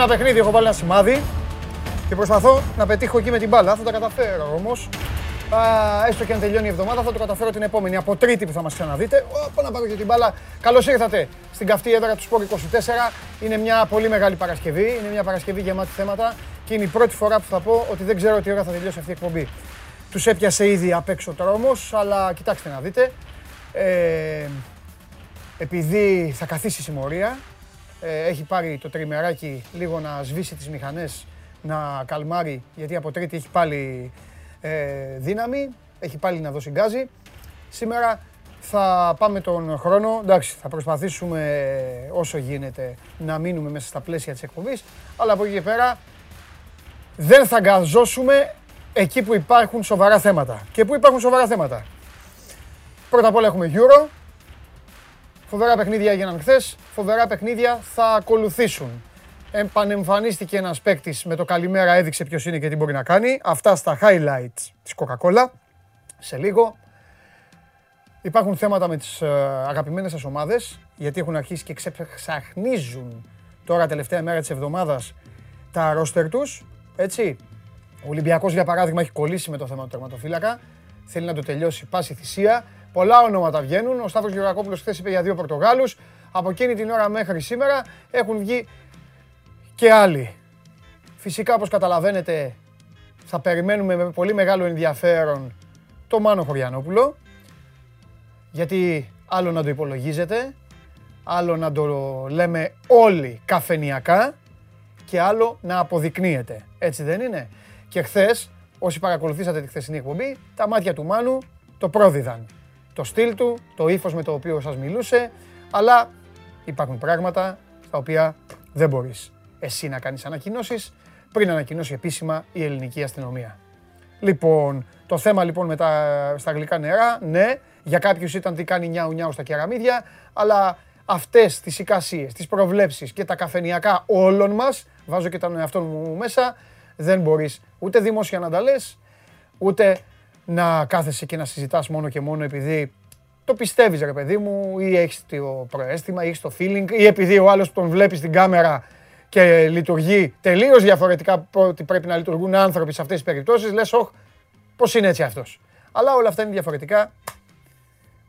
Παίζω ένα παιχνίδι, έχω βάλει ένα σημάδι και προσπαθώ να πετύχω εκεί με την μπάλα. Θα τα καταφέρω όμως. Έστω και αν τελειώνει η εβδομάδα, θα το καταφέρω την επόμενη. Από Τρίτη που θα μας ξαναδείτε. Πάω να πάρω και την μπάλα. Καλώς ήρθατε στην καυτή έδρα του Σπορ 24. Είναι μια πολύ μεγάλη Παρασκευή. Είναι μια Παρασκευή γεμάτη θέματα και είναι η πρώτη φορά που θα πω ότι δεν ξέρω τι ώρα θα τελειώσει αυτή η εκπομπή. Τους έπιασε ήδη απ' έξω τρόμος, αλλά κοιτάξτε να δείτε. Ε, επειδή θα καθίσει η συμμορία, ε, έχει πάρει το τριμεράκι λίγο να σβήσει τις μηχανές, να καλμάρει, γιατί από τρίτη έχει πάλι ε, δύναμη, έχει πάλι να δώσει γκάζι. Σήμερα θα πάμε τον χρόνο, εντάξει, θα προσπαθήσουμε όσο γίνεται να μείνουμε μέσα στα πλαίσια της εκπομπής, αλλά από εκεί και πέρα δεν θα γκαζώσουμε εκεί που υπάρχουν σοβαρά θέματα. Και που υπάρχουν σοβαρά θέματα; Πρώτα απ' όλα έχουμε Euro. Φοβερά παιχνίδια έγιναν χθες. Φοβερά παιχνίδια θα ακολουθήσουν. Επανεμφανίστηκε ένας παίκτης με το καλημέρα, έδειξε ποιος είναι και τι μπορεί να κάνει. Αυτά στα highlights της Coca-Cola. Σε λίγο. Υπάρχουν θέματα με τις αγαπημένες σας ομάδες, γιατί έχουν αρχίσει και ξεψαχνίζουν τώρα τελευταία μέρα της εβδομάδας τα ρόστερ τους, έτσι. Ο Ολυμπιακός για παράδειγμα έχει κολλήσει με το θέμα του τερματοφύλακα, θέλει να το τελειώσει πάση θυσία. Πολλά ονόματα βγαίνουν. Ο Σταύρος Γεωργακόπουλος χθες είπε για δύο Πορτογάλους. Από εκείνη την ώρα μέχρι σήμερα έχουν βγει και άλλοι. Φυσικά, όπως καταλαβαίνετε, θα περιμένουμε με πολύ μεγάλο ενδιαφέρον το Μάνο Χωριανόπουλο. Γιατί άλλο να το υπολογίζετε, άλλο να το λέμε όλοι καφενιακά και άλλο να αποδεικνύεται. Έτσι δεν είναι; Και χθες, όσοι παρακολουθήσατε τη χθεσινή εκπομπή, τα μάτια του Μάνου το πρόδιδαν. Το στυλ του, το ύφος με το οποίο σας μιλούσε, αλλά υπάρχουν πράγματα στα οποία δεν μπορείς εσύ να κάνεις ανακοινώσεις πριν ανακοινώσει επίσημα η ελληνική αστυνομία. Λοιπόν, το θέμα λοιπόν με τα, στα γλυκά νερά, ναι, για κάποιους ήταν τι κάνει νιάου νιάου στα κεραμίδια, αλλά αυτές τις εικασίες, τις προβλέψεις και τα καφενιακά όλων μας, βάζω και τον εαυτό μου μέσα, δεν μπορείς ούτε δημόσια να τα λες, ούτε να κάθεσαι και να συζητάς μόνο και μόνο επειδή το πιστεύεις ρε παιδί μου ή έχεις το προέστημα ή έχεις το feeling ή επειδή ο άλλος τον βλέπει στην κάμερα και λειτουργεί τελείως διαφορετικά από ό,τι πρέπει να λειτουργούν άνθρωποι σε αυτές τις περιπτώσεις, λες, Όχι, πώς είναι έτσι αυτός. Αλλά όλα αυτά είναι διαφορετικά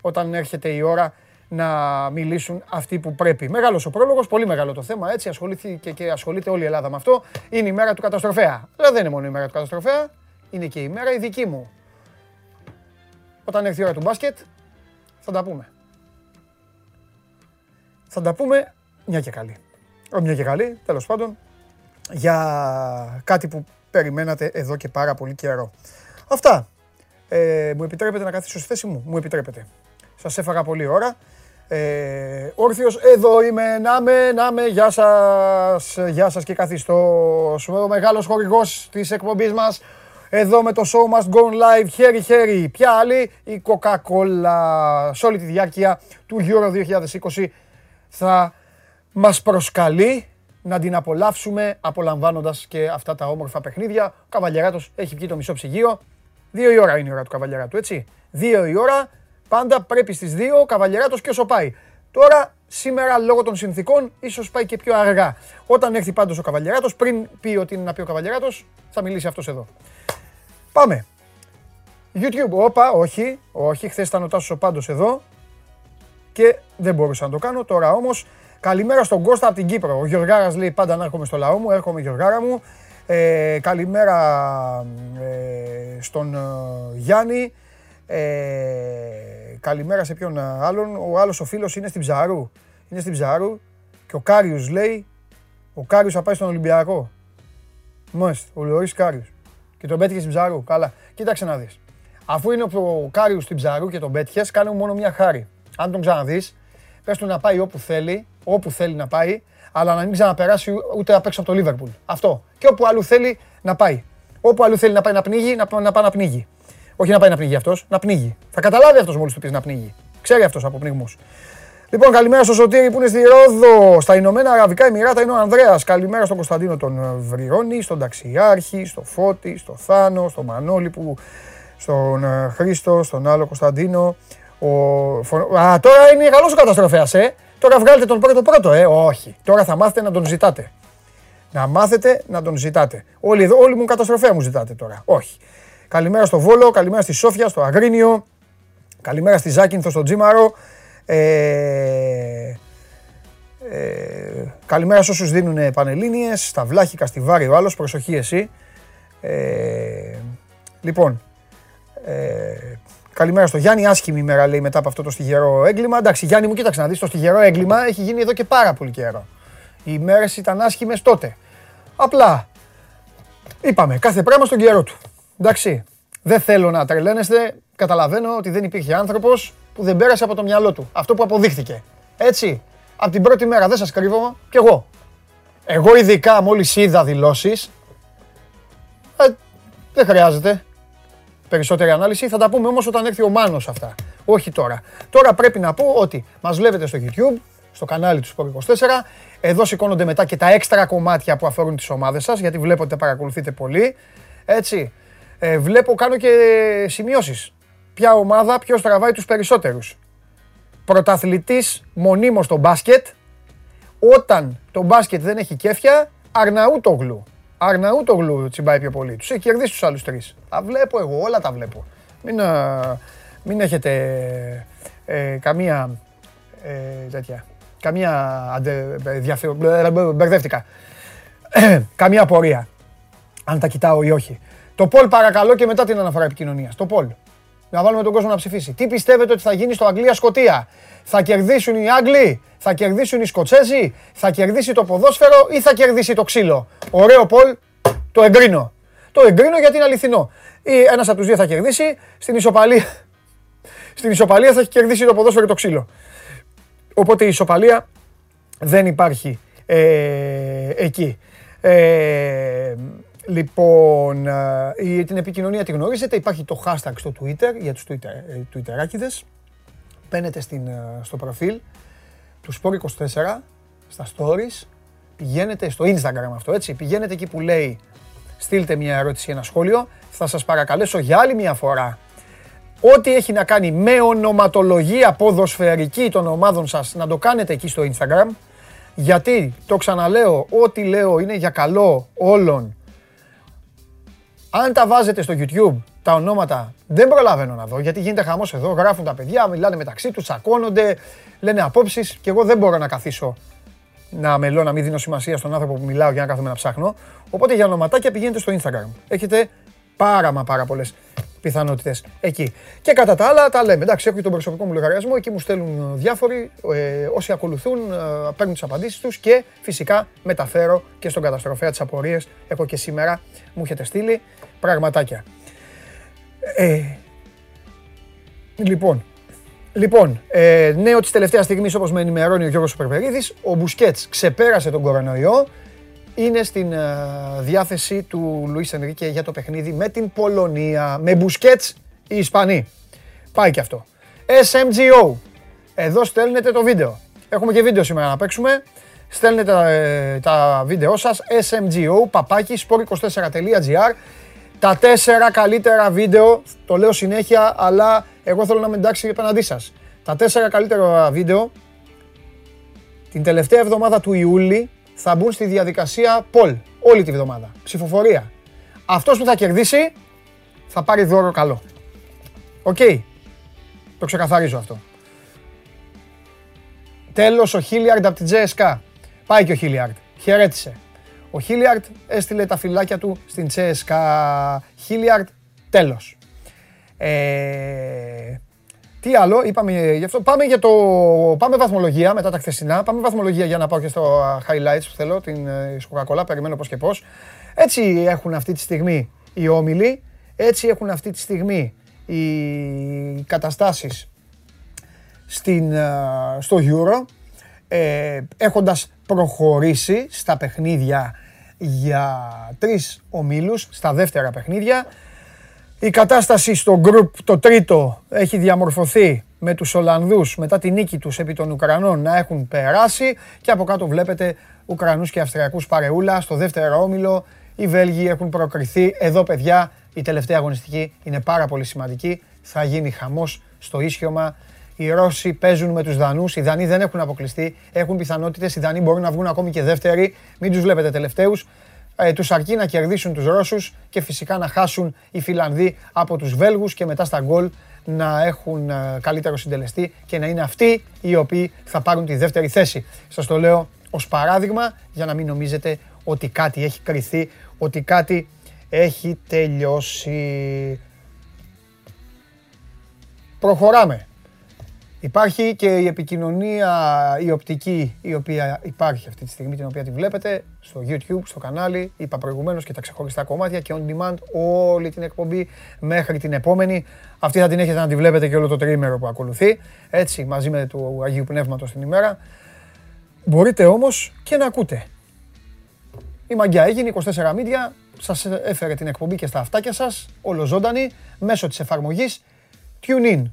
όταν έρχεται η ώρα να μιλήσουν αυτοί που πρέπει. Μεγάλος ο πρόλογος, πολύ μεγάλο το θέμα. Έτσι ασχολήθηκε και ασχολείται όλη η Ελλάδα με αυτό. Είναι η μέρα του καταστροφέα. Αλλά δεν είναι μόνο η μέρα του καταστροφέα, είναι και η μέρα η δική μου. Όταν έρθει η ώρα του μπάσκετ, θα τα πούμε. Θα τα πούμε μια και καλή μια και καλή, τέλος πάντων, για κάτι που περιμένατε εδώ και πάρα πολύ καιρό. Αυτά. Ε, μου επιτρέπετε να καθίσω στη θέση μου; Μου επιτρέπετε. Σας έφαγα πολύ ώρα. Ε, όρθιος, εδώ είμαι, να με, να με, γεια σας, γεια σας και καθιστώ. Ο μεγάλος χορηγός της εκπομπής μας, εδώ με το show must go live, χέρι χέρι. Ποια άλλη, η Coca-Cola. Σε όλη τη διάρκεια του Euro 2020 θα μας προσκαλεί να την απολαύσουμε απολαμβάνοντας και αυτά τα όμορφα παιχνίδια. Ο Καβαλιαράτος έχει βγει το μισό ψυγείο. Δύο η ώρα είναι η ώρα του Καβαλιαράτου, έτσι. Δύο η ώρα, πάντα πρέπει στις δύο ο Καβαλιαράτος και όσο πάει. Τώρα, σήμερα λόγω των συνθήκων, ίσως πάει και πιο αργά. Όταν έρθει πάντως ο Καβαλιαράτος, πριν πει ότι είναι να πει ο Καβαλιαράτος, θα μιλήσει αυτός εδώ. Πάμε. YouTube, όπα, όχι, όχι, χθες ήταν ο Τάσος ο Πάντος εδώ και δεν μπορούσα να το κάνω. Τώρα όμως Καλημέρα στον Κώστα από την Κύπρο. Ο Γιωργάρα λέει πάντα να έρχομαι στο λαό μου. Έρχομαι Γιωργάρα μου. Ε, καλημέρα ε, στον ε, Γιάννη. Ε, καλημέρα σε ποιον άλλον. Ο άλλος ο φίλος είναι στην Ψαρού. Είναι στην Ψαρού και ο Κάριους λέει, ο Κάριους θα πάει στον Ολυμπιακό. Μάλιστα, ο Λόρις Κάριους. Και τον πέτυχες στην Ψαρού. Καλά. Κοίταξε να δεις. Αφού είναι ο Κάριους στην Ψαρού και τον πέτυχες, κάνε μόνο μια χάρη. Αν τον ξαναδείς, πες του να πάει όπου θέλει όπου θέλει να πάει, αλλά να μην ξαναπεράσει ούτε απ' έξω από το Λίβερπουλ. Αυτό. Και όπου αλλού θέλει να πάει. Όπου αλλού θέλει να πάει να πνιγεί, να, να πάει να πνιγεί. Όχι να πάει να πνιγεί αυτός, να πνιγεί. Θα καταλάβει αυτός μόλις του πεις να πνιγεί. Ξέρει αυτός από πνίγμου. Λοιπόν, καλημέρα στο Σωτήρι που είναι στη Ρόδο. Στα Ηνωμένα Αραβικά Εμμυράτα είναι ο Ανδρέας. Καλημέρα στον Κωνσταντίνο τον Βριώνη, στον Ταξιάρχη, στο Φώτη, στο Θάνο, στον Μανώλη που. Στον ε, Χρήστο, στον άλλο Κωνσταντίνο. Ο... Α, τώρα είναι καλό ο καταστροφέας, ε. Τώρα βγάλετε τον πρώτο πρώτο, ε. Όχι. Τώρα θα μάθετε να τον ζητάτε. Να μάθετε να τον ζητάτε. Όλοι εδώ, όλοι μου καταστροφέα μου ζητάτε τώρα. Όχι. Καλημέρα στο Βόλο, καλημέρα στη Σόφια, στο Αγρίνιο, καλημέρα στη Ζάκυνθο, στο Τζίμαρο. Ε, ε, καλημέρα σε όσους δίνουν πανελλήνιες, στα Βλάχικα, στη Βάρη ο άλλος, προσοχή εσύ. Ε, λοιπόν, ε, καλημέρα στο Γιάννη, άσχημη ημέρα λέει μετά από αυτό το στιγερό έγκλημα. Εντάξει, Γιάννη μου, κοίταξε να δεις, το στιγερό έγκλημα έχει γίνει εδώ και πάρα πολύ καιρό. Οι ημέρες ήταν άσχημες τότε. Απλά, είπαμε, κάθε πράγμα στον καιρό του. Εντάξει, δεν θέλω να τρελαίνεστε, καταλαβαίνω ότι δεν υπήρχε άνθρωπος που δεν πέρασε από το μυαλό του. Αυτό που αποδείχθηκε. Έτσι, από την πρώτη μέρα, δεν σας κρύβω, κι εγώ. Εγώ ειδικά μόλις είδα δηλώσεις, ε, δεν χρειάζεται περισσότερη ανάλυση. Θα τα πούμε όμως όταν έρθει ο Μάνος αυτά. Όχι τώρα. Τώρα πρέπει να πω ότι μας βλέπετε στο YouTube, στο κανάλι του Sport 24. Εδώ σηκώνονται μετά και τα έξτρα κομμάτια που αφορούν τις ομάδες σας, γιατί βλέπω ότι παρακολουθείτε πολύ. Έτσι. Ε, βλέπω, κάνω και σημειώσεις. Ποια ομάδα, ποιος τραβάει τους περισσότερους πρωταθλητής μονίμως στο μπάσκετ, όταν το μπάσκετ δεν έχει κέφια, Αρναούτογλου. Αρναούτογλου τσιμπάει πιο πολύ. Τους έχει κερδίσει τους άλλους τρεις. Τα βλέπω εγώ, όλα τα βλέπω. Μην, μην έχετε ε, καμία ε, τέτοια. Καμία αντε, μπερδεύτηκα. καμία απορία. Αν τα κοιτάω ή όχι. Το Πολ παρακαλώ και μετά την αναφορά επικοινωνίας. Το Πολ να βάλουμε τον κόσμο να ψηφίσει. Τι πιστεύετε ότι θα γίνει στο Αγγλία-Σκοτία. Θα κερδίσουν οι Άγγλοι, θα κερδίσουν οι Σκοτσέζοι, θα κερδίσει το ποδόσφαιρο ή θα κερδίσει το ξύλο; Ωραίο Πολ, το εγκρίνω. Το εγκρίνω γιατί είναι αληθινό. Ή ένας από τους δύο θα κερδίσει, στην ισοπαλία, στην ισοπαλία θα έχει κερδίσει το ποδόσφαιρο το ξύλο. Οπότε η ισοπαλία δεν υπάρχει ε, εκεί. Ε, Λοιπόν, ε, την επικοινωνία τη γνωρίζετε. Υπάρχει το hashtag στο Twitter για τους Twitter, ε, Twitterάκιδες. Μπαίνετε στην, ε, στο προφίλ του Sport24, στα stories. Πηγαίνετε στο Instagram αυτό, έτσι. Πηγαίνετε εκεί που λέει στείλτε μια ερώτηση ή ένα σχόλιο. Θα σας παρακαλέσω για άλλη μια φορά ό,τι έχει να κάνει με ονοματολογία ποδοσφαιρική των ομάδων σας να το κάνετε εκεί στο Instagram. Γιατί, το ξαναλέω, ό,τι λέω είναι για καλό όλων αν τα βάζετε στο YouTube τα ονόματα, δεν προλαβαίνω να δω γιατί γίνεται χαμός εδώ. Γράφουν τα παιδιά, μιλάνε μεταξύ τους, τσακώνονται, λένε απόψεις και εγώ δεν μπορώ να καθίσω να μελώ, να μην δίνω σημασία στον άνθρωπο που μιλάω για να κάθομαι να ψάχνω. Οπότε για ονοματάκια πηγαίνετε στο Instagram. Έχετε πάρα μα πάρα πολλές πιθανότητες εκεί. Και κατά τα άλλα τα λέμε. Εντάξει, έχω τον προσωπικό μου λογαριασμό, εκεί μου στέλνουν διάφοροι. Ε, όσοι ακολουθούν, ε, παίρνουν τις απαντήσεις τους και φυσικά μεταφέρω και στον καταστροφέα τις απορίες. Έχω και σήμερα, μου έχετε στείλει πραγματάκια. Ε, λοιπόν, Λοιπόν, ε, νέο της τελευταίας στιγμής, όπως με ενημερώνει ο Γιώργος Περπερίδης, ο Μπουσκέτς ξεπέρασε τον κορονοϊό είναι στην ε, διάθεση του Λουίς Ενρίκε για το παιχνίδι με την Πολωνία. Με μπουσκέτς οι Ισπανοί. Πάει και αυτό. SMGO. Εδώ στέλνετε το βίντεο. Έχουμε και βίντεο σήμερα να παίξουμε. Στέλνετε τα, ε, τα βίντεο σας. SMGO, παπάκι, sport24.gr. Τα τέσσερα καλύτερα βίντεο, το λέω συνέχεια, αλλά εγώ θέλω να είμαι εντάξει απέναντί σας. Τα τέσσερα καλύτερα βίντεο την τελευταία εβδομάδα του Ιούλη θα μπουν στη διαδικασία poll όλη τη βδομάδα. Ψηφοφορία. Αυτός που θα κερδίσει θα πάρει δώρο καλό. Οκ. Το ξεκαθαρίζω αυτό. Τέλος ο Χίλιαρντ από την CSKA. Πάει και ο Χίλιαρντ. Χαιρέτησε. Ο Χίλιαρντ έστειλε τα φυλάκια του στην JSK. Χίλιαρντ, τέλος. Ε, τι άλλο, είπαμε γι' αυτό. Πάμε, για το, πάμε βαθμολογία μετά τα χθεσινά. Πάμε βαθμολογία για να πάω και στο highlights που θέλω, την ε, Coca-Cola, περιμένω πώς και πώς. Έτσι έχουν αυτή τη στιγμή οι όμιλοι, έτσι έχουν αυτή τη στιγμή οι καταστάσεις στην, ε, στο Euro, ε, έχοντας προχωρήσει στα παιχνίδια για τρεις ομίλους, στα δεύτερα παιχνίδια. Η κατάσταση στο group το τρίτο έχει διαμορφωθεί με τους Ολλανδούς μετά τη νίκη τους επί των Ουκρανών να έχουν περάσει και από κάτω βλέπετε Ουκρανούς και Αυστριακούς παρεούλα στο δεύτερο όμιλο. Οι Βέλγοι έχουν προκριθεί. Εδώ παιδιά η τελευταία αγωνιστική είναι πάρα πολύ σημαντική. Θα γίνει χαμός στο ίσιωμα. Οι Ρώσοι παίζουν με τους Δανούς. Οι Δανείοι δεν έχουν αποκλειστεί. Έχουν πιθανότητες. Οι Δανείοι μπορούν να βγουν ακόμη και δεύτεροι. Μην τους βλέπετε τελευταίους. Ε, τους αρκεί να κερδίσουν τους Ρώσους και φυσικά να χάσουν οι Φιλανδοί από τους Βέλγους και μετά στα γκολ να έχουν ε, καλύτερο συντελεστή και να είναι αυτοί οι οποίοι θα πάρουν τη δεύτερη θέση. Σας το λέω ως παράδειγμα για να μην νομίζετε ότι κάτι έχει κρυθεί, ότι κάτι έχει τελειώσει. Προχωράμε. Υπάρχει και η επικοινωνία, η οπτική, η οποία υπάρχει αυτή τη στιγμή, την οποία τη βλέπετε στο YouTube, στο κανάλι. Είπα προηγουμένως και τα ξεχωριστά κομμάτια και on demand όλη την εκπομπή μέχρι την επόμενη. Αυτή θα την έχετε να τη βλέπετε και όλο το τρίμερο που ακολουθεί. Έτσι, μαζί με του Αγίου Πνεύματος την ημέρα. Μπορείτε όμως και να ακούτε. Η μαγιά έγινε 24 μίδια, σας έφερε την εκπομπή και στα αυτάκια σας, ολοζώντανη, μέσω της εφαρμογής TuneIn.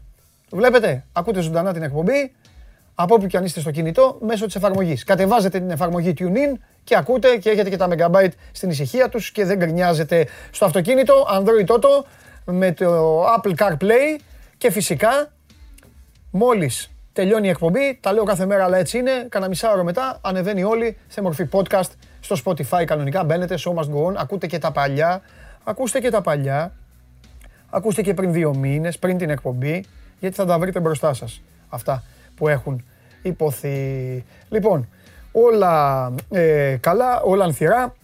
Βλέπετε, ακούτε ζωντανά την εκπομπή από όπου και αν είστε στο κινητό μέσω της εφαρμογής. Κατεβάζετε την εφαρμογή TuneIn και ακούτε και έχετε και τα megabyte στην ησυχία τους και δεν γκρινιάζετε στο αυτοκίνητο Android Auto με το Apple CarPlay και φυσικά μόλις τελειώνει η εκπομπή, τα λέω κάθε μέρα αλλά έτσι είναι, κανένα μισά ώρα μετά ανεβαίνει όλη σε μορφή podcast στο Spotify κανονικά, μπαίνετε, show must go on, ακούτε και τα παλιά, ακούστε και τα παλιά, ακούστε και πριν δύο μήνες, πριν την εκπομπή, γιατί θα τα βρείτε μπροστά σας αυτά που έχουν ειπωθεί. Λοιπόν, όλα ε, καλά, όλα ανθηρά.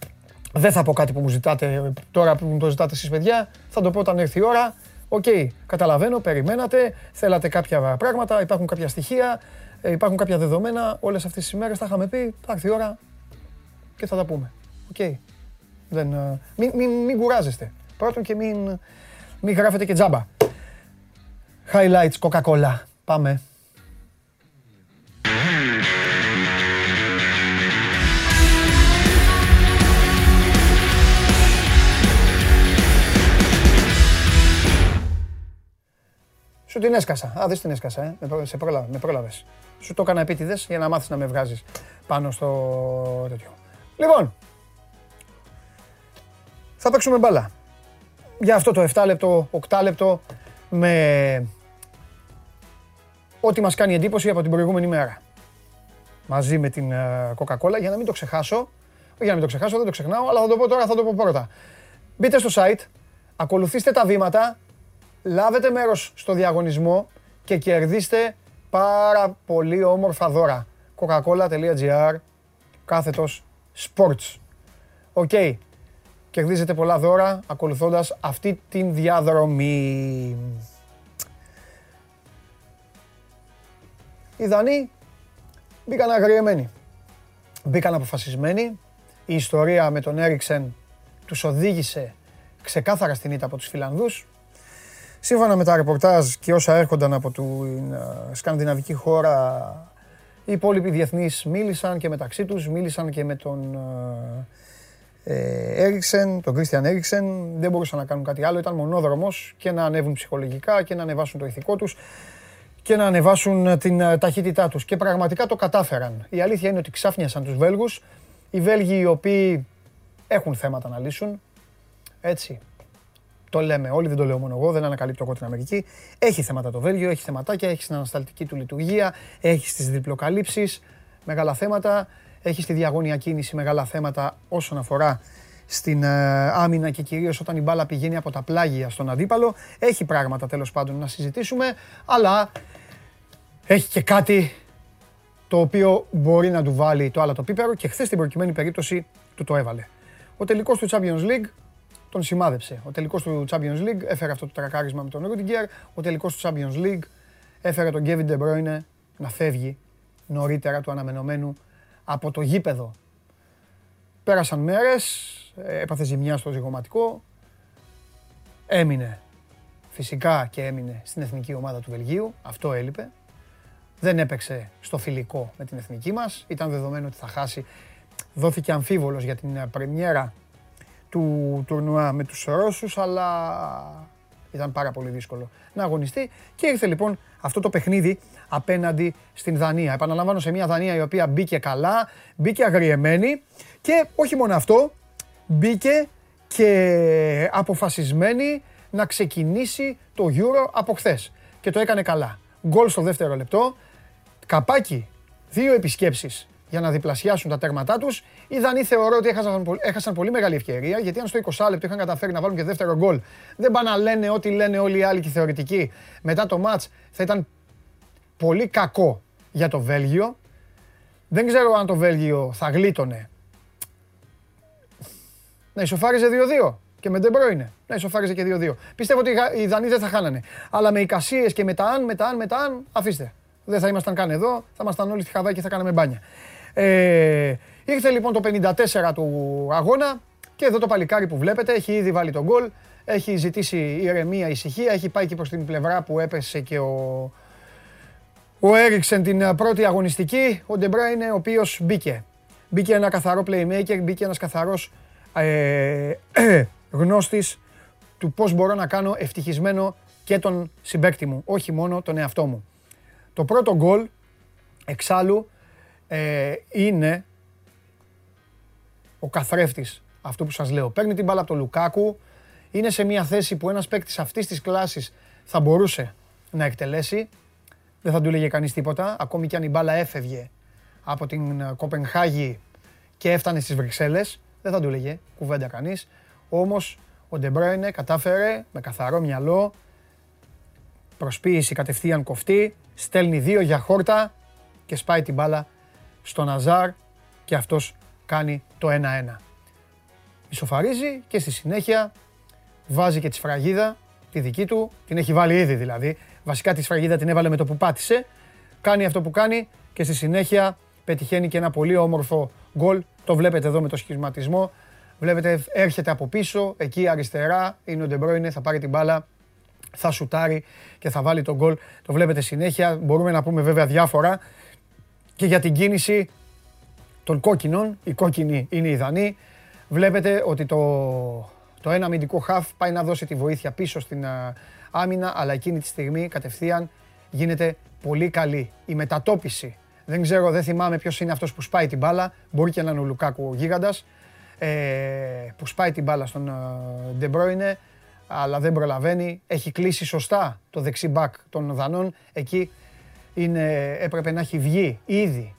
Δεν θα πω κάτι που μου ζητάτε τώρα που μου το ζητάτε εσείς παιδιά. Θα το πω όταν έρθει η ώρα. Οκ, καταλαβαίνω, περιμένατε, θέλατε κάποια πράγματα, υπάρχουν κάποια στοιχεία, ε, υπάρχουν κάποια δεδομένα. Όλες αυτές τις ημέρες τα είχαμε πει, θα έρθει η ώρα και θα τα πούμε. Οκ. Δεν, ε, μην, μην, μην κουράζεστε. Πρώτον και μην, μην γράφετε και τζάμπα. Highlights Coca-Cola. Πάμε. Σου την έσκασα. Α, δεν την έσκασα, ε. Με, σε πρόλαβε, με πρόλαβες. Σου το έκανα επίτηδες για να μάθεις να με βγάζεις πάνω στο τέτοιο. Λοιπόν, θα παίξουμε μπάλα. Για αυτό το 7 λεπτό, 8 λεπτό με ό,τι μας κάνει εντύπωση από την προηγούμενη μέρα. Μαζί με την ε, Coca-Cola για να μην το ξεχάσω. Για να μην το ξεχάσω, δεν το ξεχνάω, αλλά θα το πω τώρα, θα το πω πρώτα. Μπείτε στο site, ακολουθήστε τα βήματα, λάβετε μέρος στο διαγωνισμό και κερδίστε πάρα πολύ όμορφα δώρα. coca-cola.gr κάθετος sports. OK. Okay. Κερδίζετε πολλά δώρα ακολουθώντας αυτή την διαδρομή. Οι Δανοί μπήκαν αγριεμένοι. Μπήκαν αποφασισμένοι. Η ιστορία με τον Έρικσεν τους οδήγησε ξεκάθαρα στην ήττα από τους Φιλανδούς. Σύμφωνα με τα ρεπορτάζ και όσα έρχονταν από την ε, σκανδιναβική χώρα, οι υπόλοιποι διεθνείς μίλησαν και μεταξύ τους, μίλησαν και με τον Έριξεν, τον Κρίστιαν Έριξεν. Δεν μπορούσαν να κάνουν κάτι άλλο, ήταν μονόδρομος και να ανέβουν ψυχολογικά και να ανεβάσουν το ηθικό τους και να ανεβάσουν την ε, ταχύτητά τους. Και πραγματικά το κατάφεραν. Η αλήθεια είναι ότι ξάφνιασαν τους Βέλγους. Οι Βέλγοι οι οποίοι έχουν θέματα να λύσουν. Έτσι. Το λέμε όλοι, δεν το λέω μόνο εγώ, δεν ανακαλύπτω εγώ την Αμερική. Έχει θέματα το Βέλγιο, έχει θεματάκια, έχει στην ανασταλτική του λειτουργία, έχει στις διπλοκαλύψεις, μεγάλα θέματα. Έχει στη διαγώνια κίνηση μεγάλα θέματα όσον αφορά στην ε, άμυνα και κυρίως όταν η μπάλα πηγαίνει από τα πλάγια στον αντίπαλο. Έχει πράγματα τέλος πάντων να συζητήσουμε, αλλά έχει και κάτι το οποίο μπορεί να του βάλει το άλλο το πίπερο και χθες στην προκειμένη περίπτωση του το έβαλε. Ο τελικός του Champions League τον σημάδεψε. Ο τελικός του Champions League έφερε αυτό το τρακάρισμα με τον Rudiger. Ο τελικός του Champions League έφερε τον Kevin De Bruyne να φεύγει νωρίτερα του αναμενωμένου από το γήπεδο. Πέρασαν μέρες, έπαθε ζημιά στο ζυγωματικό, έμεινε φυσικά και έμεινε στην εθνική ομάδα του Βελγίου, αυτό έλειπε. Δεν έπαιξε στο φιλικό με την εθνική μας, ήταν δεδομένο ότι θα χάσει. Δόθηκε αμφίβολος για την πρεμιέρα του τουρνουά με τους Ρώσους, αλλά ήταν πάρα πολύ δύσκολο να αγωνιστεί και ήρθε λοιπόν αυτό το παιχνίδι απέναντι στην Δανία. Επαναλαμβάνω σε μια Δανία η οποία μπήκε καλά, μπήκε αγριεμένη και όχι μόνο αυτό, μπήκε και αποφασισμένη να ξεκινήσει το Euro από χθες. Και το έκανε καλά. γκολ στο δεύτερο λεπτό. Καπάκι, δύο επισκέψεις για να διπλασιάσουν τα τέρματά τους. Οι Δανείοι θεωρώ ότι έχασαν, έχασαν πολύ μεγάλη ευκαιρία γιατί αν στο 20 λεπτό είχαν καταφέρει να βάλουν και δεύτερο γκολ, δεν πάνε να λένε ό,τι λένε όλοι οι άλλοι και οι θεωρητικοί. Μετά το ματ θα ήταν πολύ κακό για το Βέλγιο. Δεν ξέρω αν το Βέλγιο θα γλίτωνε να ισοφάριζε 2-2 και με Ντεμπρόινε να ισοφάριζε και 2-2. Πιστεύω ότι οι Δανείοι δεν θα χάνανε. Αλλά με εικασίες και με τα αν, με τα αν, με τα αν, αφήστε. Δεν θα ήμασταν καν εδώ, θα ήμασταν όλοι στη Χαδά και θα κάναμε μπάνια. Ε, ήρθε λοιπόν το 54 του αγώνα και εδώ το παλικάρι που βλέπετε έχει ήδη βάλει τον γκολ. Έχει ζητήσει ηρεμία, ησυχία. Έχει πάει και προς την πλευρά που έπεσε και ο, ο Έριξεν την πρώτη αγωνιστική. Ο Ντεμπράινε, ο οποίος μπήκε. Μπήκε ένα καθαρό playmaker, μπήκε ένας καθαρός ε, γνώστης του πώς μπορώ να κάνω ευτυχισμένο και τον συμπέκτη μου, όχι μόνο τον εαυτό μου. Το πρώτο γκολ, εξάλλου, ε, είναι ο καθρέφτης αυτού που σας λέω. Παίρνει την μπάλα από τον Λουκάκου, είναι σε μια θέση που ένας παίκτης αυτής της κλάσης θα μπορούσε να εκτελέσει. Δεν θα του έλεγε κανείς τίποτα, ακόμη και αν η μπάλα έφευγε από την Κοπενχάγη και έφτανε στις Βρυξέλλες δεν θα του έλεγε κουβέντα κανείς. Όμως ο Ντεμπρόινε κατάφερε με καθαρό μυαλό, προσποίηση κατευθείαν κοφτή, στέλνει δύο για χόρτα και σπάει την μπάλα στον Αζάρ και αυτός κάνει το 1-1. Ισοφαρίζει και στη συνέχεια βάζει και τη σφραγίδα, τη δική του, την έχει βάλει ήδη δηλαδή. Βασικά τη σφραγίδα την έβαλε με το που πάτησε. Κάνει αυτό που κάνει και στη συνέχεια πετυχαίνει και ένα πολύ όμορφο γκολ. Το βλέπετε εδώ με το σχηματισμό. Βλέπετε έρχεται από πίσω, εκεί αριστερά είναι ο Ντεμπρόινε, θα πάρει την μπάλα, θα σουτάρει και θα βάλει τον γκολ. Το βλέπετε συνέχεια. Μπορούμε να πούμε βέβαια διάφορα και για την κίνηση των κόκκινων. Οι κόκκινοι είναι οι Δανείοι. Βλέπετε ότι το, το ένα αμυντικό χαφ πάει να δώσει τη βοήθεια πίσω στην άμυνα, αλλά εκείνη τη στιγμή κατευθείαν γίνεται πολύ καλή η μετατόπιση δεν ξέρω, δεν θυμάμαι ποιος είναι αυτός που σπάει την μπάλα. Μπορεί και να είναι ο Λουκάκου ο γίγαντας. Ε, που σπάει την μπάλα στον Ντεμπρόινε, αλλά δεν προλαβαίνει. Έχει κλείσει σωστά το δεξί μπακ των Δανών. Εκεί είναι, έπρεπε να έχει βγει ήδη.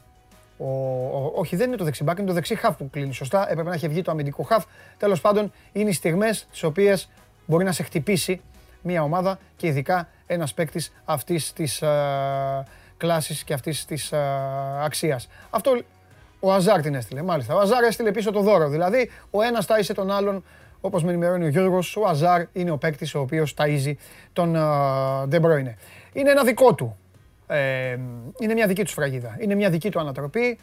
Ο, ο, όχι, δεν είναι το δεξί μπακ, είναι το δεξί χαφ που κλείνει σωστά. Έπρεπε να έχει βγει το αμυντικό χαφ. Τέλος πάντων, είναι οι στιγμές τις οποίες μπορεί να σε χτυπήσει μια ομάδα και ειδικά ένας παίκτης αυτής της κλάσης και αυτής της αξίας. Αυτό ο Αζάρ την έστειλε, μάλιστα. Ο Αζάρ έστειλε πίσω το δώρο. Δηλαδή, ο ένας τάισε τον άλλον, όπως με ενημερώνει ο Γιώργος, ο Αζάρ είναι ο παίκτης ο οποίος ταΐζει τον Ντεμπρόινε. Είναι ένα δικό του. Ε, είναι μια δική του σφραγίδα. Είναι μια δική του ανατροπή.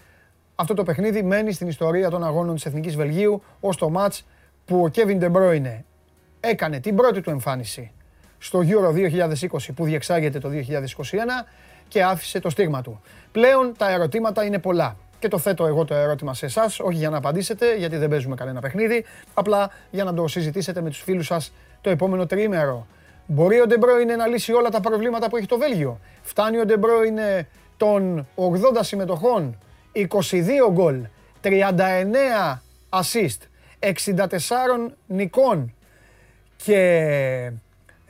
Αυτό το παιχνίδι μένει στην ιστορία των αγώνων της Εθνικής Βελγίου ως το ματς που ο Κέβιν Ντεμπρόινε έκανε την πρώτη του εμφάνιση στο Euro 2020 που διεξάγεται το 2021 και άφησε το στίγμα του. Πλέον τα ερωτήματα είναι πολλά. Και το θέτω εγώ το ερώτημα σε εσάς, όχι για να απαντήσετε, γιατί δεν παίζουμε κανένα παιχνίδι, απλά για να το συζητήσετε με τους φίλους σας το επόμενο τριήμερο. Μπορεί ο Ντεμπρόινε να λύσει όλα τα προβλήματα που έχει το Βέλγιο; Φτάνει ο Ντεμπρόινε των 80 συμμετοχών, 22 γκολ, 39 assist, 64 νικών και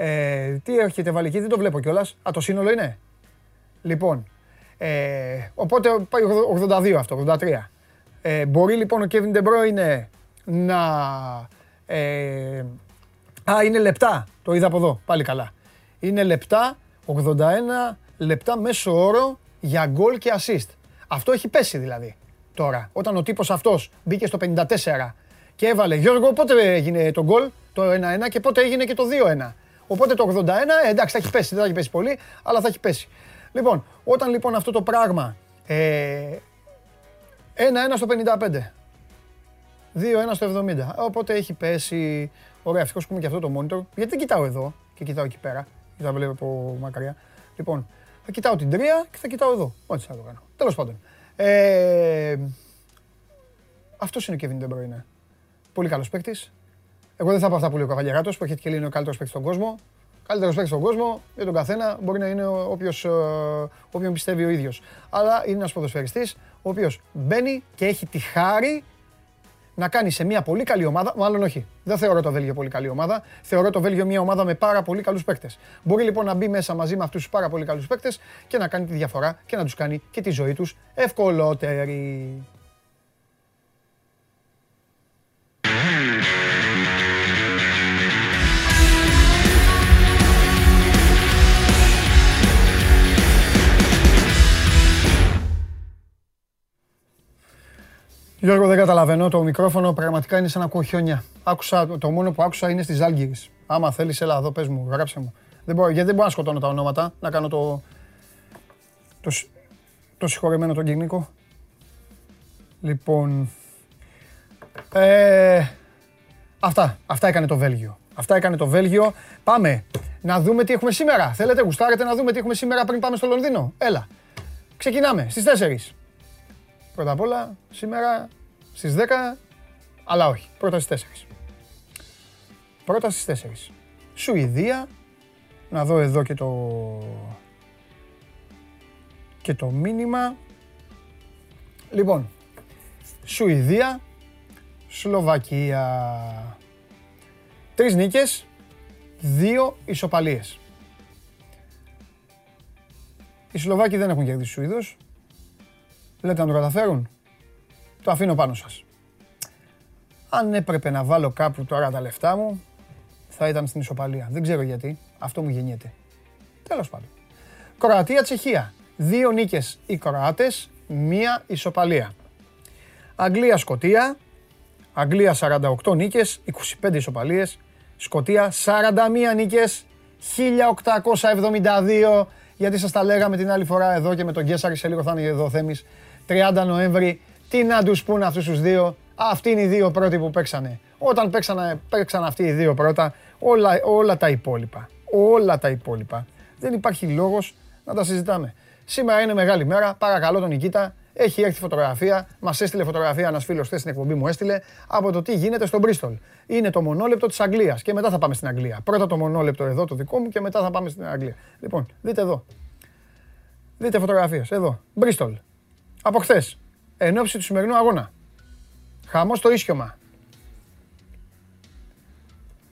ε, τι έχετε βάλει εκεί, δεν το βλέπω κιόλας. Α, το σύνολο είναι; Λοιπόν, ε, οπότε πάει 82 αυτό, 83. Ε, μπορεί λοιπόν ο Kevin De Bruyne να... Ε, α, είναι λεπτά, το είδα από εδώ, πάλι καλά. Είναι λεπτά, 81 λεπτά μέσω όρο για γκολ και assist. Αυτό έχει πέσει δηλαδή τώρα. Όταν ο τύπος αυτός μπήκε στο 54 και έβαλε, Γιώργο, πότε έγινε το γκολ, το 1-1 και πότε έγινε και το 2-1. Οπότε το 81, ε, εντάξει, θα έχει πέσει, δεν θα έχει πέσει πολύ, αλλά θα έχει πέσει. Λοιπόν, όταν λοιπόν αυτό το πράγμα ε, 1-1 στο 55, 2-1 στο 70, οπότε έχει πέσει, ωραία, ευτυχώς πούμε και αυτό το monitor, γιατί δεν κοιτάω εδώ και κοιτάω εκεί πέρα, και θα βλέπω από μακριά. Λοιπόν, θα κοιτάω την τρία και θα κοιτάω εδώ, ό,τι θα το κάνω. Τέλος πάντων. Ε, αυτός είναι ο Kevin De Bruyne. Πολύ καλός παίκτης. Εγώ δεν θα πω αυτά που λέει ο Καβαλιαράτος, που έχει και λέει ο καλύτερος παίκτης στον κόσμο. Καλύτερος παίκτης στον κόσμο για τον καθένα μπορεί να είναι όποιος, ε, όποιον πιστεύει ο ίδιος. Αλλά είναι ένας ποδοσφαιριστής ο οποίος μπαίνει και έχει τη χάρη να κάνει σε μια πολύ καλή ομάδα, μάλλον όχι. Δεν θεωρώ το Βέλγιο πολύ καλή ομάδα. Θεωρώ το Βέλγιο μια ομάδα με πάρα πολύ καλούς παίκτες. Μπορεί λοιπόν να μπει μέσα μαζί με αυτούς τους πάρα πολύ καλούς παίκτες και να κάνει τη διαφορά και να τους κάνει και τη ζωή τους ευκολότερη. Γιώργο, δεν καταλαβαίνω. Το μικρόφωνο πραγματικά είναι σαν να ακούω χιόνια. Άκουσα, το μόνο που άκουσα είναι στη Άλγηρη. Άμα θέλεις, έλα εδώ, πες μου, γράψε μου. Δεν μπορώ, γιατί δεν μπορώ να σκοτώνω τα ονόματα, να κάνω το. το, το συγχωρεμένο τον κοινικό. Λοιπόν. Ε, αυτά. Αυτά έκανε το Βέλγιο. Αυτά έκανε το Βέλγιο. Πάμε να δούμε τι έχουμε σήμερα. Θέλετε, γουστάρετε να δούμε τι έχουμε σήμερα πριν πάμε στο Λονδίνο; Έλα. Ξεκινάμε στις 4. Πρώτα απ' όλα, σήμερα στις 10, αλλά όχι, πρώτα στις 4. Πρώτα στις 4. Σουηδία, να δω εδώ και το... και το μήνυμα. Λοιπόν, Σουηδία, Σλοβακία. Τρεις νίκες, δύο ισοπαλίες. Οι Σλοβάκοι δεν έχουν κερδίσει τους Σουηδούς, Λέτε να το καταφέρουν. Το αφήνω πάνω σας. Αν έπρεπε να βάλω κάπου τώρα τα λεφτά μου, θα ήταν στην ισοπαλία. Δεν ξέρω γιατί. Αυτό μου γεννιέται. Τέλος πάντων. Κροατία-Τσεχία. Δύο νίκες οι Κροάτες, μία ισοπαλία. Αγγλία-Σκοτία. Αγγλία 48 νίκες, 25 ισοπαλίες. Σκοτία 41 νίκες, 1872. Γιατί σας τα λέγαμε την άλλη φορά εδώ και με τον Γκέσαρη σε λίγο θα είναι εδώ ο Θέμης. 30 Νοέμβρη. Τι να τους πούν αυτούς τους δύο. Αυτοί είναι οι δύο πρώτοι που παίξανε. Όταν παίξανε, παίξαν αυτοί οι δύο πρώτα, όλα, όλα τα υπόλοιπα. Όλα τα υπόλοιπα. Δεν υπάρχει λόγος να τα συζητάμε. Σήμερα είναι μεγάλη μέρα. Παρακαλώ τον Νικήτα. Έχει έρθει φωτογραφία. Μας έστειλε φωτογραφία ένας φίλος χθες στην εκπομπή μου. Έστειλε από το τι γίνεται στο Μπρίστολ. Είναι το μονόλεπτο της Αγγλίας. Και μετά θα πάμε στην Αγγλία. Πρώτα το μονόλεπτο εδώ το δικό μου και μετά θα πάμε στην Αγγλία. Λοιπόν, δείτε εδώ. Δείτε φωτογραφίες. Εδώ. Μπρίστολ από χθες. Εν ώψη του σημερινού αγώνα. Χαμός στο ίσιωμα.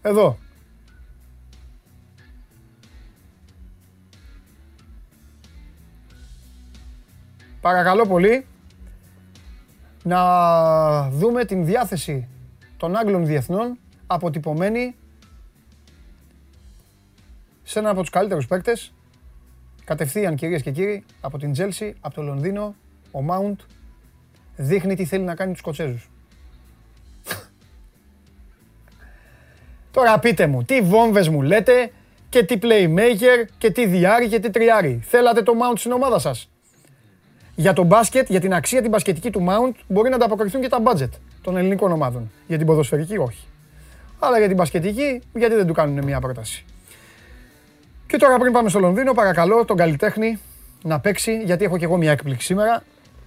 Εδώ. Παρακαλώ πολύ να δούμε την διάθεση των Άγγλων διεθνών αποτυπωμένη σε ένα από τους καλύτερους παίκτες κατευθείαν κυρίες και κύριοι από την Τζέλσι, από το Λονδίνο ο Μάουντ δείχνει τι θέλει να κάνει τους Σκοτσέζους. Τώρα πείτε μου, τι βόμβες μου λέτε και τι playmaker και τι διάρρη και τι τριάρι. Θέλατε το Mount στην ομάδα σας. Για το μπάσκετ, για την αξία την μπασκετική του Mount μπορεί να ανταποκριθούν και τα budget των ελληνικών ομάδων. Για την ποδοσφαιρική όχι. Αλλά για την μπασκετική, γιατί δεν του κάνουν μια πρόταση. Και τώρα πριν πάμε στο Λονδίνο, παρακαλώ τον καλλιτέχνη να παίξει, γιατί έχω και εγώ μια έκπληξη σήμερα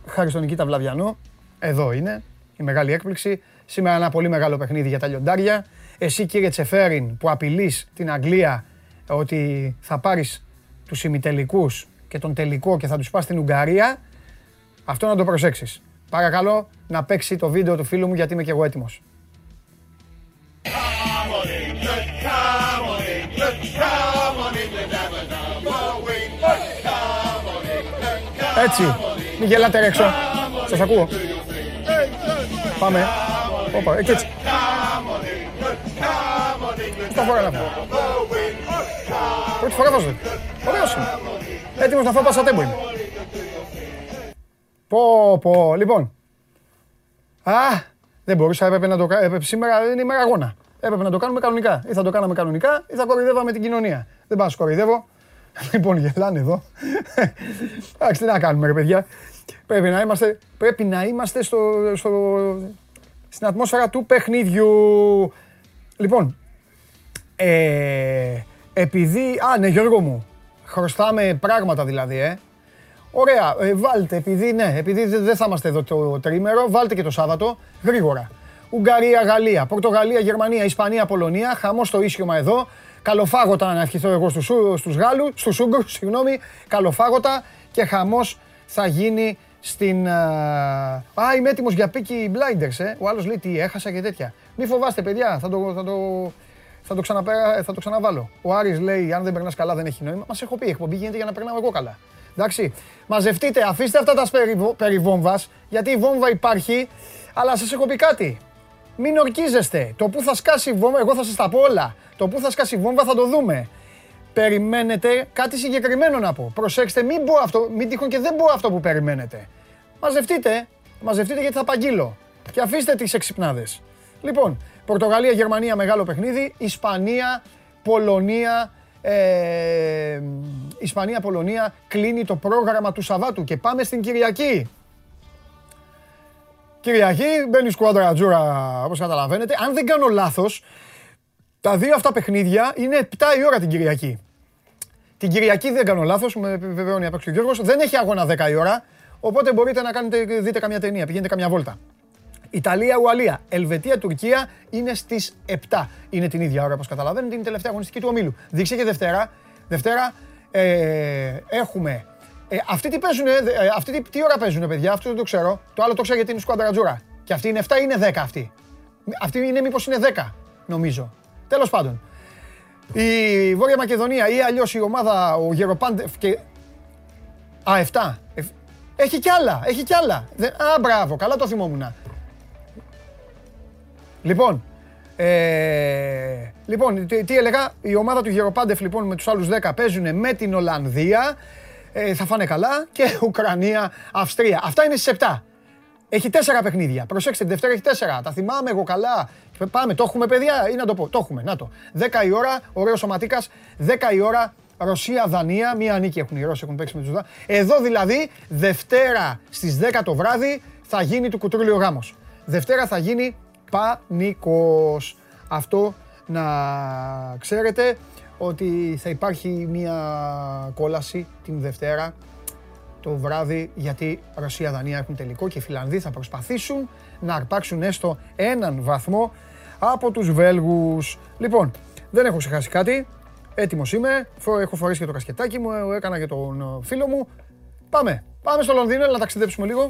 χάρη στον Νικήτα Βλαβιανό. Εδώ είναι η μεγάλη έκπληξη. Σήμερα ένα πολύ μεγάλο παιχνίδι για τα λιοντάρια. Εσύ κύριε Τσεφέριν που απειλείς την Αγγλία ότι θα πάρεις τους ημιτελικούς και τον τελικό και θα τους πας στην Ουγγαρία, αυτό να το προσέξεις. Παρακαλώ να παίξει το βίντεο του φίλου μου γιατί είμαι και εγώ έτοιμος. Έτσι. Μην γελάτε ρε έξω. Σας ακούω. Πάμε. Όπα, εκεί έτσι. Πώς τα φορά να πω. Πρώτη φορά βάζω. Ωραίος είμαι. Έτοιμος να φάω πασατέμπο είμαι. Πω, πω. Λοιπόν. Α, δεν μπορούσα, έπρεπε να το κάνω. Σήμερα είναι ημέρα αγώνα. Έπρεπε να το κάνουμε κανονικά. Ή θα το κάναμε κανονικά ή θα κοροϊδεύαμε την κοινωνία. Δεν πάω να κοροϊδεύω. Λοιπόν, γελάνε εδώ. Εντάξει, τι να κάνουμε, ρε παιδιά. Πρέπει να είμαστε, πρέπει να είμαστε στο, στο, στην ατμόσφαιρα του παιχνιδιού. Λοιπόν, ε, επειδή... Α, ναι, Γιώργο μου. Χρωστάμε πράγματα δηλαδή, ε. Ωραία, ε, βάλτε, επειδή ναι, επειδή δεν θα είμαστε εδώ το τρίμερο, βάλτε και το Σάββατο, γρήγορα. Ουγγαρία, Γαλλία, Πορτογαλία, Γερμανία, Ισπανία, Πολωνία, χαμό στο ίσιωμα εδώ. Καλοφάγωτα να ευχηθώ εγώ στους, στους Γάλλους, στους Ούγκρους, συγγνώμη, καλοφάγωτα και χαμός θα γίνει στην. Α, είμαι έτοιμος για πίκη blinders, ε. Ο άλλος λέει τι έχασα και τέτοια. Μη φοβάστε, παιδιά, θα το, θα το, θα το, ξαναπέρα, θα το ξαναβάλω. Ο Άρης λέει: Αν δεν περνάς καλά, δεν έχει νόημα. Μας έχω πει: Η εκπομπή γίνεται για να περνάω εγώ καλά. Εντάξει. Μαζευτείτε, αφήστε αυτά τα περί βόμβας, γιατί η βόμβα υπάρχει, αλλά σας έχω πει κάτι. Μην ορκίζεστε. Το που θα σκάσει η βόμβα, εγώ θα σας τα πω όλα. Το που θα σκάσει η βόμβα θα το δούμε. Περιμένετε κάτι συγκεκριμένο να πω. Προσέξτε, μην, πω αυτό, μην τυχόν και δεν πω αυτό που περιμένετε. Μαζευτείτε, μαζευτείτε γιατί θα απαγγείλω. Και αφήστε τις εξυπνάδες. Λοιπόν, Πορτογαλία, Γερμανία, μεγάλο παιχνίδι. Ισπανία, Πολωνία, ε, Ισπανία, Πολωνία κλείνει το πρόγραμμα του Σαββάτου και πάμε στην Κυριακή. Κυριακή μπαίνει η σκουάντρα Τζούρα, όπως καταλαβαίνετε. Αν δεν κάνω λάθος, τα δύο αυτά παιχνίδια είναι 7 η ώρα την Κυριακή. Την Κυριακή δεν κάνω λάθος, με επιβεβαιώνει απ' ο Γιώργος, δεν έχει αγώνα 10 η ώρα, οπότε μπορείτε να κάνετε, δείτε καμιά ταινία, πηγαίνετε καμιά βόλτα. Ιταλία, Ουαλία. Ελβετία, Τουρκία είναι στις 7. Είναι την ίδια ώρα, όπως καταλαβαίνετε, είναι η τελευταία αγωνιστική του ομίλου. Δείξε και Δευτέρα. Δευτέρα ε, έχουμε. Ε, αυτοί τι παίζουν, ε, αυτοί τι, τι ώρα παίζουν, παιδιά, αυτό δεν το ξέρω. Το άλλο το ξέρω γιατί είναι σκουανταρατζούρα. Και αυτή είναι 7 ή είναι 10 αυτή. Αυτή είναι μήπως είναι 10, νομίζω. Τέλος πάντων. Η Βόρεια Μακεδονία ή αλλιώς η ομάδα, ο Γεροπάντεφ και. Α, 7. Έχει κι άλλα, έχει κι άλλα. Α, μπράβο, καλά το θυμόμουν. Λοιπόν, ε, λοιπόν τι, τι, έλεγα, η ομάδα του Γεροπάντεφ λοιπόν με τους άλλους 10 παίζουν με την Ολλανδία, ε, θα φάνε καλά και Ουκρανία, Αυστρία. Αυτά είναι στις 7. Έχει τέσσερα παιχνίδια. Προσέξτε, την Δευτέρα έχει τέσσερα. Τα θυμάμαι εγώ καλά. Πάμε, το έχουμε παιδιά ή να το πω. Το έχουμε, να το. 10 η ώρα, ωραίος σωματίκα. 10 η ώρα, Ρωσία-Δανία. Μία νίκη έχουν οι Ρώσοι, έχουν παίξει με τους Δανείους. Εδώ δηλαδή, Δευτέρα στις 10 το βράδυ θα γίνει του κουτρούλιο γάμος. Δευτέρα θα γίνει πανικός. Αυτό να ξέρετε ότι θα υπάρχει μια κόλαση την Δευτέρα το βράδυ γιατί Ρωσία-Δανία έχουν τελικό και οι Φιλανδοί θα προσπαθήσουν να αρπάξουν έστω έναν βαθμό από τους Βέλγους. Λοιπόν, δεν έχω ξεχάσει κάτι. Έτοιμος είμαι. Έχω φορέσει και το κασκετάκι μου, έκανα και τον φίλο μου. Πάμε. Πάμε στο Λονδίνο, να ταξιδέψουμε λίγο.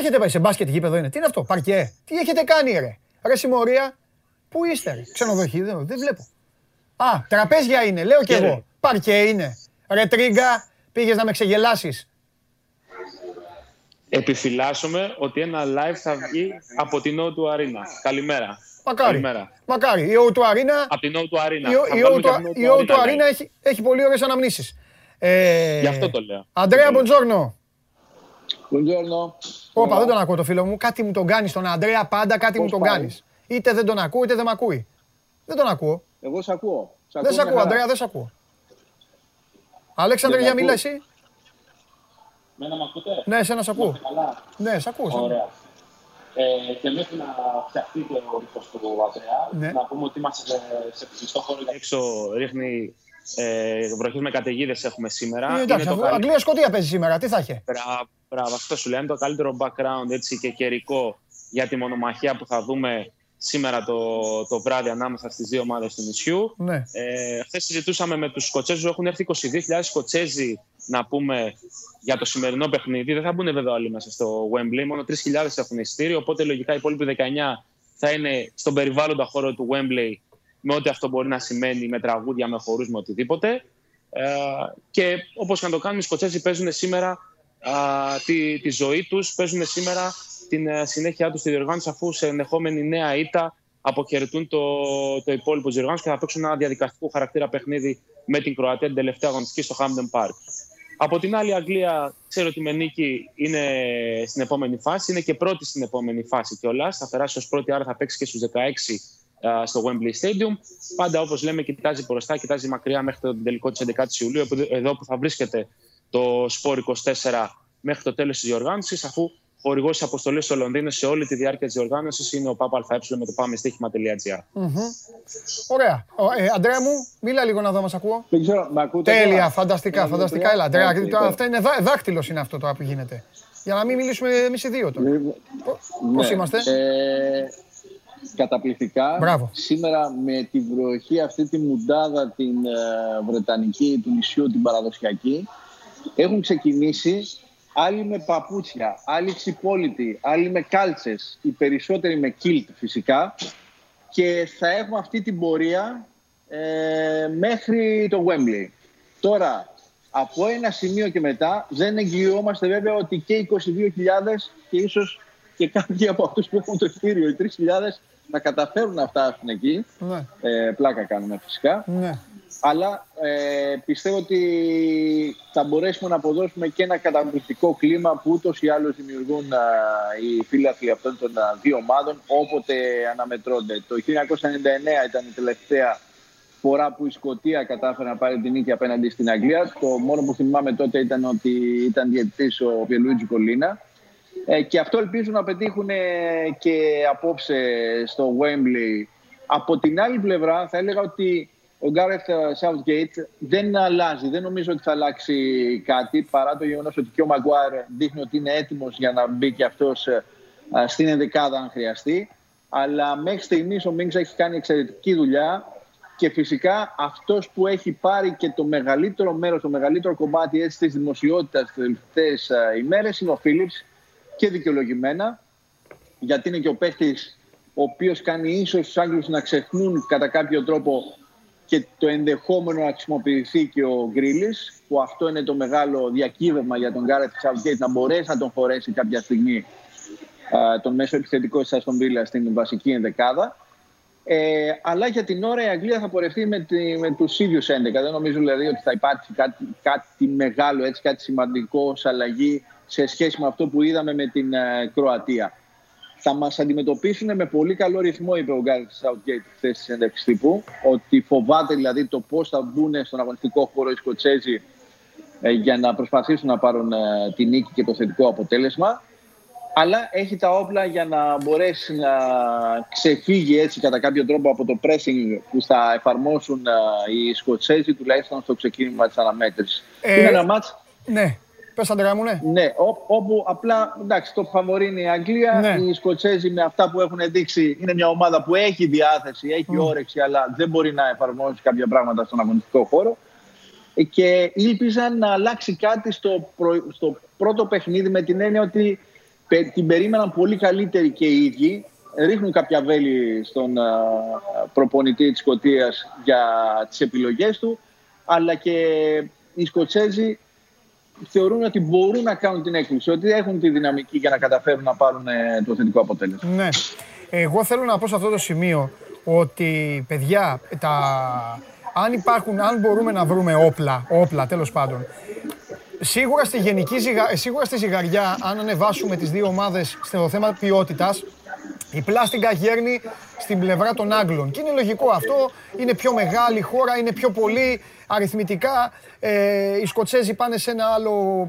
Έχετε πάει σε μπάσκετ γήπεδο είναι; Τι είναι αυτό, παρκέ; Τι έχετε κάνει ρε; Ρε συμμορία. Πού είστε ρε; Ξενοδοχείο δεν, δεν βλέπω. Α, τραπέζια είναι, λέω κι εγώ. Παρκέ είναι. Ρε τρίγκα, πήγες να με ξεγελάσεις. Επιφυλάσσομαι ότι ένα live θα βγει από την O του Αρίνα. Καλημέρα. Μακάρι. Καλημέρα. Μακάρι. Η O του Αρίνα. Από την O του Αρίνα. Η O του Αρίνα έχει, έχει πολύ ωραίες αναμνήσεις. Ε, Γι' αυτό το λέω. Αντρέα Μποντζόρνο. Buongiorno. Όπα, δεν τον ακούω το φίλο μου. Κάτι μου τον κάνει τον Αντρέα, πάντα κάτι μου τον κάνεις. Είτε δεν τον ακούω, είτε δεν με ακούει. Δεν τον ακούω. Εγώ σε ακούω. Δεν σε ακούω, Αντρέα, δεν σε ακούω. Αλέξανδρε, για μιλά εσύ. Μένα με ακούτε; Ναι, εσένα σε ακούω. Ναι, σε ακούω. Ωραία. Ε, και μέχρι να φτιαχτεί το ρήχος του Αντρέα, ναι. να πούμε ότι είμαστε σε κλειστό χώρο. Έξω ρίχνει ε, βροχή με καταιγίδες έχουμε σήμερα. Ε, εντάξει, το Αγγλία Σκοτία παίζει σήμερα, τι θα έχει. Μπράβο, αυτό σου λέει. Είναι το καλύτερο background έτσι, και καιρικό για τη μονομαχία που θα δούμε σήμερα το, το βράδυ ανάμεσα στις δύο ομάδες του νησιού. Ναι. Ε, Χθες συζητούσαμε με τους Σκοτσέζους, έχουν έρθει 22.000 Σκοτσέζοι να πούμε για το σημερινό παιχνίδι. Δεν θα μπουν βέβαια όλοι μέσα στο Wembley, μόνο 3.000 έχουν ειστήριο. Οπότε λογικά οι υπόλοιποι 19 θα είναι στον περιβάλλοντα χώρο του Wembley με ό,τι αυτό μπορεί να σημαίνει, με τραγούδια, με χορούς, με οτιδήποτε. Ε, και όπως και να το κάνουμε, οι Σκοτσέζοι παίζουν σήμερα α, τη, τη ζωή τους, παίζουν σήμερα την ε, συνέχεια τους στη διοργάνωση αφού σε ενδεχόμενη νέα ήττα αποχαιρετούν το, το υπόλοιπο της διοργάνωσης και θα παίξουν ένα διαδικαστικό χαρακτήρα παιχνίδι με την Κροατία την τελευταία αγωνιστική στο Hampden Park. Από την άλλη, η Αγγλία ξέρω ότι με νίκη είναι στην επόμενη φάση, είναι και πρώτη στην επόμενη φάση κιόλας. Θα περάσει ως πρώτη, άρα θα παίξει και στους 16 στο Wembley Stadium. Πάντα όπως λέμε, κοιτάζει μπροστά, κοιτάζει μακριά μέχρι το τελικό της 11η Ιουλίου, εδώ που θα βρίσκεται το Sport 24 μέχρι το τέλος της διοργάνωσης, αφού χορηγό αποστολής στο Λονδίνο σε όλη τη διάρκεια της διοργάνωσης είναι ο ΠΑΠΑ με το πάμε στοίχημα.gr. Ωραία. Ε, Αντρέα μου, μίλα λίγο να δω, μας ακούω. Δεν ξέρω, Τέλεια, φανταστικά, φανταστικά. Έλα, Αντρέα, αυτό είναι δάκτυλος είναι αυτό το που γίνεται. Για να μην μιλήσουμε εμείς οι δύο τώρα. Πώς Ναι. είμαστε; Ε, καταπληκτικά. Μπράβο. Σήμερα με τη βροχή αυτή τη μουντάδα την ε, βρετανική του νησιού, την παραδοσιακή, έχουν ξεκινήσει άλλοι με παπούτσια, άλλοι ξυπόλυτοι, άλλοι με κάλτσες, οι περισσότεροι με κίλτ φυσικά και θα έχουμε αυτή την πορεία ε, μέχρι το Wembley. Τώρα, από ένα σημείο και μετά δεν εγγυόμαστε βέβαια ότι και οι 22.000 και ίσως και κάποιοι από αυτούς που έχουν το ειστήριο, οι 3.000 να καταφέρουν να φτάσουν εκεί. Ναι, Ε, πλάκα κάνουμε φυσικά. ναι. Αλλά ε, πιστεύω ότι θα μπορέσουμε να αποδώσουμε και ένα καταπληκτικό κλίμα που ούτως ή άλλως δημιουργούν α, οι φίλαθλοι αυτών των α, δύο ομάδων όποτε αναμετρώνται. Το 1999 ήταν η τελευταία φορά που η Σκωτία κατάφερε να πάρει την νίκη απέναντι στην Αγγλία. Το μόνο που θυμάμαι τότε ήταν ότι ήταν διαιτητής ο Πιελουίτζι Κολίνα. Ε, και αυτό ελπίζουν να πετύχουν ε, και απόψε στο Wembley. Από την άλλη πλευρά θα έλεγα ότι ο Γκάρεθ Southgate δεν αλλάζει. Δεν νομίζω ότι θα αλλάξει κάτι παρά το γεγονός ότι και ο Μαγκουάρ δείχνει ότι είναι έτοιμος για να μπει και αυτός ε, α, στην ενδεκάδα αν χρειαστεί. Αλλά μέχρι στιγμής ο Μίγκς έχει κάνει εξαιρετική δουλειά και φυσικά αυτός που έχει πάρει και το μεγαλύτερο μέρος, το μεγαλύτερο κομμάτι έτσι, της δημοσιότητας τις τελευταίες α, ημέρες είναι ο Φίλιπς και δικαιολογημένα γιατί είναι και ο παίχτη ο οποίος κάνει ίσως τους Άγγλους να ξεχνούν κατά κάποιο τρόπο και το ενδεχόμενο να χρησιμοποιηθεί και ο Γκρίλης που αυτό είναι το μεγάλο διακύβευμα για τον Γκάρετ Southgate να μπορέσει να τον χωρέσει κάποια στιγμή α, τον μέσο επιθετικό της Αστον Βίλας στην βασική ενδεκάδα. Ε, αλλά για την ώρα η Αγγλία θα πορευτεί με, τη, με τους ίδιους 11. Δεν νομίζω δηλαδή ότι θα υπάρξει κάτι, κάτι μεγάλο, έτσι, κάτι σημαντικό ως αλλαγή σε σχέση με αυτό που είδαμε με την ε, Κροατία. Θα μας αντιμετωπίσουν με πολύ καλό ρυθμό, είπε ο Γκάρι Southgate χθες στη συνέντευξη τύπου, ότι φοβάται δηλαδή το πώς θα μπουν στον αγωνιστικό χώρο οι Σκοτσέζοι ε, για να προσπαθήσουν να πάρουν ε, τη νίκη και το θετικό αποτέλεσμα. Αλλά έχει τα όπλα για να μπορέσει να ξεφύγει έτσι κατά κάποιο τρόπο από το pressing που θα εφαρμόσουν ε, οι Σκοτσέζοι τουλάχιστον στο ξεκίνημα της αναμέτρησης. Ε, Είναι ένα μάτς Ναι, πες Αντρέα μου, ναι. ναι, ό- όπου απλά εντάξει, το φαβορεί είναι η Αγγλία. Ναι. Οι Σκοτσέζοι με αυτά που έχουν δείξει είναι μια ομάδα που έχει διάθεση, έχει όρεξη, αλλά δεν μπορεί να εφαρμόσει κάποια πράγματα στον αγωνιστικό χώρο. Ε, Και ήλπιζαν να αλλάξει κάτι στο, προ- στο πρώτο παιχνίδι με την έννοια ότι πε- την περίμεναν πολύ καλύτερη και οι ίδιοι. Ρίχνουν κάποια βέλη στον α, προπονητή της Σκωτίας για τις επιλογές του, αλλά και οι Σκοτσέζοι θεωρούν ότι μπορούν να κάνουν την έκπληξη, ότι έχουν τη δυναμική για να καταφέρουν να πάρουν ε, το θετικό αποτέλεσμα. Ναι. Εγώ θέλω να πω σε αυτό το σημείο ότι, παιδιά, τα... αν υπάρχουν, αν μπορούμε να βρούμε όπλα, όπλα τέλος πάντων, σίγουρα στη γενική ζυγα... σίγουρα στη ζυγαριά, αν ανεβάσουμε τις δύο ομάδες στο θέμα ποιότητας, η πλάστιγκα γέρνει στην πλευρά των Άγγλων. Και είναι λογικό αυτό. Είναι πιο μεγάλη χώρα, είναι πιο πολύ αριθμητικά. Ε, οι Σκοτσέζοι πάνε, σε ένα άλλο,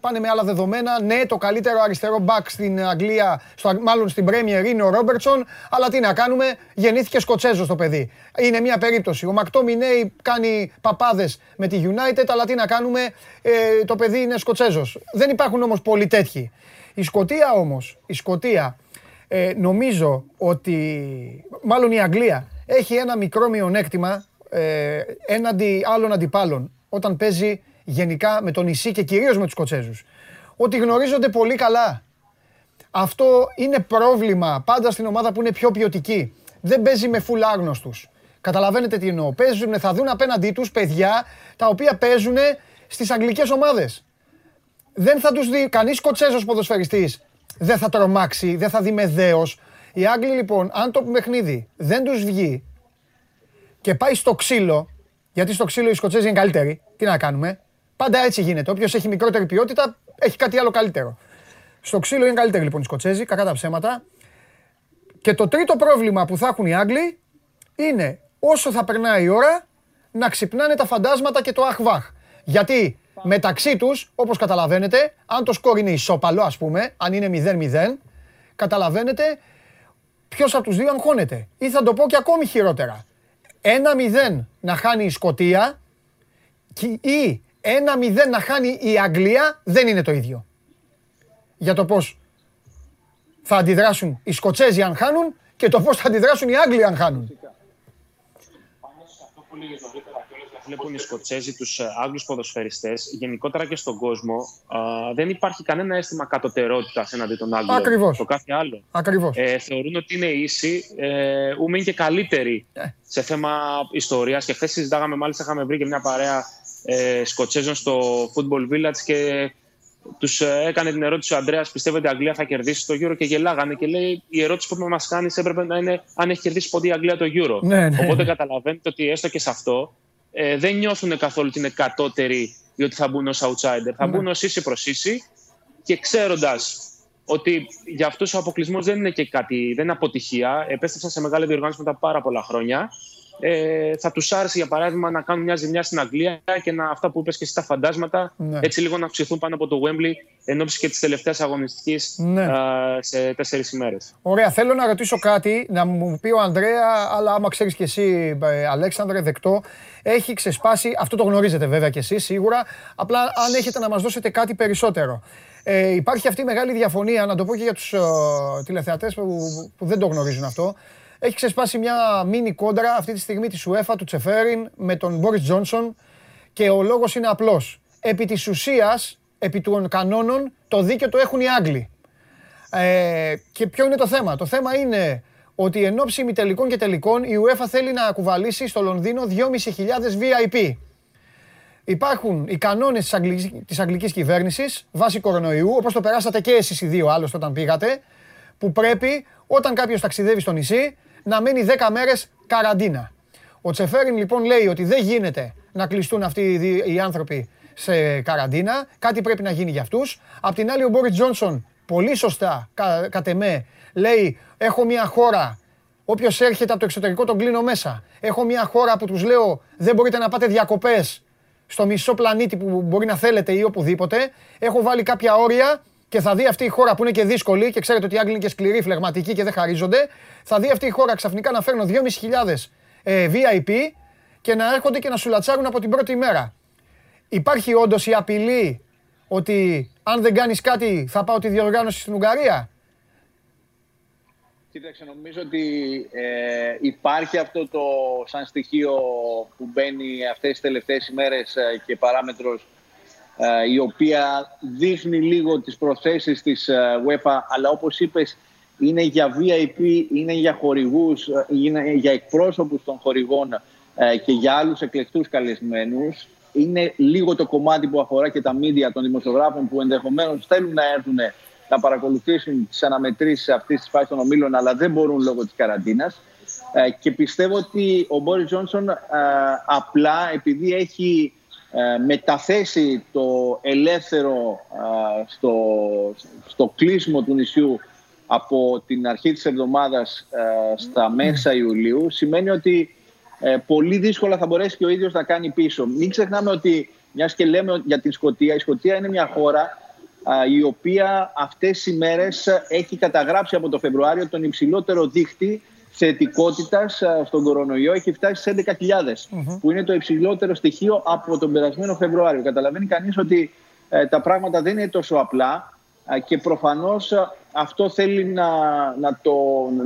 πάνε με άλλα δεδομένα. Ναι, το καλύτερο αριστερό μπακ στην Αγγλία, στο, μάλλον στην Premier είναι ο Ρόμπερτσον. Αλλά τι να κάνουμε, γεννήθηκε Σκοτσέζος το παιδί. Είναι μια περίπτωση. Ο Μακτό Μινέι κάνει παπάδες με τη United, αλλά τι να κάνουμε, ε, το παιδί είναι Σκοτσέζος. Δεν υπάρχουν όμως πολλοί τέτοιοι. Η Σκοτία όμως, η Σκοτία ε, νομίζω ότι, μάλλον η Αγγλία, έχει ένα μικρό μειονέκτημα ε, έναντι άλλων αντιπάλων όταν παίζει γενικά με το νησί και κυρίως με τους Σκοτσέζους. Ότι γνωρίζονται πολύ καλά. Αυτό είναι πρόβλημα πάντα στην ομάδα που είναι πιο ποιοτική. Δεν παίζει με φουλ άγνωστους. Καταλαβαίνετε τι εννοώ. Παίζουν, θα δουν απέναντί τους παιδιά τα οποία παίζουν στις αγγλικές ομάδες. Δεν θα τους δει κανείς Σκοτσέζος ποδοσφαιριστής. Δεν θα τρομάξει, δεν θα δει με δέος. Οι Άγγλοι λοιπόν, αν το παιχνίδι δεν τους βγει και πάει στο ξύλο, γιατί στο ξύλο οι Σκοτσέζοι είναι καλύτεροι, τι να κάνουμε. Πάντα έτσι γίνεται. Όποιος έχει μικρότερη ποιότητα έχει κάτι άλλο καλύτερο. Στο ξύλο είναι καλύτεροι λοιπόν οι Σκοτσέζοι, κακά τα ψέματα. Και το τρίτο πρόβλημα που θα έχουν οι Άγγλοι είναι όσο θα περνάει η ώρα να ξυπνάνε τα φαντάσματα και το αχβάχ. Γιατί μεταξύ τους, όπως καταλαβαίνετε, αν το σκορ είναι ισόπαλο ας πούμε, αν είναι 0-0, καταλαβαίνετε ποιος από τους δύο αγχώνεται. Ή θα το πω και ακόμη χειρότερα. 1-0 να χάνει η Σκοτία και- ή 1-0 να χάνει η Αγγλία δεν είναι το ίδιο. για το πώς θα αντιδράσουν οι Σκοτσέζοι αν χάνουν και το πώς θα αντιδράσουν οι Άγγλοι αν χάνουν. Αυτό που νωρίτερα βλέπουν οι Σκοτσέζοι τους ε, Άγγλους ποδοσφαιριστές, γενικότερα και στον κόσμο, δεν υπάρχει κανένα αίσθημα κατωτερότητας έναντι των Άγγλων. Ακριβώς. Το κάθε άλλο. Ακριβώς. Ε, θεωρούν ότι είναι ίσοι, ε, ούμε είναι και καλύτεροι ε. σε θέμα ιστορίας. Και χθες συζητάγαμε, μάλιστα, είχαμε βρει και μια παρέα ε, Σκοτσέζων στο Football Village και τους ε, έκανε την ερώτηση ο Αντρέα: Πιστεύετε η Αγγλία θα κερδίσει το Euro; Και γελάγανε. Και λέει: Η ερώτηση που μας κάνεις έπρεπε να είναι αν έχει κερδίσει ποτέ η Αγγλία το Euro. Ναι, ναι. Οπότε καταλαβαίνετε ότι έστω και σε αυτό ε, δεν νιώθουν καθόλου ότι είναι κατώτεροι ή ότι θα μπουν ως outsider. Θα ναι. μπουν ως ίση προς ίση και ξέροντας ότι για αυτούς ο αποκλεισμός δεν είναι και κάτι, δεν είναι αποτυχία. Επέστρεψαν σε μεγάλη διοργάνωση μετά πάρα πολλά χρόνια ε, θα τους άρεσε για παράδειγμα να κάνουν μια ζημιά στην Αγγλία και να, αυτά που είπες και εσύ τα φαντάσματα ναι. έτσι λίγο να αυξηθούν πάνω από το Wembley εν ώψη και της τελευταίας αγωνιστικής ναι. σε τέσσερις ημέρες. Ωραία. Θέλω να ρωτήσω κάτι, να μου πει ο Ανδρέα, αλλά άμα ξέρεις και εσύ, ε, Αλέξανδρε, δεκτό. Έχει ξεσπάσει, αυτό το γνωρίζετε βέβαια και εσείς σίγουρα. Απλά αν έχετε να μας δώσετε κάτι περισσότερο. Ε, υπάρχει αυτή η μεγάλη διαφωνία, να το πω και για τους uh, τηλεθεατές που, που δεν το γνωρίζουν αυτό. Έχει ξεσπάσει μια μίνι κόντρα αυτή τη στιγμή της UEFA του Τσεφέριν με τον Μπόρις Τζόνσον και ο λόγος είναι απλός. Επί της ουσίας, επί των κανόνων, το δίκαιο το έχουν οι Άγγλοι. Ε, και ποιο είναι το θέμα; Το θέμα είναι ότι εν ώψη ημιτελικών και τελικών η UEFA θέλει να κουβαλήσει στο Λονδίνο 2.500 VIP. Υπάρχουν οι κανόνες της αγγλικής, της αγγλικής κυβέρνησης βάσει κορονοϊού, όπως το περάσατε και εσείς οι δύο άλλωστε όταν πήγατε, που πρέπει όταν κάποιος ταξιδεύει στο νησί να μένει 10 μέρες καραντίνα. Ο Τσεφέριν λοιπόν λέει ότι δεν γίνεται να κλειστούν αυτοί οι άνθρωποι σε καραντίνα. Κάτι πρέπει να γίνει για αυτούς. Απ' την άλλη, ο Μπόρις Τζόνσον, πολύ σωστά, κα, κατ' εμέ, λέει: Έχω μια χώρα. Όποιος έρχεται από το εξωτερικό τον κλείνω μέσα. Έχω μια χώρα που τους λέω: Δεν μπορείτε να πάτε διακοπές στο μισό πλανήτη που μπορεί να θέλετε ή οπουδήποτε. Έχω βάλει κάποια όρια και θα δει αυτή η χώρα που είναι και δύσκολη και ξέρετε ότι οι Άγγλοι είναι και σκληροί, φλεγματικοί και δεν χαρίζονται, θα δει αυτή η χώρα ξαφνικά να φέρνω 2.500 ε, VIP και να έρχονται και να σου λατσάρουν από την πρώτη ημέρα. Υπάρχει όντως η απειλή ότι αν δεν κάνεις κάτι θα πάω τη διοργάνωση στην Ουγγαρία; Κοίταξε, νομίζω ότι ε, υπάρχει αυτό το σαν στοιχείο που μπαίνει αυτές τις τελευταίες ημέρες ε, και παράμετρος ε, η οποία δείχνει λίγο τις προθέσεις της ε, UEFA, αλλά όπως είπες είναι για VIP, είναι για χορηγούς, ε, είναι για εκπρόσωπους των χορηγών και για άλλους εκλεκτούς καλεσμένους. Είναι λίγο το κομμάτι που αφορά και τα μίντια των δημοσιογράφων που ενδεχομένως θέλουν να έρθουν να παρακολουθήσουν τις αναμετρήσεις αυτής της φάσης των ομίλων, αλλά δεν μπορούν λόγω της καραντίνας. Και πιστεύω ότι ο Μπόρις Τζόνσον απλά επειδή έχει ε, μεταθέσει το ελεύθερο στο, στο κλείσιμο του νησιού από την αρχή της εβδομάδας στα μέσα Ιουλίου σημαίνει ότι ε, πολύ δύσκολα θα μπορέσει και ο ίδιος να κάνει πίσω. Μην ξεχνάμε ότι, μιας και λέμε για την Σκωτία, η Σκωτία είναι μια χώρα η οποία αυτές τις ημέρες έχει καταγράψει από το Φεβρουάριο τον υψηλότερο δίχτυ θετικότητα ε, στον κορονοϊό έχει φτάσει σε 11.000, που είναι το υψηλότερο στοιχείο από τον περασμένο Φεβρουάριο. Καταλαβαίνει κανείς ότι ε, τα πράγματα δεν είναι τόσο απλά ε, και προφανώς αυτό θέλει να, να, το,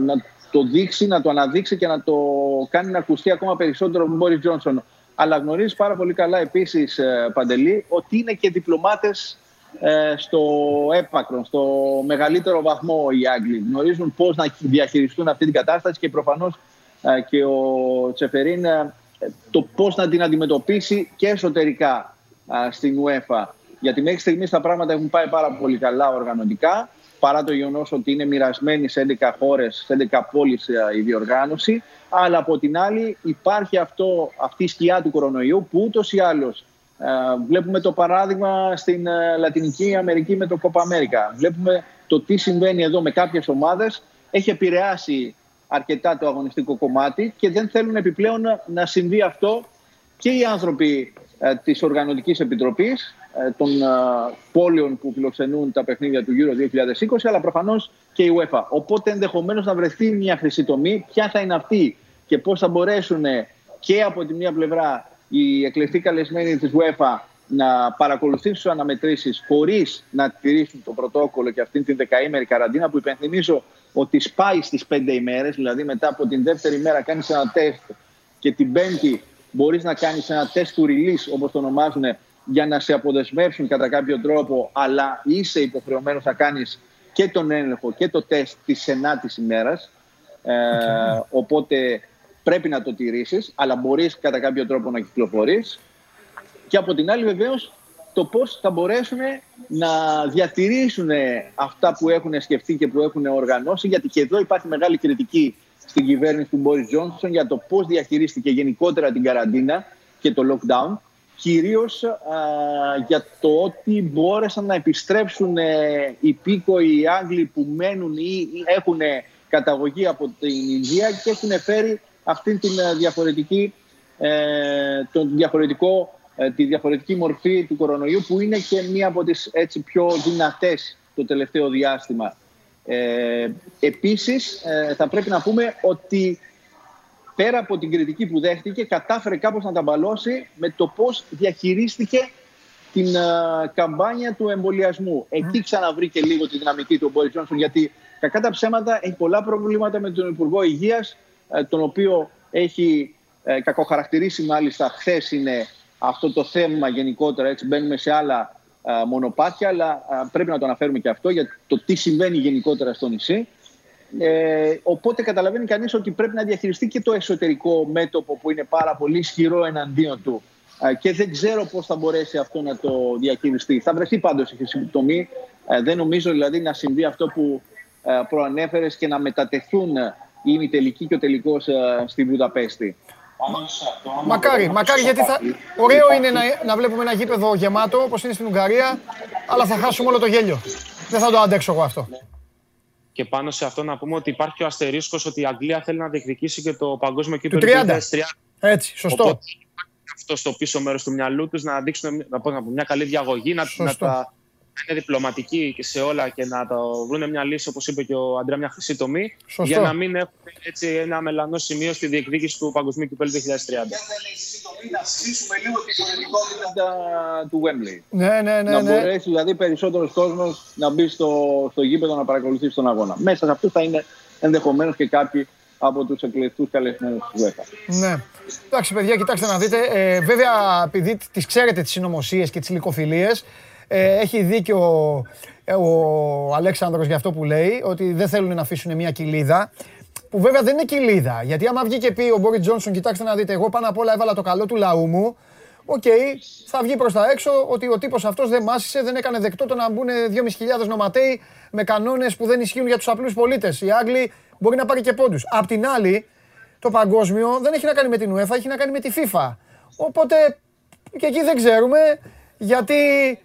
να το δείξει, να το αναδείξει και να το κάνει να ακουστεί ακόμα περισσότερο ο Μπόρις Τζόνσον. Αλλά γνωρίζεις πάρα πολύ καλά επίσης, Παντελή, ότι είναι και διπλωμάτες ε, στο έπακρο, στο μεγαλύτερο βαθμό οι Άγγλοι. Γνωρίζουν πώς να διαχειριστούν αυτή την κατάσταση και προφανώς ε, και ο Τσεφερίν ε, το πώς να την αντιμετωπίσει και εσωτερικά στην UEFA. Γιατί μέχρι στιγμής τα πράγματα έχουν πάει πάρα πολύ καλά οργανωτικά παρά το γεγονός ότι είναι μοιρασμένη σε 11 χώρες, σε 11 πόλεις η διοργάνωση. Αλλά από την άλλη υπάρχει αυτό, αυτή η σκιά του κορονοϊού που ούτως ή άλλως ε, βλέπουμε το παράδειγμα στην ε, Λατινική Αμερική με το Copa America. Βλέπουμε το τι συμβαίνει εδώ με κάποιες ομάδες. Έχει επηρεάσει αρκετά το αγωνιστικό κομμάτι και δεν θέλουν επιπλέον να συμβεί αυτό και οι άνθρωποι ε, της Οργανωτικής Επιτροπής των πόλεων που φιλοξενούν τα παιχνίδια του Euro 2020 αλλά προφανώς και η UEFA. Οπότε ενδεχομένως να βρεθεί μια χρυσή τομή. Ποια θα είναι αυτή και πώς θα μπορέσουν και από τη μία πλευρά οι εκλεκτοί καλεσμένοι της UEFA να παρακολουθήσουν τις αναμετρήσεις χωρίς να τηρήσουν το πρωτόκολλο και αυτήν την δεκαήμερη καραντίνα που υπενθυμίζω ότι σπάει στις πέντε ημέρες, δηλαδή μετά από την δεύτερη μέρα κάνεις ένα τεστ και την πέμπτη μπορείς να κάνεις ένα τεστ του release, όπως το ονομάζουν, για να σε αποδεσμεύσουν κατά κάποιο τρόπο, αλλά είσαι υποχρεωμένος να κάνεις και τον έλεγχο και το τεστ της 9η ημέρας. Ε, οπότε πρέπει να το τηρήσεις, αλλά μπορείς κατά κάποιο τρόπο να κυκλοφορείς. Και από την άλλη, βεβαίως, το πώς θα μπορέσουν να διατηρήσουν αυτά που έχουν σκεφτεί και που έχουν οργανώσει, γιατί και εδώ υπάρχει μεγάλη κριτική στην κυβέρνηση του Μπόρις Τζόνσον για το πώς διαχειρίστηκε γενικότερα την καραντίνα και το lockdown. Κυρίως για το ότι μπόρεσαν να επιστρέψουν ε, οι πίκοοι οι Άγγλοι που μένουν ή έχουν καταγωγή από την Ινδία και έχουν φέρει αυτή την ε, διαφορετική, ε, τον διαφορετικό, ε, τη διαφορετική μορφή του κορονοϊού που είναι και μία από τις έτσι, πιο δυνατές το τελευταίο διάστημα. Ε, επίσης θα πρέπει να πούμε ότι πέρα από την κριτική που δέχτηκε κατάφερε κάπως να τα μπαλώσει με το πώς διαχειρίστηκε την καμπάνια του εμβολιασμού. Εκεί ξαναβρήκε λίγο τη δυναμική του Μπόρις Τζόνσον γιατί κακά τα ψέματα έχει πολλά προβλήματα με τον Υπουργό Υγείας ε, τον οποίο έχει ε, κακοχαρακτηρίσει μάλιστα χθες είναι αυτό το θέμα γενικότερα. Έτσι μπαίνουμε σε άλλα ε, μονοπάτια, αλλά πρέπει να το αναφέρουμε και αυτό για το τι συμβαίνει γενικότερα στο νησί. Ε, οπότε καταλαβαίνει κανείς ότι πρέπει να διαχειριστεί και το εσωτερικό μέτωπο που είναι πάρα πολύ ισχυρό εναντίον του. και δεν ξέρω πώς θα μπορέσει αυτό να το διαχειριστεί. Θα βρεθεί πάντως η χρήσιμη τομή. δεν νομίζω δηλαδή να συμβεί αυτό που προανέφερες και να μετατεθούν η τελική και ο τελικός ε, στη Βουδαπέστη. Μακάρι, μακάρι γιατί θα... ωραίο είναι να, να βλέπουμε ένα γήπεδο γεμάτο όπως είναι στην Ουγγαρία, αλλά θα χάσουμε όλο το γέλιο. Δεν θα το αντέξω εγώ αυτό. Και πάνω σε αυτό να πούμε ότι υπάρχει ο αστερίσκος ότι η Αγγλία θέλει να διεκδικήσει και το παγκόσμιο κύπελο του 2030. Έτσι, σωστό. Οπότε, αυτό στο πίσω μέρος του μυαλού τους να δείξουν να πω, να πω, μια καλή διαγωγή, να, να τα είναι διπλωματικοί σε όλα και να το βρουν μια λύση, όπως είπε και ο Αντρέα, μια χρυσή τομή, για να μην έχουν έτσι ένα μελανό σημείο στη διεκδίκηση του Παγκοσμίου Κυπέλου 2030. Για να στήσουμε λίγο τη πολιτικότητα του Wembley. Ναι, ναι, ναι. Να ναι. μπορέσει δηλαδή περισσότερος κόσμος να μπει στο, στο γήπεδο να παρακολουθήσει τον αγώνα. Μέσα σε αυτού θα είναι ενδεχομένως και κάποιοι από τους εκλεκτού καλεσμένους του ΒΕΚΑ. Ναι. Εντάξει, παιδιά, κοιτάξτε να δείτε. Ε, βέβαια, επειδή τις ξέρετε τις συνωμοσίες και τις λικοφιλίε, ε, έχει δίκιο ο Αλέξανδρος για αυτό που λέει, ότι δεν θέλουν να αφήσουν μια κηλίδα. Που βέβαια δεν είναι κηλίδα. Γιατί άμα βγει και πει ο Μπόρις Τζόνσον, κοιτάξτε να δείτε, εγώ πάνω απ' όλα έβαλα το καλό του λαού μου. OK, okay, θα βγει προς τα έξω ότι ο τύπος αυτός δεν μάσησε, δεν έκανε δεκτό το να μπουν 2.500 νοματέοι με κανόνες που δεν ισχύουν για τους απλούς πολίτες. Οι Άγγλοι μπορεί να πάρει και πόντους. Απ' την άλλη, το παγκόσμιο δεν έχει να κάνει με την UEFA, έχει να κάνει με τη FIFA. Οπότε και εκεί δεν ξέρουμε. Γιατί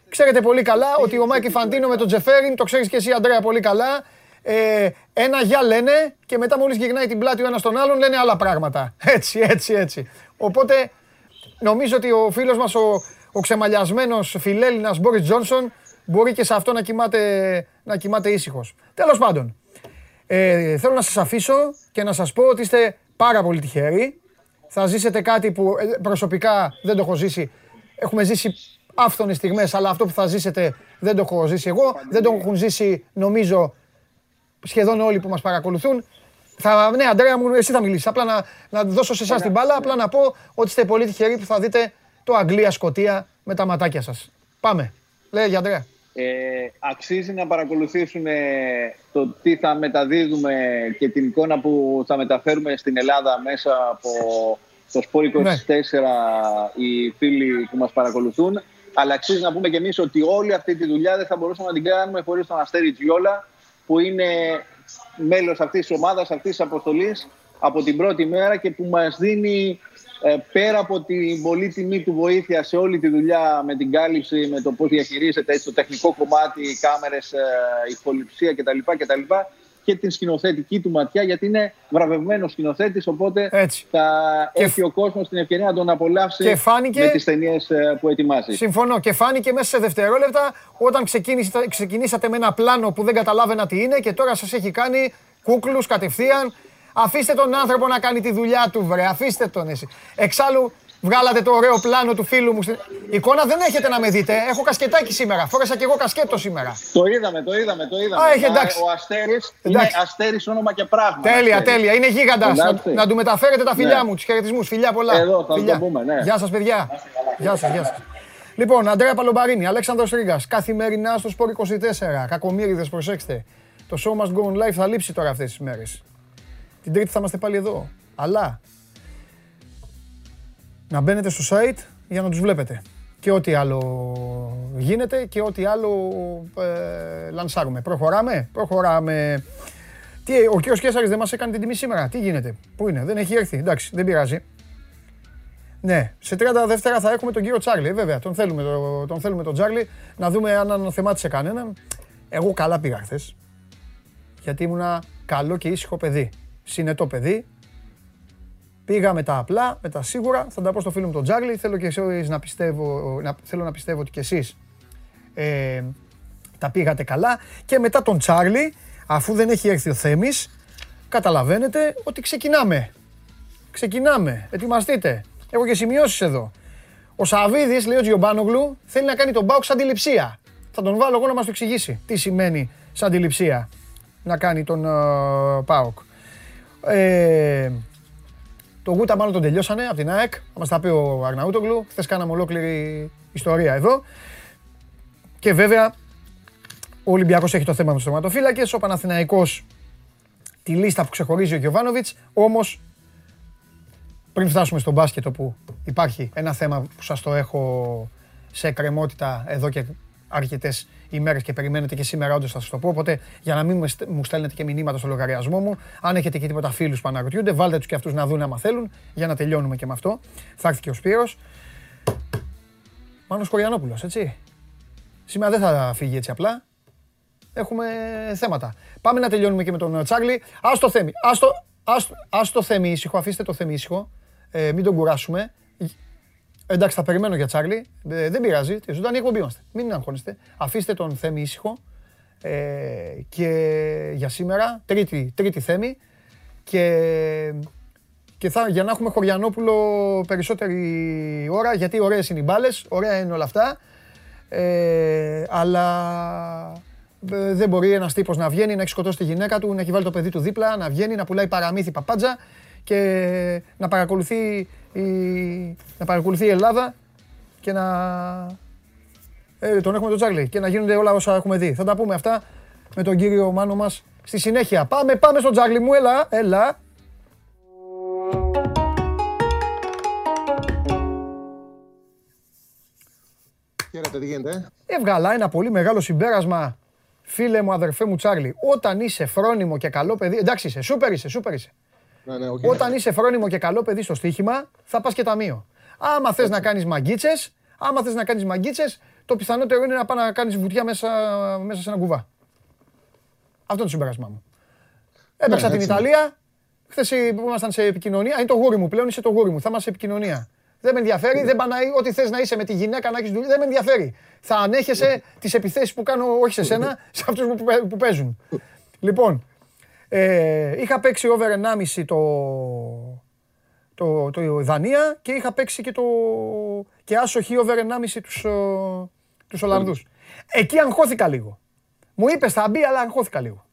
ξέρετε πολύ καλά ότι ο Μάικη Φαντίνο με τον Τζεφέριν, το ξέρεις και εσύ Αντρέα πολύ καλά, ε, ένα γεια λένε και μετά μόλις γυρνάει την πλάτη ο ένας τον άλλον λένε άλλα πράγματα. Έτσι, έτσι, έτσι. Οπότε νομίζω ότι ο φίλος μας ο, ο ξεμαλιασμένος φιλέλληνας Μπόρις Τζόνσον μπορεί και σε αυτό να κοιμάται, να κοιμάται ήσυχος. Τέλος πάντων, ε, θέλω να σας αφήσω και να σας πω ότι είστε πάρα πολύ τυχεροί. Θα ζήσετε κάτι που ε, προσωπικά δεν το έχω ζήσει. Έχουμε ζήσει άφθονες στιγμές, αλλά αυτό που θα ζήσετε δεν το έχω ζήσει εγώ. Δεν το έχουν ζήσει, νομίζω, σχεδόν όλοι που μας παρακολουθούν. Θα, ναι, Αντρέα μου, εσύ θα μιλήσεις. Απλά να, να δώσω σε εσάς την μπάλα, απλά να πω ότι είστε πολύ τυχεροί που θα δείτε το Αγγλία-Σκοτία με τα ματάκια σας. Πάμε. Λέγε, Αντρέα. Ε, αξίζει να παρακολουθήσουν το τι θα μεταδίδουμε και την εικόνα που θα μεταφέρουμε στην Ελλάδα μέσα από το Σπόρ 24 ναι. οι φίλοι που μας παρακολουθούν. Αλλά αξίζει να πούμε και εμείς ότι όλη αυτή τη δουλειά δεν θα μπορούσαμε να την κάνουμε χωρίς τον Αστέρι Τζιόλα, που είναι μέλος αυτής της ομάδας, αυτής της αποστολής από την πρώτη μέρα και που μας δίνει ε, πέρα από την πολύτιμή του βοήθεια σε όλη τη δουλειά με την κάλυψη, με το πώς διαχειρίζεται έτσι, το τεχνικό κομμάτι, οι κάμερες, η ηχοληψία κτλ. κτλ και την σκηνοθετική του ματιά, γιατί είναι βραβευμένος σκηνοθέτης. Οπότε Έτσι. θα και έχει ο κόσμος την ευκαιρία να τον απολαύσει και φάνηκε... με τις ταινίες ε, που ετοιμάζει. Συμφωνώ. Και φάνηκε μέσα σε δευτερόλεπτα όταν ξεκινήσατε με ένα πλάνο που δεν καταλάβαινα τι είναι και τώρα σας έχει κάνει κούκλους κατευθείαν. Αφήστε τον άνθρωπο να κάνει τη δουλειά του, βρε. Αφήστε τον εσύ. Εξάλλου, Βγάλατε το ωραίο πλάνο του φίλου μου. Εικόνα δεν έχετε να με δείτε. Έχω κασκετάκι σήμερα. Φόρεσα και εγώ κασκέτο σήμερα. Το είδαμε, το είδαμε, το είδαμε. Α, έχει, εντάξει. Ο Αστέρης είναι Αστέρης όνομα και πράγμα. Τέλεια, Αστέρης. τέλεια. Είναι γίγαντας. Να, να του μεταφέρετε τα φιλιά ναι. μου, τους χαιρετισμούς. Φιλιά πολλά. Εδώ, θα φιλιά. το πούμε, ναι. Γεια σας, παιδιά. Γεια σας, γεια σας. Λοιπόν, Αντρέα Παλομπαρίνη, Αλέξανδρος Ρίγκας, καθημερινά στο Σπορ 24. Κακομύριδες, προσέξτε. Το show must go on live θα λείψει τώρα αυτές τις μέρες. Την Τρίτη θα είμαστε πάλι εδώ. Αλλά να μπαίνετε στο site για να τους βλέπετε. Και ό,τι άλλο γίνεται και ό,τι άλλο ε, λανσάρουμε. Προχωράμε, προχωράμε. Τι, ο κύριος Κέσσαρης δεν μας έκανε την τιμή σήμερα. Τι γίνεται, πού είναι, δεν έχει έρθει. Εντάξει, δεν πειράζει. Ναι, σε 30 δεύτερα θα έχουμε τον κύριο Τσάρλι. Ε, βέβαια, τον θέλουμε, τον θέλουμε τον Τσάρλι να δούμε αν αναθεμάτισε κανέναν. Εγώ καλά πήγα χθες. Γιατί ήμουνα καλό και ήσυχο παιδί. Συνετό παιδί, Πήγα με τα απλά, με τα σίγουρα. Θα τα πω στο φίλο μου τον Τζάγλι. Θέλω και εσείς να πιστεύω, να, θέλω να πιστεύω ότι και εσείς ε, τα πήγατε καλά. Και μετά τον Τσάρλι, αφού δεν έχει έρθει ο Θέμης, καταλαβαίνετε ότι ξεκινάμε. Ξεκινάμε. Ετοιμαστείτε. Έχω και σημειώσεις εδώ. Ο Σαββίδης, λέει ο Τζιομπάνογλου, θέλει να κάνει τον Μπάουκ σαν αντιληψία. Θα τον βάλω εγώ να μας το εξηγήσει. Τι σημαίνει σαν αντιληψία να κάνει τον uh, Πάοκ. Ε, το Γούτα μάλλον τον τελειώσανε από την ΑΕΚ. Θα μας τα πει ο Αρναούτογλου. Χθες κάναμε ολόκληρη ιστορία εδώ. Και βέβαια ο Ολυμπιακός έχει το θέμα με τους θεματοφύλακες. Ο Παναθηναϊκός τη λίστα που ξεχωρίζει ο Γιωβάνοβιτς. Όμως πριν φτάσουμε στο μπάσκετ όπου υπάρχει ένα θέμα που σας το έχω σε εκκρεμότητα εδώ και αρκετές ημέρες και περιμένετε και σήμερα, όντως θα σας το πω. Οπότε για να μην μου στέλνετε και μηνύματα στο λογαριασμό μου, αν έχετε και τίποτα φίλους που αναρωτιούνται, βάλτε τους και αυτούς να δουν άμα θέλουν, για να τελειώνουμε και με αυτό. Θα έρθει και ο Σπύρος. Μάνος Κοριανόπουλος, έτσι. Σήμερα δεν θα φύγει έτσι απλά. Έχουμε θέματα. Πάμε να τελειώνουμε και με τον Τσάρλι. Α το θέμη. Ας το, θέμη ήσυχο, αφήστε το θέμη ήσυχο. Ε, μην τον κουράσουμε. Εντάξει, θα περιμένω για Τσάρλι. Ε, δεν πειράζει. Τη ζωντανή εκπομπή είμαστε. Μην αγχώνεστε. Αφήστε τον Θέμη ήσυχο. Ε, και για σήμερα, τρίτη, τρίτη Θέμη. Και, και θα, για να έχουμε Χωριανόπουλο περισσότερη ώρα, γιατί ωραίες είναι οι μπάλες, ωραία είναι όλα αυτά. Ε, αλλά ε, δεν μπορεί ένας τύπος να βγαίνει, να έχει σκοτώσει τη γυναίκα του, να έχει βάλει το παιδί του δίπλα, να βγαίνει, να πουλάει παραμύθι παπάντζα και να παρακολουθεί η, να παρακολουθεί η Ελλάδα και να... Ε, τον έχουμε τον Τζάρλι και να γίνονται όλα όσα έχουμε δει. Θα τα πούμε αυτά με τον κύριο Μάνο μας στη συνέχεια. Πάμε, πάμε στον Τζάρλι μου, έλα, έλα. Χαίρετε, τι γίνεται; Έβγαλα ένα πολύ μεγάλο συμπέρασμα, φίλε μου, αδερφέ μου Τσάρλι. Όταν είσαι φρόνιμο και καλό παιδί, εντάξει είσαι, σούπερ είσαι, σούπερ είσαι. Ναι, ναι, Όταν είσαι φρόνιμο και καλό παιδί στο στοίχημα, θα πας και ταμείο. Άμα θες να κάνεις μαγκίτσε, άμα θες να κάνεις μαγκίτσε, το πιθανότερο είναι να πάει να κάνεις βουτιά μέσα, μέσα σε ένα κουβά. Αυτό είναι το συμπέρασμά μου. Έπαιξα ναι, την Ιταλία. Χθες που ήμασταν σε επικοινωνία. Είναι το γούρι μου πλέον, είσαι το γούρι μου. Θα είμαστε σε επικοινωνία. Δεν με ενδιαφέρει, δεν πανάει ό,τι θες να είσαι με τη γυναίκα, να έχεις δουλειά. Δεν με ενδιαφέρει. Θα ανέχεσαι τις επιθέσεις που κάνω, όχι σε σένα, σε αυτούς που παίζουν. Λοιπόν, ε, είχα παίξει over 1,5 το, το, το Δανία και είχα παίξει και, το, και άσοχη over 1,5 τους, τους Ολλανδούς. Εκεί αγχώθηκα λίγο. Μου είπες θα μπει, αλλά αγχώθηκα λίγο.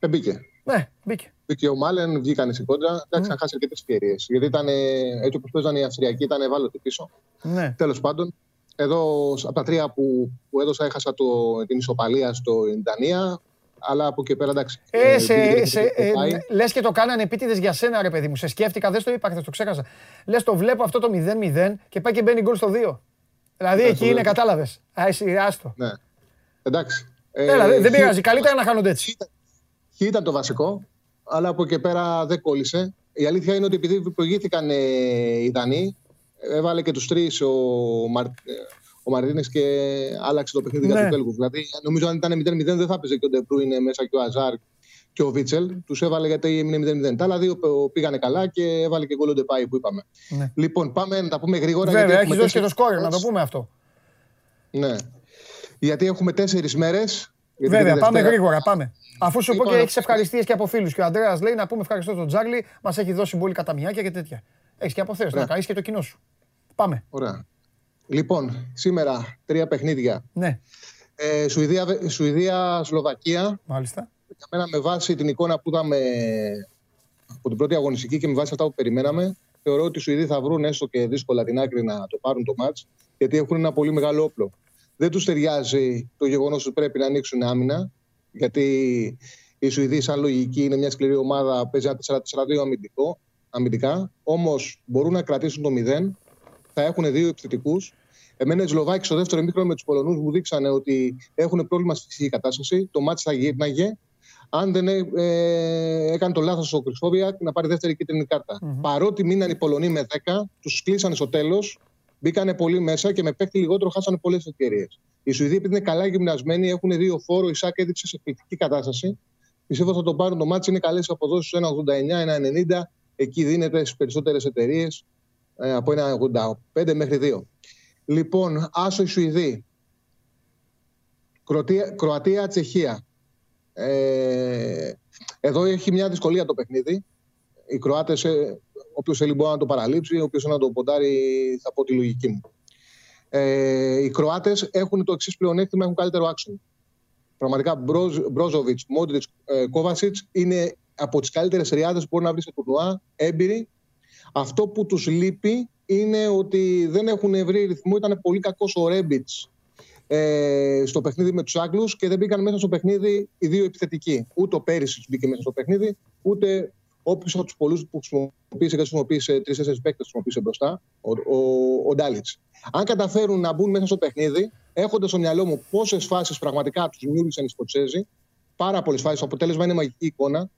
Δεν μπήκε. Ναι, μπήκε. Μπήκε ο Μάλεν, βγήκαν στην κόντρα. Εντάξει, mm. χάσει αρκετές ευκαιρίες. Γιατί ήταν έτσι όπως παίζανε οι Αυστριακοί, ήταν ευάλωτοι πίσω. Ναι. Τέλος πάντων, εδώ από τα τρία που, που έδωσα, έχασα το, την ισοπαλία στο Ινδανία αλλά από εκεί πέρα εντάξει. Ε, σε, σε, ε, λες και το κάνανε επίτηδες για σένα ρε παιδί μου. Σε σκέφτηκα, δεν στο είπα χθες, το ξέχασα. Λες το βλέπω αυτό το 0-0 και πάει και μπαίνει γκολ στο 2. Δηλαδή ναι, εκεί είναι, κατάλαβες. Α, εσύ, άστο. Ναι. Εντάξει. Έλα, ε, δεν πειράζει. Καλύτερα να χάνονται έτσι. Χ ήταν το βασικό, αλλά από εκεί πέρα δεν κόλλησε. Η αλήθεια είναι ότι επειδή προηγήθηκαν ε, οι Δανείοι, έβαλε και τους τρεις ο, Μαρ ο Μαρτίνε και άλλαξε το παιχνίδι για ναι. τους Βέλγους. Δηλαδή, νομίζω αν ήταν 0-0 δεν θα έπαιζε και ο Ντεπρού είναι μέσα και ο Αζάρ και ο Βίτσελ. Τους έβαλε γιατί έμεινε 0-0. Τα άλλα δύο πήγανε καλά και έβαλε και γκολ ο Ντεπάη που είπαμε. Ναι. Λοιπόν, πάμε να τα πούμε γρήγορα. Βέβαια, έχει δώσει και το σκόρ, να το πούμε αυτό. Ναι. Γιατί έχουμε τέσσερις μέρες Βέβαια, πάμε γρήγορα. Πάμε. Αφού σου πω και έχεις ευχαριστίες και από φίλους. Και ο Αντρέα λέει να πούμε ευχαριστώ στον Τζάρλι, μας έχει δώσει πολύ καταμιάκια και τέτοια. Έχεις και από να κάνεις και το κοινό σου. Πάμε. Ωραία. Λοιπόν, σήμερα τρία παιχνίδια. Ναι. Ε, Σουηδία, Σουηδία, Σλοβακία. Μάλιστα. Για μένα με βάση την εικόνα που είδαμε από την πρώτη αγωνιστική και με βάση αυτά που περιμέναμε, θεωρώ ότι οι Σουηδοί θα βρουν έστω και δύσκολα την άκρη να το πάρουν το μάτς, γιατί έχουν ένα πολύ μεγάλο όπλο. Δεν τους ταιριάζει το γεγονός ότι πρέπει να ανοίξουν άμυνα, γιατί η Σουηδοί, σαν λογική, είναι μια σκληρή ομάδα, παίζει ένα 4-4-2 αμυντικό, αμυντικά. Όμως μπορούν να κρατήσουν το 0, θα έχουν δύο επιθετικούς. Εμένα οι Σλοβάκοι στο δεύτερο μήκρο με τους Πολωνούς μου δείξανε ότι έχουν πρόβλημα στη φυσική κατάσταση. Το μάτι θα γύρναγε αν δεν ε, έκανε το λάθος ο Κρυσφόβια να πάρει δεύτερη κίτρινη κάρτα. Mm-hmm. Παρότι μείναν οι Πολωνοί με 10, τους κλείσανε στο τέλος, μπήκανε πολύ μέσα και με παίχτη λιγότερο χάσανε πολλές ευκαιρίες. Οι Σουηδοί, επειδή είναι καλά γυμνασμένοι, έχουν δύο φόρο. Η Σάκ έδειξε σε εκπληκτική κατάσταση. Πιστεύω θα τον πάρουν το μάτι. Είναι καλές αποδόσεις 1,89, 1,90. Εκεί δίνεται στις περισσότερες εταιρείες ε, από 1,85 μέχρι 2. Λοιπόν, άσο οι Σουηδοί. Κροατία-Τσεχία. Ε, εδώ έχει μια δυσκολία το παιχνίδι. Οι Κροάτες, ε, όποιος θέλει μπορεί να το παραλείψει, όποιος θέλει να το ποντάρει, θα πω τη λογική μου. Ε, οι Κροάτες έχουν το εξής πλεονέκτημα, έχουν καλύτερο άξονα. Πραγματικά Μπρόζοβιτς, Μόντριτ, Κόβασιτς είναι από τις καλύτερες ριάδε που μπορεί να βρεις σε τουρνουά, έμπειροι. Αυτό που τους λείπει είναι ότι δεν έχουν βρει ρυθμό. Ήταν πολύ κακός ο Ρέμπιτς ε, στο παιχνίδι με τους Άγγλους και δεν μπήκαν μέσα στο παιχνίδι οι δύο επιθετικοί. Ούτε ο Πέρυσι μπήκε μέσα στο παιχνίδι, ούτε όποιος από τους πολλούς που χρησιμοποίησε και χρησιμοποίησε τρει-τέσσερι παίκτες χρησιμοποίησε μπροστά, ο, ο, ο Ντάλιτς. Αν καταφέρουν να μπουν μέσα στο παιχνίδι, έχοντας στο μυαλό μου πόσες φάσεις πραγματικά τους δημιούργησαν οι Σκοτσέζοι, πάρα πολλές φάσεις, το αποτέλεσμα είναι μαγική εικόνα.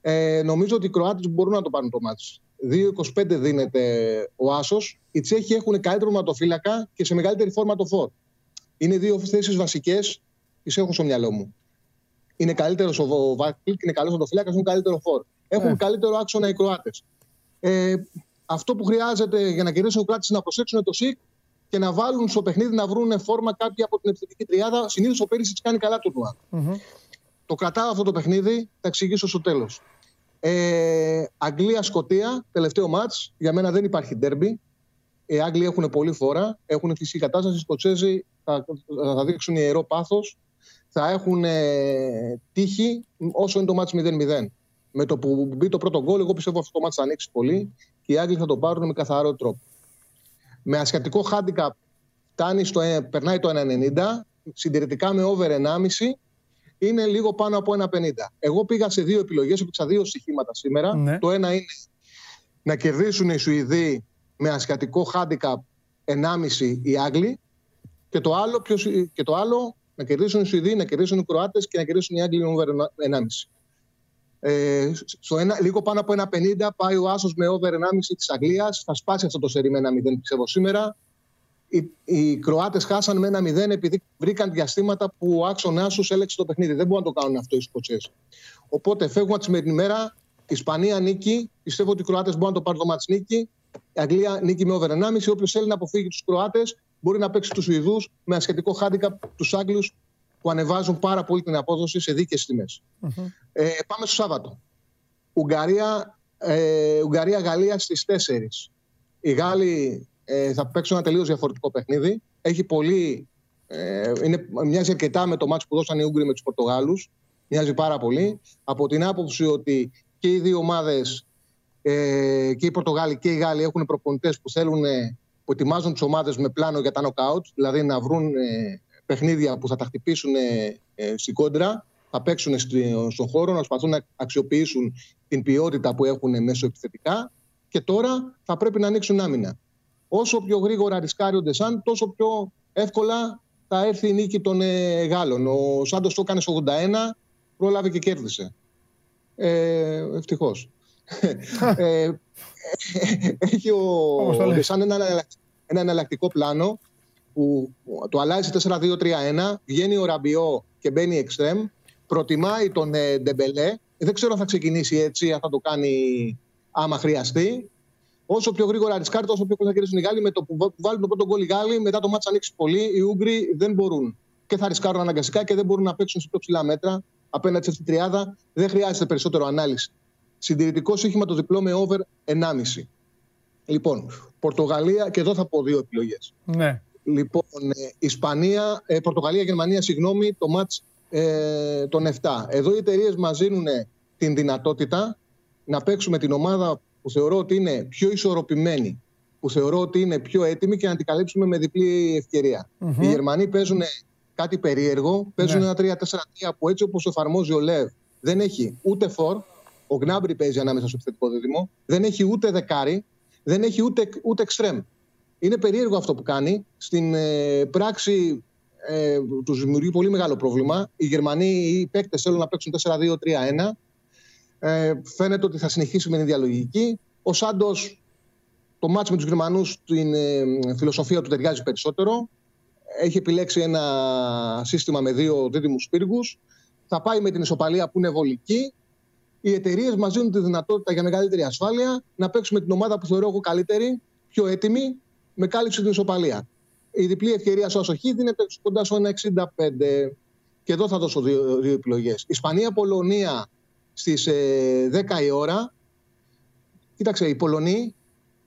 Ε, νομίζω ότι οι Κροάτες μπορούν να το πάρουν το μάτι. 2-25 δίνεται ο Άσος. Οι Τσέχοι έχουν καλύτερο ματοφύλακα και σε μεγαλύτερη φόρμα το φόρ. Είναι δύο θέσεις βασικές, τις έχω στο μυαλό μου. Είναι καλύτερος ο Βάκλ είναι καλός ο φυλάκα, έχουν καλύτερο φόρ. Έχουν yeah. καλύτερο άξονα οι Κροάτες. Ε, αυτό που χρειάζεται για να κερδίσουν οι Κροάτες είναι να προσέξουν το ΣΥΚ και να βάλουν στο παιχνίδι να βρουν φόρμα κάποια από την επιθετική τριάδα. Συνήθως ο Πέρυσι κάνει καλά το τουρνουά. Mm-hmm. Το κρατάω αυτό το παιχνίδι, θα εξηγήσω στο τέλος. Ε, Αγγλία-Σκοτία, τελευταίο μάτς. Για μένα δεν υπάρχει ντέρμπι. Οι Άγγλοι έχουν πολύ φορά, έχουν φυσική κατάσταση. Οι Σκοτσέζοι θα, θα δείξουν ιερό πάθος. Θα έχουν ε, τύχη όσο είναι το μάτς 0-0. Με το που μπει το πρώτο γκολ, εγώ πιστεύω αυτό το μάτς θα ανοίξει πολύ και οι Άγγλοι θα το πάρουν με καθαρό τρόπο. Με ασιατικό χάντικα φτάνει στο, ε, περνάει το 1,90. Συντηρητικά με over 1,5 είναι λίγο πάνω από 1,50. Εγώ πήγα σε δύο επιλογές, έπαιξα δύο στοιχήματα σήμερα. Ναι. Το ένα είναι να κερδίσουν οι Σουηδοί με ασιατικό χάντικα 1,5 οι Άγγλοι και το άλλο, ποιος, και το άλλο να κερδίσουν οι Σουηδοί, να κερδίσουν οι Κροάτες και να κερδίσουν οι Άγγλοι με 1,5. Ε, στο ένα, λίγο πάνω από 1,50 πάει ο Άσος με over 1,5 της Αγγλίας. Θα σπάσει αυτό το σερί με 1,0 πιστεύω σήμερα. Οι, οι Κροάτες χάσαν με ένα 0 επειδή βρήκαν διαστήματα που ο άξονα του έλεξε το παιχνίδι. Δεν μπορούν να το κάνουν αυτό οι Σκοτσές. Οπότε φεύγουμε τη σημερινή μέρα. Η Ισπανία νίκη. Πιστεύω ότι οι Κροάτες μπορούν να το πάρουν το μάτς νίκη. Η Αγγλία νίκη με over 1,5. Όποιος θέλει να αποφύγει τους Κροάτες μπορεί να παίξει τους Σουηδούς με ασχετικό χάντικα τους Άγγλους που ανεβάζουν πάρα πολύ την απόδοση σε δίκαιες τιμές. Mm-hmm. Ε, πάμε στο Σάββατο. Ουγγαρία, ε, Ουγγαρία-Γαλλία στις 4. Οι Γάλλοι ε, θα παίξουν ένα τελείως διαφορετικό παιχνίδι. Έχει πολύ. Ε, είναι, μοιάζει αρκετά με το μάτσο που δώσαν οι Ούγγροι με τους Πορτογάλους. Μοιάζει πάρα πολύ. Από την άποψη ότι και οι δύο ομάδες, ε, και οι Πορτογάλοι και οι Γάλλοι, έχουν προπονητές που θέλουν που ετοιμάζουν τις ομάδες με πλάνο για τα νοκάουτ, δηλαδή να βρουν ε, παιχνίδια που θα τα χτυπήσουν ε, ε, στην κόντρα, θα παίξουν στον χώρο, να προσπαθούν να αξιοποιήσουν την ποιότητα που έχουν μέσω επιθετικά και τώρα θα πρέπει να ανοίξουν άμυνα. Όσο πιο γρήγορα ρισκάρει ο Ντεσάν, τόσο πιο εύκολα θα έρθει η νίκη των ε, Γάλλων. Ο Σάντος το έκανε 81, πρόλαβε και κέρδισε. Ε, Ευτυχώς. ε, έχει ο Ντεσάν ένα, ένα εναλλακτικό πλάνο που το αλλάζει 4-2-3-1, βγαίνει ο Ραμπιό και μπαίνει εξτρέμ, προτιμάει τον ε, Ντεμπελέ. Δεν ξέρω αν θα ξεκινήσει έτσι, αν θα το κάνει άμα χρειαστεί. Όσο πιο γρήγορα ρισκάρει, όσο πιο πολύ θα κερδίσουν οι Γάλλοι. Με το που βάλουν το πρώτο γκολ οι Γάλλοι, μετά το ματς θα ανοίξει πολύ. Οι Ούγγροι δεν μπορούν και θα ρισκάρουν αναγκαστικά και δεν μπορούν να παίξουν σε πιο ψηλά μέτρα απέναντι σε αυτή τη τριάδα. Δεν χρειάζεται περισσότερο ανάλυση. Συντηρητικό σύγχυμα το διπλό με over 1,5. Λοιπόν, Πορτογαλία, και εδώ θα πω δύο επιλογές. Ναι. Λοιπόν, ε, Ισπανία, ε, Πορτογαλία, Γερμανία, συγγνώμη, το μάτς ε, των 7. Εδώ οι εταιρείες μας δίνουν την δυνατότητα να παίξουμε την ομάδα που θεωρώ ότι είναι πιο ισορροπημένη, που θεωρώ ότι είναι πιο έτοιμη και να την καλύψουμε με διπλή ευκαιρία. Οι Γερμανοί παίζουν κάτι περίεργο, παίζουν ναι. ένα 3-4-3 που έτσι όπως εφαρμόζει ο Λεύ δεν έχει ούτε φορ, ο Γκνάμπρι παίζει ανάμεσα στο επιθετικό δίδυμο, δεν έχει ούτε δεκάρι, δεν έχει ούτε, ούτε εξτρέμ. Είναι περίεργο αυτό που κάνει. Στην ε, πράξη ε, τους δημιουργεί πολύ μεγάλο πρόβλημα. Οι Γερμανοί οι παίκτες θέλουν να παίξουν 4-2-3-1. Ε, φαίνεται ότι θα συνεχίσει με την διαλογική. Ο Σάντος, το μάτσο με τους Γερμανούς, την ε, φιλοσοφία του ταιριάζει περισσότερο. Έχει επιλέξει ένα σύστημα με δύο δίδυμους πύργους. Θα πάει με την ισοπαλία που είναι βολική. Οι εταιρείες μας δίνουν τη δυνατότητα για μεγαλύτερη ασφάλεια να παίξουμε την ομάδα που θεωρώ εγώ καλύτερη, πιο έτοιμη, με κάλυψη την ισοπαλία. Η διπλή ευκαιρία στο Ασοχή δίνεται κοντά στο 1,65. Και εδώ θα δώσω δύο, δύο επιλογές. Ισπανία-Πολωνία στις 10 ε, η ώρα. Κοίταξε, οι Πολωνοί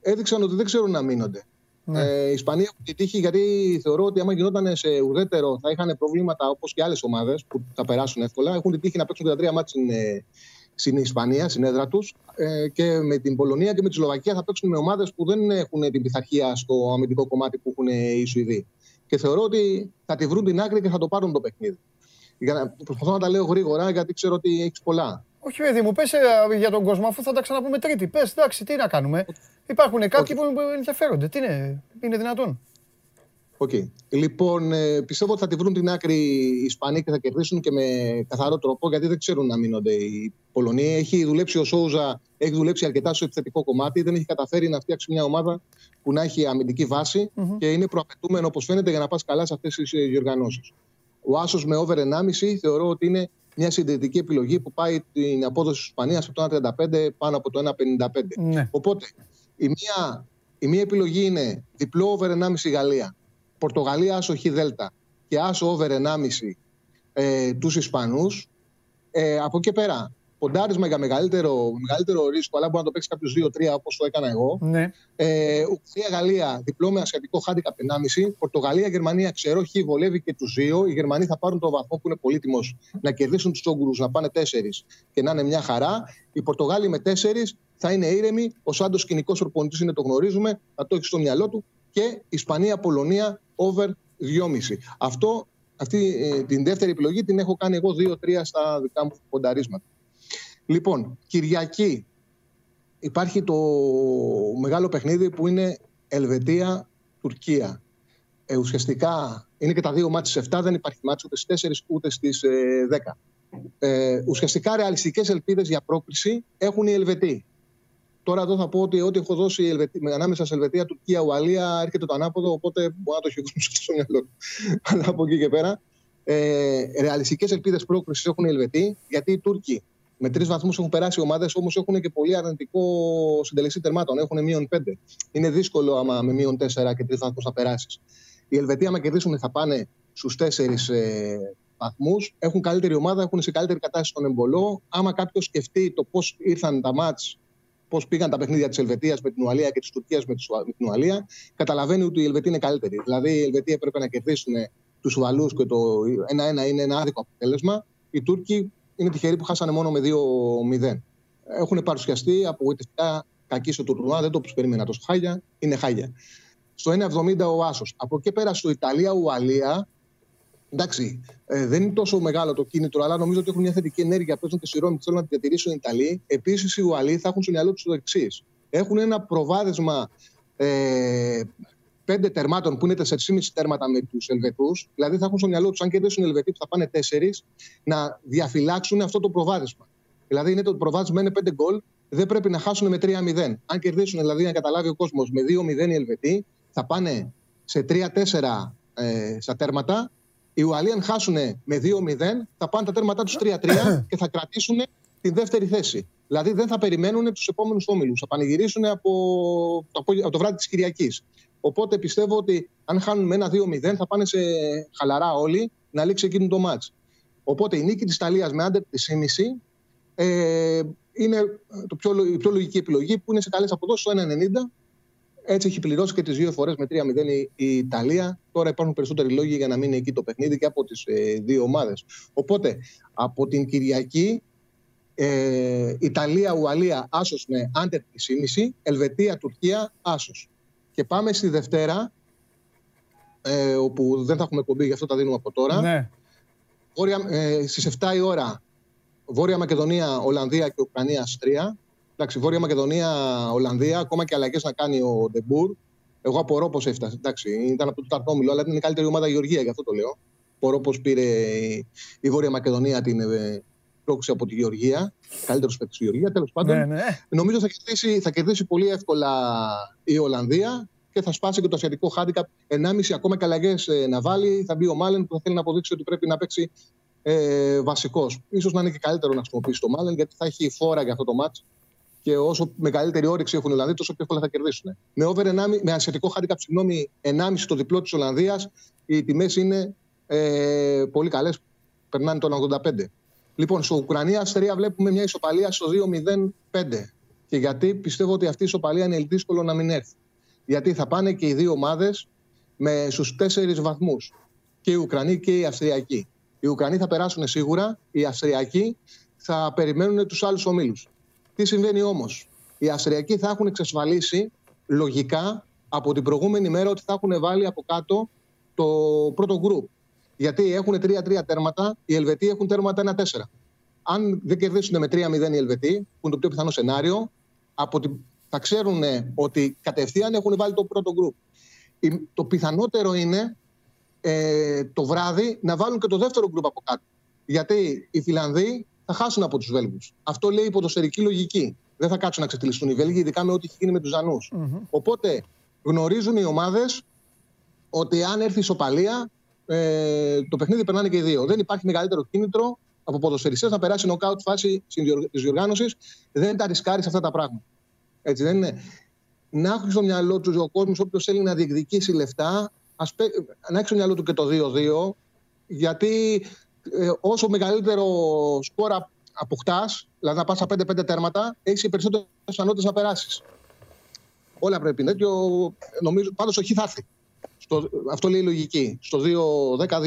έδειξαν ότι δεν ξέρουν να μείνονται. Ναι. Ε, η Ισπανία έχουν τη τύχη γιατί θεωρώ ότι άμα γινόταν σε ουδέτερο θα είχαν προβλήματα όπως και άλλες ομάδες που θα περάσουν εύκολα. Έχουν τη τύχη να παίξουν τα τρία μάτια στην, ε, στην Ισπανία, στην έδρα τους. Ε, και με την Πολωνία και με τη Σλοβακία θα παίξουν με ομάδες που δεν έχουν την πειθαρχία στο αμυντικό κομμάτι που έχουν οι Σουηδοί. Και θεωρώ ότι θα τη βρουν την άκρη και θα το πάρουν το παιχνίδι. Για να, προσπαθώ να τα λέω γρήγορα γιατί ξέρω ότι έχεις πολλά. Όχι, παιδί μου, πες ε, για τον κόσμο, αφού θα τα ξαναπούμε Τρίτη. Πες, εντάξει, τι να κάνουμε. Υπάρχουν κάποιοι που ενδιαφέρονται. Τι είναι, είναι δυνατόν. Okay. Λοιπόν, ε, πιστεύω ότι θα τη βρουν την άκρη οι Ισπανοί και θα κερδίσουν και με καθαρό τρόπο, γιατί δεν ξέρουν να μείνονται οι Πολωνοί. Έχει δουλέψει ο Σόουζα, έχει δουλέψει αρκετά στο επιθετικό κομμάτι. Δεν έχει καταφέρει να φτιάξει μια ομάδα που να έχει αμυντική και είναι προαπαιτούμενο, όπως φαίνεται, για να πας καλά σε αυτές τις ε, διοργανώσεις. Ο Άσος με over 1,5 θεωρώ ότι είναι μια συντηρητική επιλογή που πάει την απόδοση της Ισπανίας από το 1,35 πάνω από το 1,55. Ναι. Οπότε η μία, η μία επιλογή είναι διπλό over 1,5 Γαλλία. Πορτογαλία άσο χ δέλτα και άσο over 1,5 ε, τους Ισπανούς. Ε, από εκεί πέρα, ποντάρισμα για μεγαλύτερο, μεγαλύτερο ρίσκο, αλλά μπορεί να το παίξει κάποιου 2-3 όπως το έκανα εγώ. Ναι. Ε, Ουκρανία-Γαλλία, διπλό με ασιατικό χάντικα 1,5. Πορτογαλία-Γερμανία, ξέρω, χ βολεύει και τους δύο. Οι Γερμανοί θα πάρουν το βαθμό που είναι πολύτιμος να κερδίσουν τους Τσόγκουρου, να πάνε 4 και να είναι μια χαρά. Οι Πορτογάλοι με 4 θα είναι ήρεμοι. Ο Σάντος κοινικό ορπονητής είναι, το γνωρίζουμε, θα το έχεις στο μυαλό του. Και Ισπανία-Πολωνία over 2,5. Αυτό, αυτή ε, την δεύτερη επιλογή την έχω κάνει εγώ 2-3 στα δικά μου πονταρίσματα. Λοιπόν, Κυριακή υπάρχει το μεγάλο παιχνίδι που είναι Ελβετία-Τουρκία. Ε, ουσιαστικά είναι και τα δύο μάτια σε 7, δεν υπάρχει μάτια ούτε στις 4 ούτε στις 10. Ε, ε, ουσιαστικά ρεαλιστικές ελπίδες για πρόκληση έχουν οι Ελβετοί. Τώρα εδώ θα πω ότι ό,τι έχω δώσει Ελβετή, ανάμεσα σε Ελβετία, Τουρκία, Ουαλία έρχεται το ανάποδο, οπότε μπορεί να το έχει στο μυαλό του. Αλλά από εκεί και πέρα. Ε, Ρεαλιστικές ελπίδες πρόκριση έχουν οι Ελβετοί, γιατί οι Τούρκοι με τρεις βαθμούς έχουν περάσει ομάδες, όμως έχουν και πολύ αρνητικό συντελεστή τερμάτων. Έχουν μείον πέντε. Είναι δύσκολο άμα με μείον τέσσερα και τρεις βαθμούς να περάσεις. Οι Ελβετοί, άμα κερδίσουν, θα πάνε στους τέσσερις ε, βαθμούς. Έχουν καλύτερη ομάδα, έχουν σε καλύτερη κατάσταση στον εμπολό. Άμα κάποιος σκεφτεί το πώς ήρθαν τα μάτς πώς πήγαν τα παιχνίδια της Ελβετίας με την Ουαλία και της Τουρκίας με την Ουαλία, καταλαβαίνει ότι η Ελβετία είναι καλύτερη. Δηλαδή, η Ελβετία έπρεπε να κερδίσουν τους Ουαλούς και το 1-1 είναι ένα άδικο αποτέλεσμα. Οι Τούρκοι είναι τυχεροί που χάσανε μόνο με 2-0. Έχουν παρουσιαστεί απογοητευτικά κακοί στο τουρνουά, δεν το περίμενα τόσο χάλια, είναι χάλια. Στο 1,70 ο Άσος. Από εκεί πέρα στο Ιταλία-Ουαλία Εντάξει, ε, δεν είναι τόσο μεγάλο το κίνητρο, αλλά νομίζω ότι έχουν μια θετική ενέργεια. Παίζουν τη σειρά θέλουν να τη διατηρήσουν οι Ιταλοί. Επίσης, οι Ουαλοί θα έχουν στο μυαλό τους το εξής. Έχουν ένα προβάδισμα ε, πέντε τερμάτων που είναι 4,5 τέρματα με τους Ελβετούς. Δηλαδή, θα έχουν στο μυαλό τους, αν κερδίσουν οι Ελβετοί που θα πάνε 4, να διαφυλάξουν αυτό το προβάδισμα. Δηλαδή, είναι το προβάδισμα είναι 5 γκολ, δεν πρέπει να χάσουν με 3-0. Αν κερδίσουν, δηλαδή, να καταλάβει ο κόσμος με 2-0 οι Ελβετοί, θα πάνε σε 3-4 ε, στα τέρματα οι Ουαλοί, αν χάσουν με 2-0, θα πάνε τα τέρματά τους 3-3 και θα κρατήσουν την δεύτερη θέση. Δηλαδή δεν θα περιμένουν τους επόμενους όμιλους. Θα πανηγυρίσουν από το, από το βράδυ της Κυριακής. Οπότε πιστεύω ότι αν χάνουν με ένα 2-0 θα πάνε σε χαλαρά όλοι να λήξει εκείνο το μάτς. Οπότε η νίκη της Ιταλίας με άντερ της ε, είναι το πιο, η πιο λογική επιλογή που είναι σε καλές αποδόσεις στο 1,90 έτσι έχει πληρώσει και τις δύο φορές με 3-0 η, Ιταλία. Τώρα υπάρχουν περισσότεροι λόγοι για να μείνει εκεί το παιχνίδι και από τις ε, δύο ομάδες. Οπότε από την Κυριακή, ε, Ιταλία-Ουαλία άσος με under 3,5, Ελβετία-Τουρκία άσος. Και πάμε στη Δευτέρα, ε, όπου δεν θα έχουμε εκπομπή, γι' αυτό τα δίνουμε από τώρα. Ναι. ε, στις 7 η ώρα, Βόρεια Μακεδονία, Ολλανδία και Ουκρανία Αυστρία. Εντάξει, Βόρεια Μακεδονία, Ολλανδία, ακόμα και αλλαγές να κάνει ο Ντε Μπουρ. Εγώ απορώ πώς έφτασε. Εντάξει, ήταν από το τέταρτο όμιλο, αλλά ήταν η καλύτερη ομάδα η Γεωργία, γι' αυτό το λέω. Απορώ πώς πήρε η Βόρεια Μακεδονία την ε, πρόκληση από τη Γεωργία. Καλύτερος παίκτης τη Γεωργία, τέλος πάντων. Ναι, ναι. Νομίζω θα κερδίσει, θα κερδίσει πολύ εύκολα η Ολλανδία και θα σπάσει και το ασιατικό χάντικαπ. 1,5 ακόμα και αλλαγέ ε, να βάλει. Θα μπει ο Μάλεν που θα θέλει να αποδείξει ότι πρέπει να παίξει ε, βασικός. σω να είναι και καλύτερο να χρησιμοποιήσει το Μάλεν γιατί θα έχει φόρα για αυτό το μάτσο και όσο μεγαλύτερη όρεξη έχουν οι Ολλανδοί, τόσο πιο εύκολα θα κερδίσουν. Με, over 1, με ασιατικό χάντικα, συγγνώμη, 1,5 το διπλό της Ολλανδίας, οι τιμές είναι ε, πολύ καλές. Περνάνε το 85. Λοιπόν, στο Ουκρανία-Αυστρία βλέπουμε μια ισοπαλία στο 2-0-5. Και γιατί πιστεύω ότι αυτή η ισοπαλία είναι δύσκολο να μην έρθει. Γιατί θα πάνε και οι δύο ομάδες στους τέσσερις βαθμούς. Και οι Ουκρανοί και οι Αυστριακοί. Οι Ουκρανοί θα περάσουν σίγουρα, οι Αυστριακοί θα περιμένουν τους άλλους ομίλους. Τι συμβαίνει όμως; Οι Αυστριακοί θα έχουν εξασφαλίσει λογικά από την προηγούμενη μέρα ότι θα έχουν βάλει από κάτω το πρώτο γκρουπ. Γιατί έχουν 3-3 τέρματα, οι Ελβετοί έχουν τέρματα 1-4. Αν δεν κερδίσουν με 3-0 οι Ελβετοί, που είναι το πιο πιθανό σενάριο, από την... θα ξέρουν ότι κατευθείαν έχουν βάλει το πρώτο γκρουπ. Το πιθανότερο είναι ε, το βράδυ να βάλουν και το δεύτερο γκρουπ από κάτω. Γιατί οι Φιλανδοί θα χάσουν από τους Βέλγους. Αυτό λέει η ποδοσφαιρική λογική. Δεν θα κάτσουν να ξετυλιστούν οι Βέλγοι, ειδικά με ό,τι έχει γίνει με τους δανου Οπότε γνωρίζουν οι ομάδες ότι αν έρθει η ισοπαλία, ε, το παιχνίδι περνάνε και οι δύο. Δεν υπάρχει μεγαλύτερο κίνητρο από ποδοσφαιριστές να περάσει νοκάουτ φάση της διοργάνωσης. Δεν τα ρισκάρεις αυτά τα πράγματα. Έτσι δεν είναι. Να έχεις στο μυαλό τους ο κόσμος, όποιος θέλει να διεκδικήσει λεφτά, ας, να έχεις στο μυαλό του και το 2-2, γιατί ε, όσο μεγαλύτερο σκόρα αποκτάς, δηλαδή να πας στα 5-5 τέρματα, έχεις περισσότερες πιθανότητες να περάσεις. Όλα πρέπει τέτοιο. Νομίζω, πάντως όχι θα έρθει. Στο, αυτό λέει η λογική. Στο 2-10, 2-15,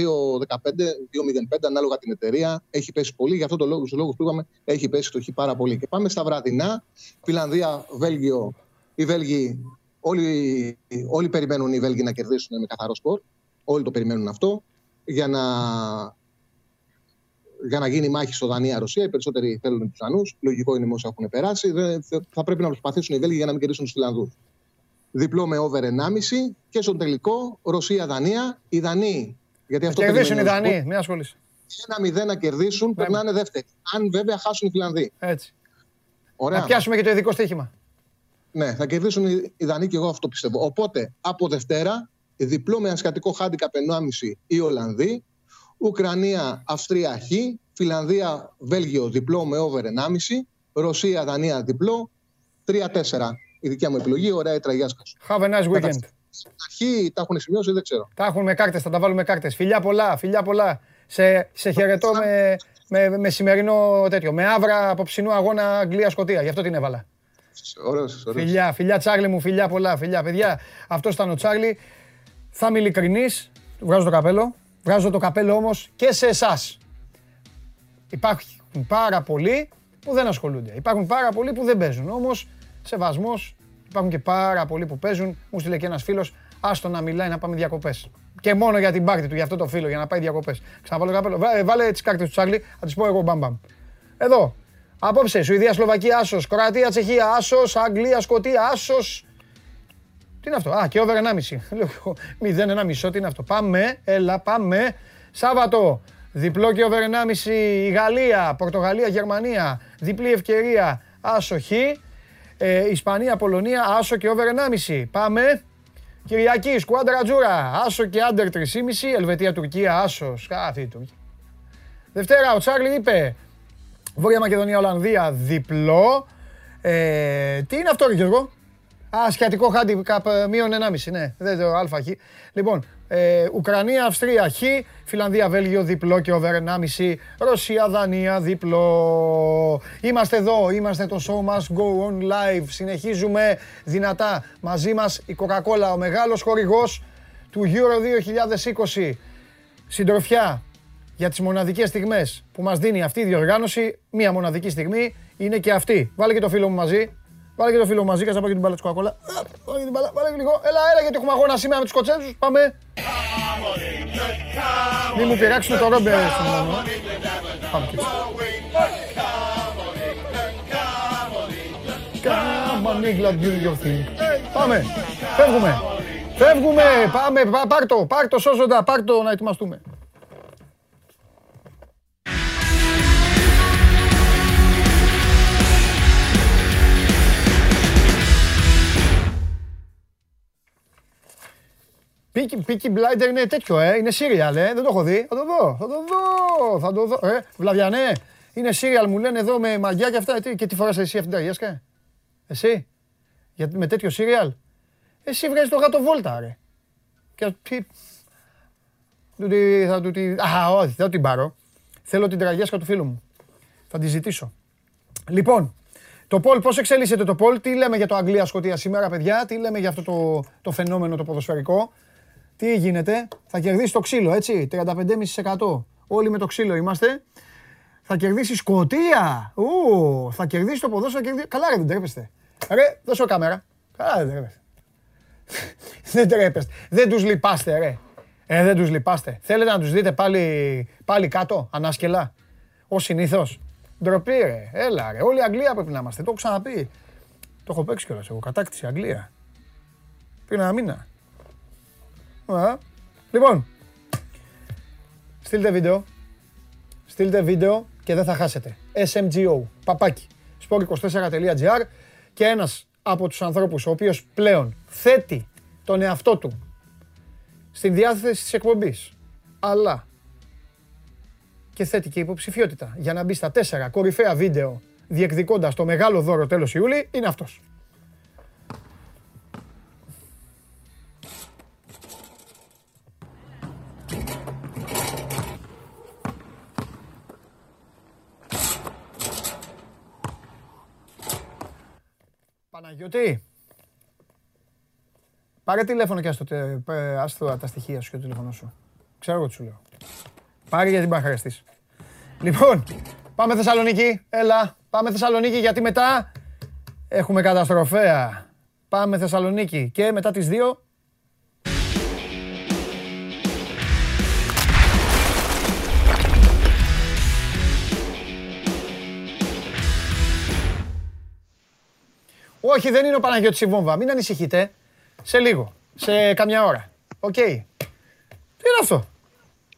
2-05, ανάλογα την εταιρεία, έχει πέσει πολύ. Γι' αυτό το λόγο, του λόγους που είπαμε, έχει πέσει το χ πάρα πολύ. Και πάμε στα βραδινά. Φιλανδία, Βέλγιο. Οι Βέλγοι, όλοι, όλοι περιμένουν οι Βέλγοι να κερδίσουν με καθαρό σκορ. Όλοι το περιμένουν αυτό. Για να για να γίνει μάχη στο Δανία-Ρωσία. Οι περισσότεροι θέλουν τους Δανούς. Λογικό είναι όσα έχουν περάσει. Θα πρέπει να προσπαθήσουν οι Βέλγοι για να μην κερδίσουν τους Φιλανδούς. Διπλό με over 1,5 και στον τελικό Ρωσία-Δανία. Οι Δανείοι. Γιατί αυτό κερδίσουν οι Δανείοι, μην ασχολείσαι. Ένα μηδέν να κερδίσουν, ναι. περνάνε δεύτεροι. Αν βέβαια χάσουν οι Φιλανδοί. Έτσι. Ωραία. Να πιάσουμε και το ειδικό στοίχημα. Ναι, θα κερδίσουν οι Δανείοι και εγώ αυτό πιστεύω. Οπότε από Δευτέρα, διπλό με ασιατικό χάντικα 1,5 οι Ολλανδοί, Ουκρανία, Αυστρία Χ, Φιλανδία, Βέλγιο διπλό με over 1,5, Ρωσία, Δανία διπλό, 3-4. Η δικιά μου επιλογή, ωραία η τραγιάσκα σου. Have a nice weekend. Αρχή τα έχουν σημειώσει, δεν ξέρω. Τα έχουν με κάρτες, θα τα βάλουμε κάρτες. Φιλιά πολλά, φιλιά πολλά. Σε, σε χαιρετώ με, με, με, σημερινό τέτοιο. Με άβρα από ψινού αγώνα Αγγλία-Σκοτία. Γι' αυτό την έβαλα. Ωραίος, ωραίος. Φιλιά, φιλιά Τσάρλι μου, φιλιά πολλά, φιλιά. Παιδιά, αυτός ήταν ο Τσάρλι. Θα είμαι ειλικρινής. Βγάζω το καπέλο. Βγάζω το καπέλο όμως και σε εσάς. Υπάρχουν πάρα πολλοί που δεν ασχολούνται. Υπάρχουν πάρα πολλοί που δεν παίζουν. Όμως, σεβασμός, υπάρχουν και πάρα πολλοί που παίζουν. Μου στείλε και ένας φίλος, άστο να μιλάει να πάμε διακοπές. Και μόνο για την πάρτη του, για αυτό το φίλο, για να πάει διακοπές. Ξαναβάλω το καπέλο. Βάλε τις κάρτες του Τσάρλι, θα τις πω εγώ μπαμ μπαμ. Εδώ, Απόψε, Σουηδία, Σλοβακία, άσος. Κροατία, Τσεχία, άσος. Αγγλία, Σκοτία, άσος. Τι είναι αυτό; Α, και over 1,5. Λέω 0,1,5. Τι είναι αυτό; Πάμε, έλα, πάμε. Σάββατο. Διπλό και over 1,5 η Γαλλία, Πορτογαλία, Γερμανία. Διπλή ευκαιρία. Άσοχη. Ε, Ισπανία, Πολωνία. Άσο και over 1,5. Πάμε. Κυριακή, σκουάντρα τζούρα. Άσο και άντερ 3,5. Ελβετία, Τουρκία. Άσο. Σκάφη Τουρκία. Δευτέρα, ο Τσάρλι είπε. Βόρεια Μακεδονία, Ολλανδία, διπλό. Ε, τι είναι αυτό, Γιώργο; Ασιατικό handicap ε, μείον 1,5, ναι. Δεν το αλφα χ. Λοιπόν, ε, Ουκρανία, Αυστρία χ, Φιλανδία, Βέλγιο διπλό και over 1,5, Ρωσία, Δανία διπλό. Είμαστε εδώ, είμαστε το show must go on live. Συνεχίζουμε δυνατά. Μαζί μας η Coca-Cola, ο μεγάλος χορηγός του Euro 2020. Συντροφιά για τις μοναδικές στιγμές που μας δίνει αυτή η διοργάνωση. Μία μοναδική στιγμή είναι και αυτή. Βάλε και το φίλο μου μαζί. Βάλε και το φίλο μου μαζί, κάτσε να πάω και την μπάλα της Coca-Cola. Α, Βάλε και την μπάλα, βάλε και λίγο. Έλα, έλα, γιατί έχουμε αγώνα σήμερα με τους Σκοτσέζους. Πάμε. Μη μου πειράξουν το ρόμπε στον μόνο. Πάμε και έτσι. Come on, Nigla, do your thing. Πάμε. Φεύγουμε. Φεύγουμε. Πάμε. πά- Πάρ' το. Πάρ' το σώζοντα. Πάρ' το να ετοιμαστούμε. Peaky, Peaky Blinder είναι τέτοιο, ε. Είναι serial, ε. Δεν το έχω δει. Θα το δω. Θα το δω. Θα το δω. Ε, Βλαβιανέ. Είναι serial, μου λένε εδώ με μαγιά και αυτά. Τι, και τι φοράς εσύ αυτήν την ταγιάσκα. Εσύ; Για, με τέτοιο serial; Εσύ βγάζεις το γάτο βόλτα, ρε. Και τι... Του τη- θα του τη... Α, όχι, δεν θα την πάρω. Θέλω την τραγιάσκα του φίλου μου. Θα τη ζητήσω. Λοιπόν, το Πολ, πώς εξελίσσεται το Πολ, τι λέμε για το Αγγλία-Σκοτία σήμερα, παιδιά, τι λέμε για αυτό το, το φαινόμενο το ποδοσφαιρικό; Τι γίνεται, θα κερδίσει το ξύλο, έτσι, 35,5%. Όλοι με το ξύλο είμαστε. Θα κερδίσει η Σκοτία. Ου, θα κερδίσει το ποδόσφαιρο. θα κερδίσει- Καλά ρε, δεν τρέπεστε. Ρε, δώσω κάμερα. Καλά δεν τρέπεστε. δεν τρέπεστε. Δεν τους λυπάστε, ρε. Ε, δεν τους λυπάστε. Θέλετε να τους δείτε πάλι, πάλι κάτω, ανάσκελα. Ως συνήθως. Ντροπή, ρε. Έλα, ρε. Όλη η Αγγλία πρέπει να είμαστε. Το έχω ξαναπεί. Το έχω παίξει κιόλας εγώ. Κατάκτηση Αγγλία. Πριν ένα μήνα. Α, Λοιπόν, στείλτε βίντεο. Στείλτε βίντεο και δεν θα χάσετε. SMGO, παπάκι, sport24.gr και ένας από τους ανθρώπους ο οποίος πλέον θέτει τον εαυτό του στην διάθεση της εκπομπής, αλλά και θέτει και υποψηφιότητα για να μπει στα τέσσερα κορυφαία βίντεο διεκδικώντας το μεγάλο δώρο τέλος Ιούλη, είναι αυτός. Παναγιώτη, πάρε τηλέφωνο και άστο, τε- ε, άστο τα στοιχεία σου και το τηλέφωνο σου. Ξέρω εγώ τι σου λέω. Πάρε γιατί μπορεί να χρειαστείς. Λοιπόν, πάμε Θεσσαλονίκη. Έλα, πάμε Θεσσαλονίκη γιατί μετά έχουμε καταστροφέα. Πάμε Θεσσαλονίκη και μετά τις δύο Όχι, δεν είναι ο Παναγιώτης η βόμβα. Μην ανησυχείτε. Σε λίγο. Σε καμιά ώρα. Οκ. Τι είναι αυτό;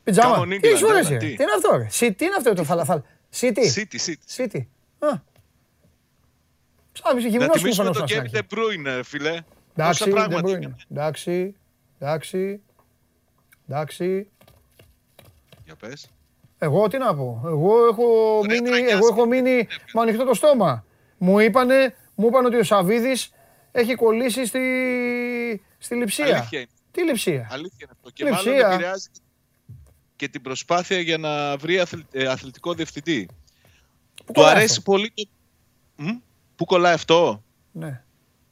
Πιτζάμα. Come on, Τι England, σου αρέσει. έλα, ρε. τι; Τι είναι αυτό. ρε; Σι- Τι είναι αυτό το φαλαφάλ. City. City, City. City. Α. Ψάχνεις Να γυμνός μου τιμήσουμε φαινόσουν το στην Kevin αρχή. De Bruyne, φίλε. Εντάξει, Τόσα De πράγματα. Bruyne. έκανε. Εντάξει, εντάξει, εντάξει. Για πες. Εγώ τι να πω. Εγώ έχω Ωραία, μείνει, τραγιάς. εγώ έχω μείνει με ανοιχτό το στόμα. Μου είπανε, μου είπαν ότι ο Σαββίδης έχει κολλήσει στη, στη λειψία. Αλήθεια είναι. Τι λειψία; Αλήθεια είναι αυτό. Και Λειψία; μάλλον επηρεάζει και την προσπάθεια για να βρει αθλη- ε, αθλητικό διευθυντή. Πού Του κολλάει αρέσει αυτό; πολύ το... Μμ; Πού κολλάει αυτό; Ναι.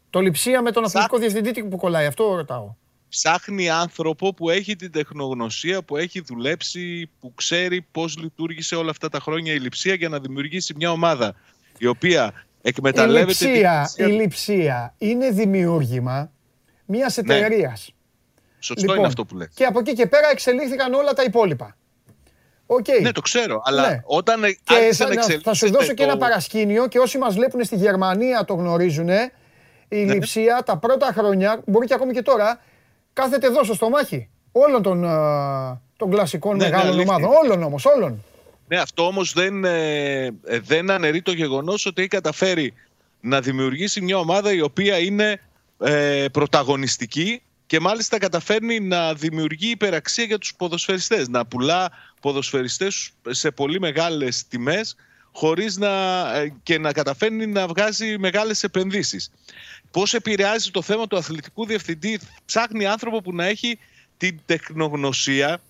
Το λειψία με τον αθλητικό διευθυντή τι που κολλάει, αυτό ρωτάω. Ψάχνει άνθρωπο που έχει την τεχνογνωσία, που έχει δουλέψει, που ξέρει πώς λειτουργήσε όλα αυτά τα χρόνια η λειψία για να δημιουργήσει μια ομάδα η οποία Η εκμεταλλεύεται λειψία, η την... λειψία είναι δημιούργημα μιας εταιρείας. Σωστό είναι αυτό που λες. Και από εκεί και πέρα εξελίχθηκαν όλα τα υπόλοιπα. Οκ. Ναι, το ξέρω. Αλλά Ναι. όταν Και άρχισε θα, να να- θα σου εξελίσσεται δώσω και το- ένα παρασκήνιο και όσοι μας βλέπουν στη Γερμανία το γνωρίζουν. Η Ναι. λειψία τα πρώτα χρόνια, μπορεί και ακόμη και τώρα, κάθεται εδώ στο στομάχι όλων των, α, των κλασικών Ναι, ναι, μεγάλων αλήθεια. ομάδων. Όλων όμως, όλων. Ναι, αυτό όμως δεν, ε, ε, δεν αναιρεί το γεγονός ότι έχει καταφέρει να δημιουργήσει μια ομάδα η οποία είναι ε, πρωταγωνιστική και μάλιστα καταφέρνει να δημιουργεί υπεραξία για τους ποδοσφαιριστές, να πουλά ποδοσφαιριστές σε πολύ μεγάλες τιμές χωρίς να, ε, και να καταφέρνει να βγάζει μεγάλες επενδύσεις. πώς επηρεάζει το θέμα του αθλητικού διευθυντή. Ψάχνει άνθρωπο που να έχει την τεχνογνωσία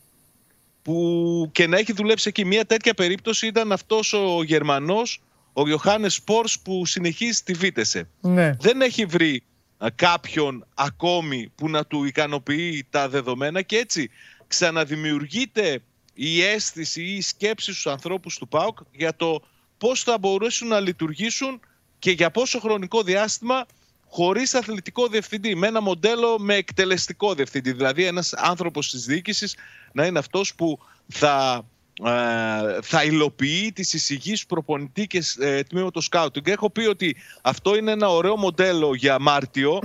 που και να έχει δουλέψει εκεί. Μια τέτοια περίπτωση ήταν αυτός ο Γερμανός, ο Ιωάννης Σπόρς που συνεχίζει τη Βίτεσε. Ναι. Δεν έχει βρει α, κάποιον ακόμη που να του ικανοποιεί τα δεδομένα και έτσι ξαναδημιουργείται η αίσθηση ή η σκέψη στους ανθρώπους του ΠΑΟΚ για το πώς θα μπορέσουν να λειτουργήσουν και για πόσο χρονικό διάστημα χωρίς αθλητικό διευθυντή, με ένα μοντέλο με εκτελεστικό διευθυντή. Δηλαδή ένας άνθρωπος της διοίκησης να είναι αυτός που θα, ε, θα υλοποιεί τις εισηγήσεις προπονητή και ε, τμήματο σκάουτινγκ. Έχω πει ότι αυτό είναι ένα ωραίο μοντέλο για Μάρτιο,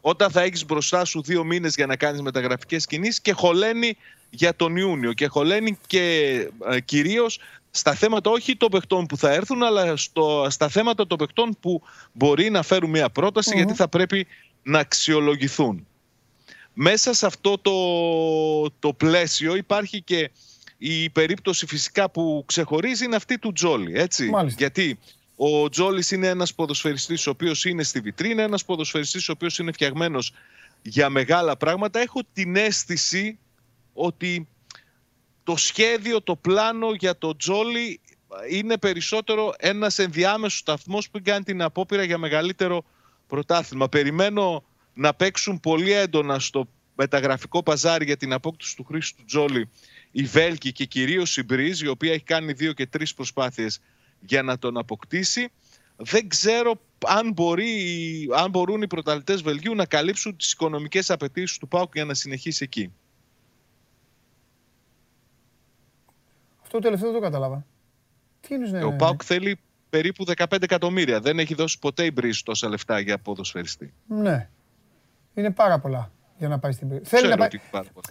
όταν θα έχεις μπροστά σου δύο μήνες για να κάνεις μεταγραφικές κινήσεις και χωλαίνει για τον Ιούνιο και χωλαίνει και ε, κυρίως στα θέματα όχι των παιχτών που θα έρθουν αλλά στο, στα θέματα των παιχτών που μπορεί να φέρουν μια προταση γιατί θα πρέπει να αξιολογηθούν. Μέσα σε αυτό το, το πλαίσιο υπάρχει και η περίπτωση φυσικά που ξεχωρίζει είναι αυτή του Τζόλι. Έτσι. Μάλιστα. Γιατί ο Τζόλις είναι ένας ποδοσφαιριστής ο οποίος είναι στη βιτρίνα, ένας ποδοσφαιριστής ο οποίος είναι φτιαγμένος για μεγάλα πράγματα. Έχω την αίσθηση ότι το σχέδιο, το πλάνο για το Τζόλι είναι περισσότερο ένας ενδιάμεσος σταθμός που κάνει την απόπειρα για μεγαλύτερο πρωτάθλημα. Περιμένω να παίξουν πολύ έντονα στο μεταγραφικό παζάρι για την απόκτηση του Χρήστου Τζόλι η Βέλκη και κυρίως η Μπρίζ, η οποία έχει κάνει δύο και τρεις προσπάθειες για να τον αποκτήσει. Δεν ξέρω αν, μπορεί, αν μπορούν οι πρωταλητές Βελγίου να καλύψουν τις οικονομικές απαιτήσεις του ΠΑΟΚ για να συνεχίσει εκεί. Αυτό το τελευταίο δεν το κατάλαβα. Τι είναι, ναι, Ο ναι, ΠΑΟΚ θέλει περίπου 15 εκατομμύρια. Δεν έχει δώσει ποτέ η Μπρίζ τόσα λεφτά για ποδοσφαιριστή. ναι. Είναι πάρα πολλά για να πάει στην Πρίζ. Θέλει Ξέρω να πάει... ότι πάρα πολλά.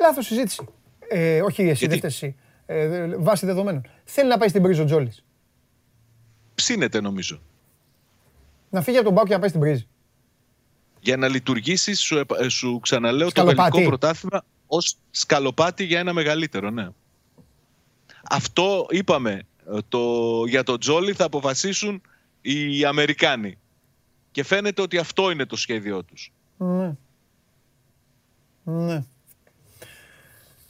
Λάθος συζήτηση. Ε, όχι εσύ, Γιατί; δεν φταίς εσύ. Ε, δε- βάση δεδομένων. Θέλει να πάει στην Πρίζ ο Τζόλης. Ψήνεται νομίζω. Να φύγει από τον Πάο και να πάει στην Πρίζ. Για να λειτουργήσει, σου, επα- ε, σου ξαναλέω Σκαλοπάτι. το βελγικό πρωτάθλημα ως σκαλοπάτι για ένα μεγαλύτερο, ναι. Αυτό είπαμε. ε, Το, για τον Τζόλι θα αποφασίσουν οι Αμερικάνοι. Και φαίνεται ότι αυτό είναι το σχέδιό τους. Ναι. Ναι.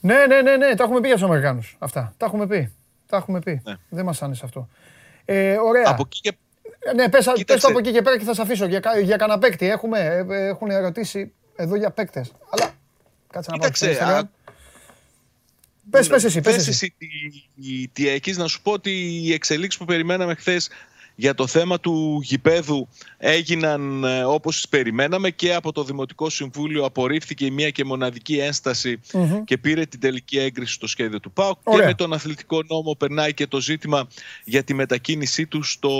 Ναι, ναι, ναι, ναι, τα έχουμε πει για τους Αμερικάνους. Αυτά. Τα έχουμε πει. Τα έχουμε πει. Ναι. Δεν μας άνεσε αυτό. Ε, ωραία. Από εκεί και Ε, Ναι, πες, πες Κοίταξε. το από εκεί και πέρα και θα σε αφήσω. Για, κα- για κανένα παίκτη. Έχουμε, ε, ε, έχουν ερωτήσει εδώ για παίκτες. Αλλά κάτσε να πάω στο Κοίταξε, Instagram. Α- Πες, πες εσύ, πες Πες εσύ. εσύ τι, τι έχεις. Να σου πω ότι οι εξελίξεις που περιμέναμε χθες για το θέμα του γηπέδου έγιναν ε, όπως τις περιμέναμε και από το Δημοτικό Συμβούλιο απορρίφθηκε η μία και μοναδική ένσταση Μμμ. και πήρε την τελική έγκριση στο σχέδιο του ΠΑΟΚ και Ωραία. με τον αθλητικό νόμο περνάει και το ζήτημα για τη μετακίνησή του στο,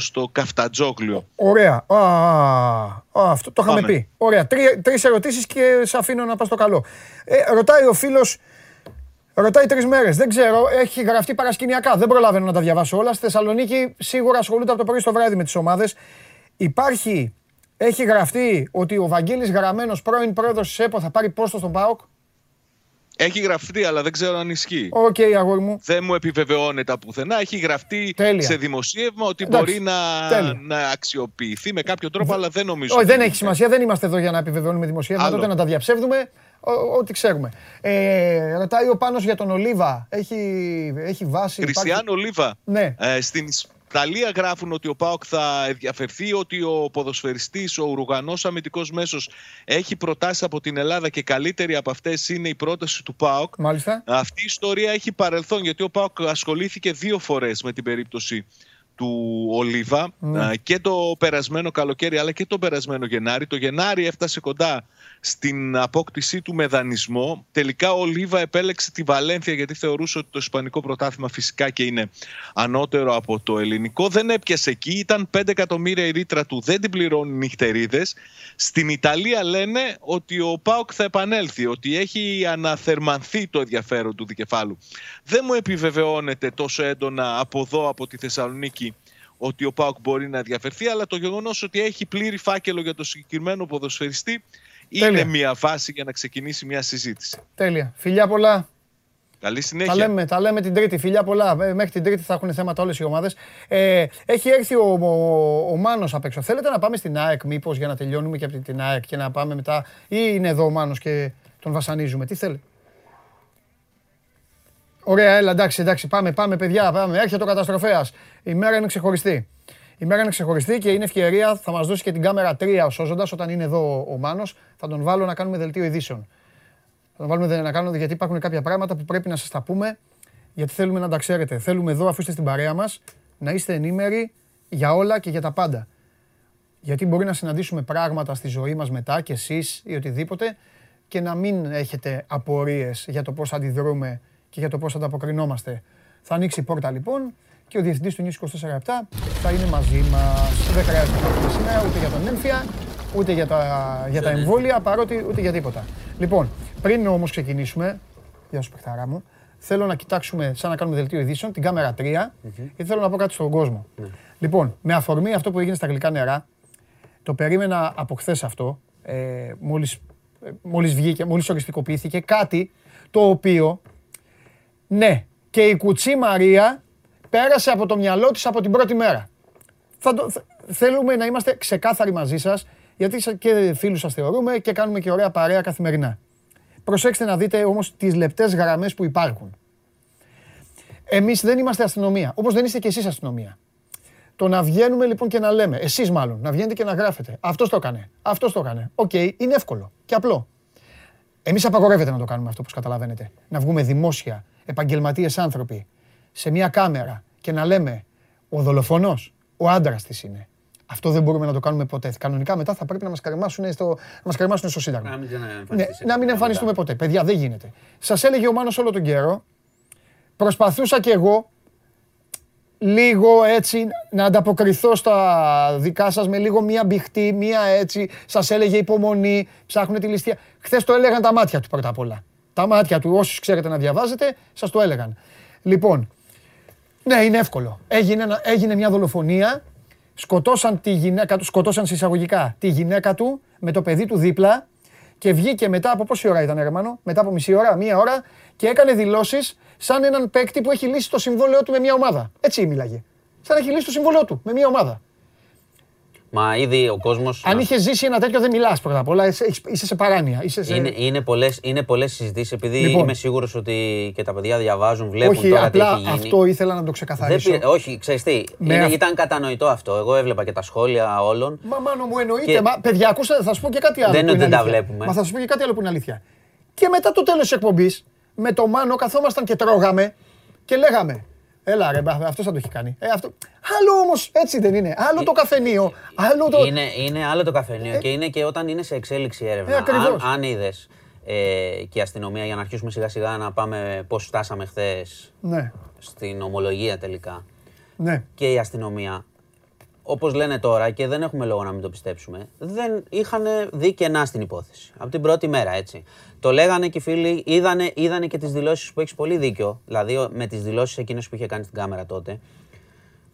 στο Καφτατζόγλιο. Ωραία. Α, α, αυτό το είχαμε Πάμε. πει. Ωραία. Τρία, τρεις ερωτήσεις και σε αφήνω να πας στο καλό. Ε, ρωτάει ο φίλος, ρωτάει τρεις μέρες. Δεν ξέρω, έχει γραφτεί παρασκηνιακά. Δεν προλαβαίνω να τα διαβάσω όλα. Στη Θεσσαλονίκη σίγουρα ασχολούνται από το πρωί στο βράδυ με τις ομάδες. Υπάρχει, έχει γραφτεί ότι ο Βαγγέλης Γραμμένος, πρώην πρόεδρος της ΕΠΟ, θα πάρει πόστο στον ΠΑΟΚ; Έχει γραφτεί αλλά δεν ξέρω αν ισχύει. Οκ, αγόρι μου. Δεν μου επιβεβαιώνεται πουθενά. Έχει γραφτεί Τέλεια. σε δημοσίευμα ότι Εντάξει, μπορεί να, τέλεια. να αξιοποιηθεί με κάποιο τρόπο, αλλά δεν νομίζω. Όχι, ότι δεν είναι. έχει σημασία. Δεν είμαστε εδώ για να επιβεβαιώνουμε δημοσιεύματα, Άλλο. ούτε να τα διαψεύδουμε. ό- Ό,τι ξέρουμε. Ε, ρωτάει ο Πάνος για τον Ολίβα. Έχει, έχει βάση. υπάρχει- Κριστιανό Λίβα. Ναι. Ε, στην Ιταλία γράφουν ότι ο Πάοκ θα ενδιαφερθεί, ότι ο ποδοσφαιριστής, ο Ουρουγανός αμυντικός μέσος έχει προτάσεις από την Ελλάδα και καλύτερη από αυτές είναι η πρόταση του Πάοκ. Μάλιστα. Αυτή η ιστορία έχει παρελθόν γιατί ο Πάοκ ασχολήθηκε δύο φορές με την περίπτωση του Ολίβα Ναι. α, και το περασμένο καλοκαίρι αλλά και το περασμένο Γενάρη. Το Γενάρη έφτασε κοντά στην απόκτησή του με δανεισμό. Τελικά ο Ολίβα επέλεξε τη Βαλένθια γιατί θεωρούσε ότι το Ισπανικό πρωτάθλημα φυσικά και είναι ανώτερο από το ελληνικό. Δεν έπιασε εκεί, ήταν 5 εκατομμύρια η ρήτρα του, δεν την πληρώνει νυχτερίδες. Στην Ιταλία λένε ότι ο Πάοκ θα επανέλθει, ότι έχει αναθερμανθεί το ενδιαφέρον του δικεφάλου. Δεν μου επιβεβαιώνεται τόσο έντονα από εδώ, από τη Θεσσαλονίκη, ότι ο Πάοκ μπορεί να διαφερθεί, αλλά το γεγονός ότι έχει πλήρη φάκελο για το συγκεκριμένο ποδοσφαιριστή Τέλεια. Είναι μια βάση για να ξεκινήσει μια συζήτηση. Τέλεια. Φιλιά πολλά. Καλή Τα συνέχεια. λέμε, τα λέμε την Τρίτη, φιλιά πολλά. Ε, Μέχρι την Τρίτη θα έχουν θέματα όλες οι ομάδες. Ε, έχει έρθει ο, ο, ο Μάνος απ' έξω. Θέλετε να πάμε στην ΑΕΚ, μήπως για να τελειώνουμε και από την ΑΕΚ και να πάμε μετά; ή είναι εδώ ο Μάνος και τον βασανίζουμε; Τι θέλει; Ωραία, έλα, εντάξει, εντάξει, πάμε, πάμε, παιδιά, πάμε. Έρχεται ο καταστροφέας. Η μέρα είναι ξεχωριστή. Η μέρα είναι ξεχωριστή και είναι ευκαιρία, θα μας δώσει και την κάμερα 3 ο Σώζοντας όταν είναι εδώ ο Μάνος. Θα τον βάλω να κάνουμε δελτίο ειδήσεων. Θα βάλουμε δε- να κάνουμε γιατί υπάρχουν κάποια πράγματα που πρέπει να σας τα πούμε. Γιατί θέλουμε να τα ξέρετε. Θέλουμε εδώ, αφού είστε στην παρέα μας, να είστε ενήμεροι για όλα και για τα πάντα. Γιατί μπορεί να συναντήσουμε πράγματα στη ζωή μας μετά και εσείς ή οτιδήποτε και να μην έχετε απορίες για το πώς αντιδρούμε και για το πώς ανταποκρινόμαστε. Θα ανοίξει η πόρτα λοιπόν και ο διευθυντής του News 24 θα είναι μαζί μας. Δεν χρειάζεται να πούμε σήμερα ούτε για τον έμφυα, ούτε για τα, για τα εμβόλια, παρότι ούτε για τίποτα. Λοιπόν, πριν όμως ξεκινήσουμε, γεια σου παιχταρά μου, θέλω να κοιτάξουμε, σαν να κάνουμε δελτίο ειδήσεων, την κάμερα 3, γιατί θέλω να πω κάτι στον κόσμο. Λοιπόν, με αφορμή αυτό που έγινε στα γλυκά νερά, το περίμενα από χθες αυτό, ε, μόλις, ε, μόλις βγήκε, μόλις οριστικοποιήθηκε, κάτι το οποίο, ναι, και η κουτσή Μαρία πέρασε από το μυαλό της από την πρώτη μέρα. Θα το, θε- θέλουμε να είμαστε ξεκάθαροι μαζί σας, γιατί σα- και φίλους σας θεωρούμε και κάνουμε και ωραία παρέα καθημερινά. Προσέξτε να δείτε όμως τις λεπτές γραμμές που υπάρχουν. Εμείς δεν είμαστε αστυνομία, όπως δεν είστε και εσείς αστυνομία. Το να βγαίνουμε λοιπόν και να λέμε, εσείς μάλλον, να βγαίνετε και να γράφετε. Αυτός το έκανε. Αυτός το έκανε. Οκ, είναι εύκολο και απλό. Εμείς απαγορεύεται να το κάνουμε αυτό, όπως καταλαβαίνετε. Να βγούμε δημόσια, επαγγελματίες άνθρωποι, σε μια κάμερα και να λέμε Ο δολοφόνος, ο άντρας της είναι. Αυτό δεν μπορούμε να το κάνουμε ποτέ. Κανονικά μετά θα πρέπει να μας κρεμάσουν στο, να μας κρεμάσουν στο Σύνταγμα. Να μην Ναι, εμφανιστείς. να μην εμφανιστούμε ποτέ. Παιδιά, δεν γίνεται. Σας έλεγε ο Μάνος όλο τον καιρό. Προσπαθούσα κι εγώ λίγο έτσι να ανταποκριθώ στα δικά σας με λίγο μία μπιχτή, μία έτσι. Σας έλεγε υπομονή, ψάχνουν τη ληστεία. Χθες το έλεγαν τα μάτια του πρώτα απ' όλα. Τα μάτια του, όσους ξέρετε να διαβάζετε, σας το έλεγαν. Λοιπόν, ναι, είναι εύκολο. Έγινε, ένα- έγινε μια δολοφονία. Σκοτώσαν τη γυναίκα του, σκοτώσαν σε εισαγωγικά τη γυναίκα του με το παιδί του δίπλα και βγήκε μετά από πόση ώρα ήταν, Ερμάνο, μετά από μισή ώρα, μία ώρα και έκανε δηλώσεις σαν έναν παίκτη που έχει λύσει το συμβόλαιό του με μια ομάδα. Έτσι μίλαγε. Σαν να έχει λύσει το συμβόλαιό του με μια ομάδα. Μα ήδη ο κόσμο. Αν είχε ζήσει ένα τέτοιο, δεν μιλάς πρώτα απ' όλα. Είσαι, είσαι σε παράνοια. Είσαι σε... Είναι, είναι πολλές, είναι πολλές συζητήσεις επειδή Λοιπόν. είμαι σίγουρος ότι και τα παιδιά διαβάζουν, βλέπουν Όχι, τώρα τι απλά έχει γίνει. αυτό ήθελα να το Δεν ξεκαθαρίσω. πήρε- όχι, ξέρεις τι, Με είναι, αυ- ήταν κατανοητό αυτό. Εγώ έβλεπα και τα σχόλια όλων. Μα μάνο μου εννοείται. Και- Μα, παιδιά, ακούστε, θα σου πω και κάτι άλλο. Δεν που είναι ότι δεν τα αλήθεια. βλέπουμε. Μα θα σου πω και κάτι άλλο που είναι αλήθεια. Και μετά το τέλος της εκπομπής, με το Μάνο καθόμασταν και τρώγαμε και λέγαμε. Έλα ρε, αυτό θα το έχει κάνει. Ε, αυτό... Άλλο όμως, έτσι δεν είναι. Άλλο το καφενείο, άλλο το. Είναι, είναι άλλο το καφενείο και είναι και όταν είναι σε εξέλιξη έρευνα. Ε, ακριβώς. αν αν είδες ε, και η αστυνομία, για να αρχίσουμε σιγά σιγά να πάμε πώς φτάσαμε χθες Ναι, στην ομολογία τελικά. ναι. και η αστυνομία, όπως λένε τώρα και δεν έχουμε λόγο να μην το πιστέψουμε, δεν είχαν δει κενά στην υπόθεση. Από την πρώτη μέρα, έτσι. Το λέγανε και οι φίλοι, είδανε, είδανε και τις δηλώσεις που έχει πολύ δίκιο. Δηλαδή, ο- με τις δηλώσεις εκείνες που είχε κάνει στην κάμερα τότε.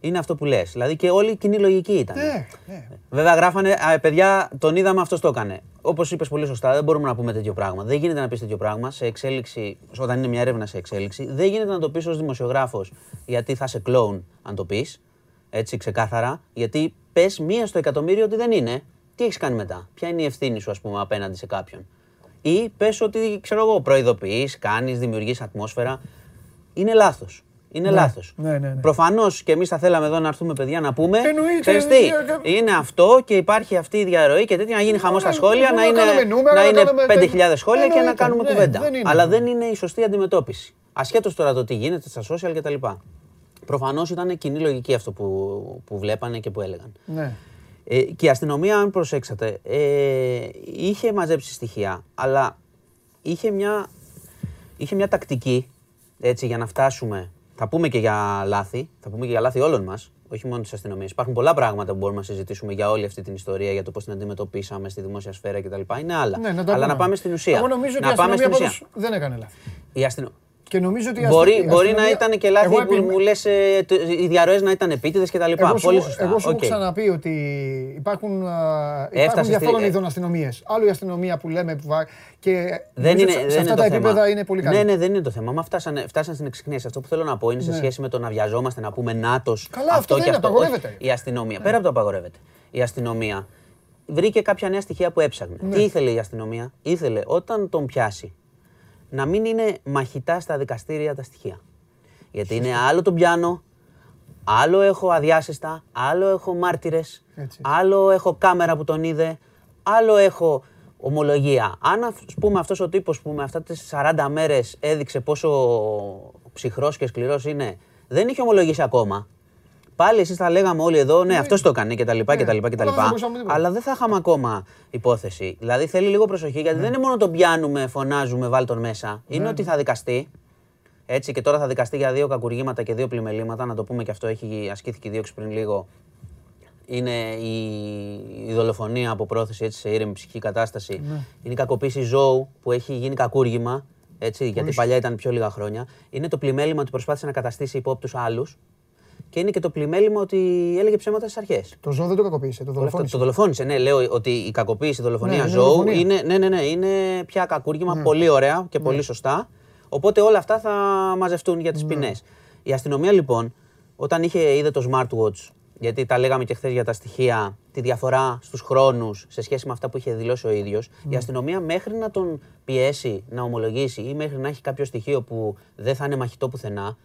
Είναι αυτό που λες. Δηλαδή και όλη η κοινή λογική ήταν. Ναι, ναι. Βέβαια, γράφανε, «Α, παιδιά, τον είδαμε, αυτός το έκανε. Όπως είπες πολύ σωστά, δεν μπορούμε να πούμε τέτοιο πράγμα. Δεν γίνεται να πεις τέτοιο πράγμα σε εξέλιξη, όταν είναι μια έρευνα σε εξέλιξη. Δεν γίνεται να το πεις ως δημοσιογράφος, γιατί θα σε κλόουν αν το πεις. Έτσι, ξεκάθαρα. Γιατί πες μία στο εκατομμύριο ότι δεν είναι. Τι έχεις κάνει μετά; Ποια είναι η ευθύνη σου, ας πούμε, απέναντι σε κάποιον; Ή πες ότι, ξέρω εγώ, προειδοποιείς, κάνεις, δημιουργείς ατμόσφαιρα. Είναι λάθος. Είναι λάθος. ναι, ναι, ναι. Προφανώς και εμείς θα θέλαμε εδώ να έρθουμε, παιδιά, να πούμε. Εννοείται, Ξέρεις τι, εννοείται. είναι αυτό και υπάρχει αυτή η διαρροή και τέτοια να γίνει χαμός στα Ναι, σχόλια, ναι, να να είναι, κάνουμε νούμερα, να να είναι κάνουμε 5.000 σχόλια και να Εννοείται, κάνουμε ναι, κουβέντα. δεν είναι Αλλά αυτό. δεν είναι η σωστή αντιμετώπιση. Ασχέτως τώρα το τι γίνεται στα social κτλ. Προφανώς ήταν κοινή λογική αυτό που, που βλέπανε και που έλεγαν. ναι. Ε, και η αστυνομία, αν προσέξατε, ε, είχε μαζέψει στοιχεία, αλλά είχε μια, είχε μια τακτική έτσι, για να φτάσουμε. Θα πούμε και για λάθη, θα πούμε και για λάθη όλων μας, όχι μόνο της αστυνομίας. Υπάρχουν πολλά πράγματα που μπορούμε να συζητήσουμε για όλη αυτή την ιστορία, για το πώς την αντιμετωπίσαμε στη δημόσια σφαίρα κτλ. Είναι άλλα. ναι να τα αλλά πούμε. να πάμε στην ουσία. Εγώ νομίζω ότι να η πάμε αστυνομία στην ουσία. πάντως δεν έκανε λάθη. Η αστυνο... Και νομίζω ότι η Μπορεί, αστυνομία- μπορεί να αστυνομία- ήταν και λάθη Εγώ που επιμέ- μου λες οι διαρροές να ήταν επίτηδες κτλ. Εγώ σου, Πολύ σωστά. εγώ σου έχω Οκ. ξαναπεί ότι υπάρχουν, α, Έφτασες υπάρχουν στη- διαφόρων ε, ειδών αστυνομίες. Άλλο η αστυνομία που λέμε που βα- και Δεν νομίζω είναι, σε δεν αυτά είναι τα το επίπεδα θέμα. είναι πολύ καλή. Ναι, ναι, δεν είναι το θέμα. Μα φτάσανε, φτάσανε στην εξιχνίαση. Αυτό που θέλω να πω είναι σε Ναι. σχέση με το να βιαζόμαστε, να πούμε να το. Καλά, αυτό δεν και είναι, αυτό. απαγορεύεται. Όχι, η αστυνομία. Πέρα από το απαγορεύεται. Η αστυνομία βρήκε κάποια νέα στοιχεία που έψαχνε. Ναι. Τι ήθελε η αστυνομία, ήθελε όταν τον πιάσει να μην είναι μαχητά στα δικαστήρια τα στοιχεία. Γιατί είναι άλλο τον πιάνω, άλλο έχω αδιάσυστα, άλλο έχω μάρτυρες, Έτσι. άλλο έχω κάμερα που τον είδε, άλλο έχω ομολογία. Αν ας πούμε αυτός ο τύπος που με αυτά τις 40 μέρες έδειξε πόσο ψυχρός και σκληρός είναι, δεν είχε ομολογήσει ακόμα. Πάλι εσείς θα λέγαμε όλοι εδώ, ναι, αυτός το έκανε και τα λοιπά και τα λοιπά και τα αλλά δεν λοιπά. μπορούσαμε τίποτα. Αλλά δεν θα είχαμε ακόμα υπόθεση. Δηλαδή θέλει λίγο προσοχή γιατί δεν είναι μόνο τον πιάνουμε, φωνάζουμε, βάλ τον μέσα. Είναι ότι θα δικαστεί. Έτσι και τώρα θα δικαστεί για δύο κακουργήματα και δύο πλημελήματα. Να το πούμε και αυτό, έχει ασκήθηκε η δίωξη πριν λίγο. Είναι η, η δολοφονία από πρόθεση έτσι, σε ήρεμη ψυχική κατάσταση. Είναι η κακοποίηση ζώου που έχει γίνει κακούργημα. Έτσι, γιατί παλιά ήταν πιο λίγα χρόνια. Είναι το πλημέλημα ότι προσπάθησε να καταστήσει υπόπτους άλλους. Και είναι και το πλημέλημα ότι έλεγε ψέματα στις αρχές. Το ζώο δεν το κακοποίησε, το Αυτό, δολοφόνησε. το δολοφόνησε. Ναι, λέω ότι η κακοποίηση, η δολοφονία Ναι, είναι ζώου δολοφονία. είναι, ναι, ναι, ναι, είναι πια κακούργημα πολύ ωραία και πολύ σωστά. Οπότε όλα αυτά θα μαζευτούν για τις Ναι. ποινές. Η αστυνομία λοιπόν, όταν είχε, είδε το smartwatch, γιατί τα λέγαμε και χθες για τα στοιχεία, τη διαφορά στους χρόνους σε σχέση με αυτά που είχε δηλώσει ο ίδιος, Ναι. η αστυνομία μέχρι να τον πιέσει να ομολογήσει ή μέχρι να έχει κάποιο στοιχείο που δεν θα είναι μαχητό πουθενά,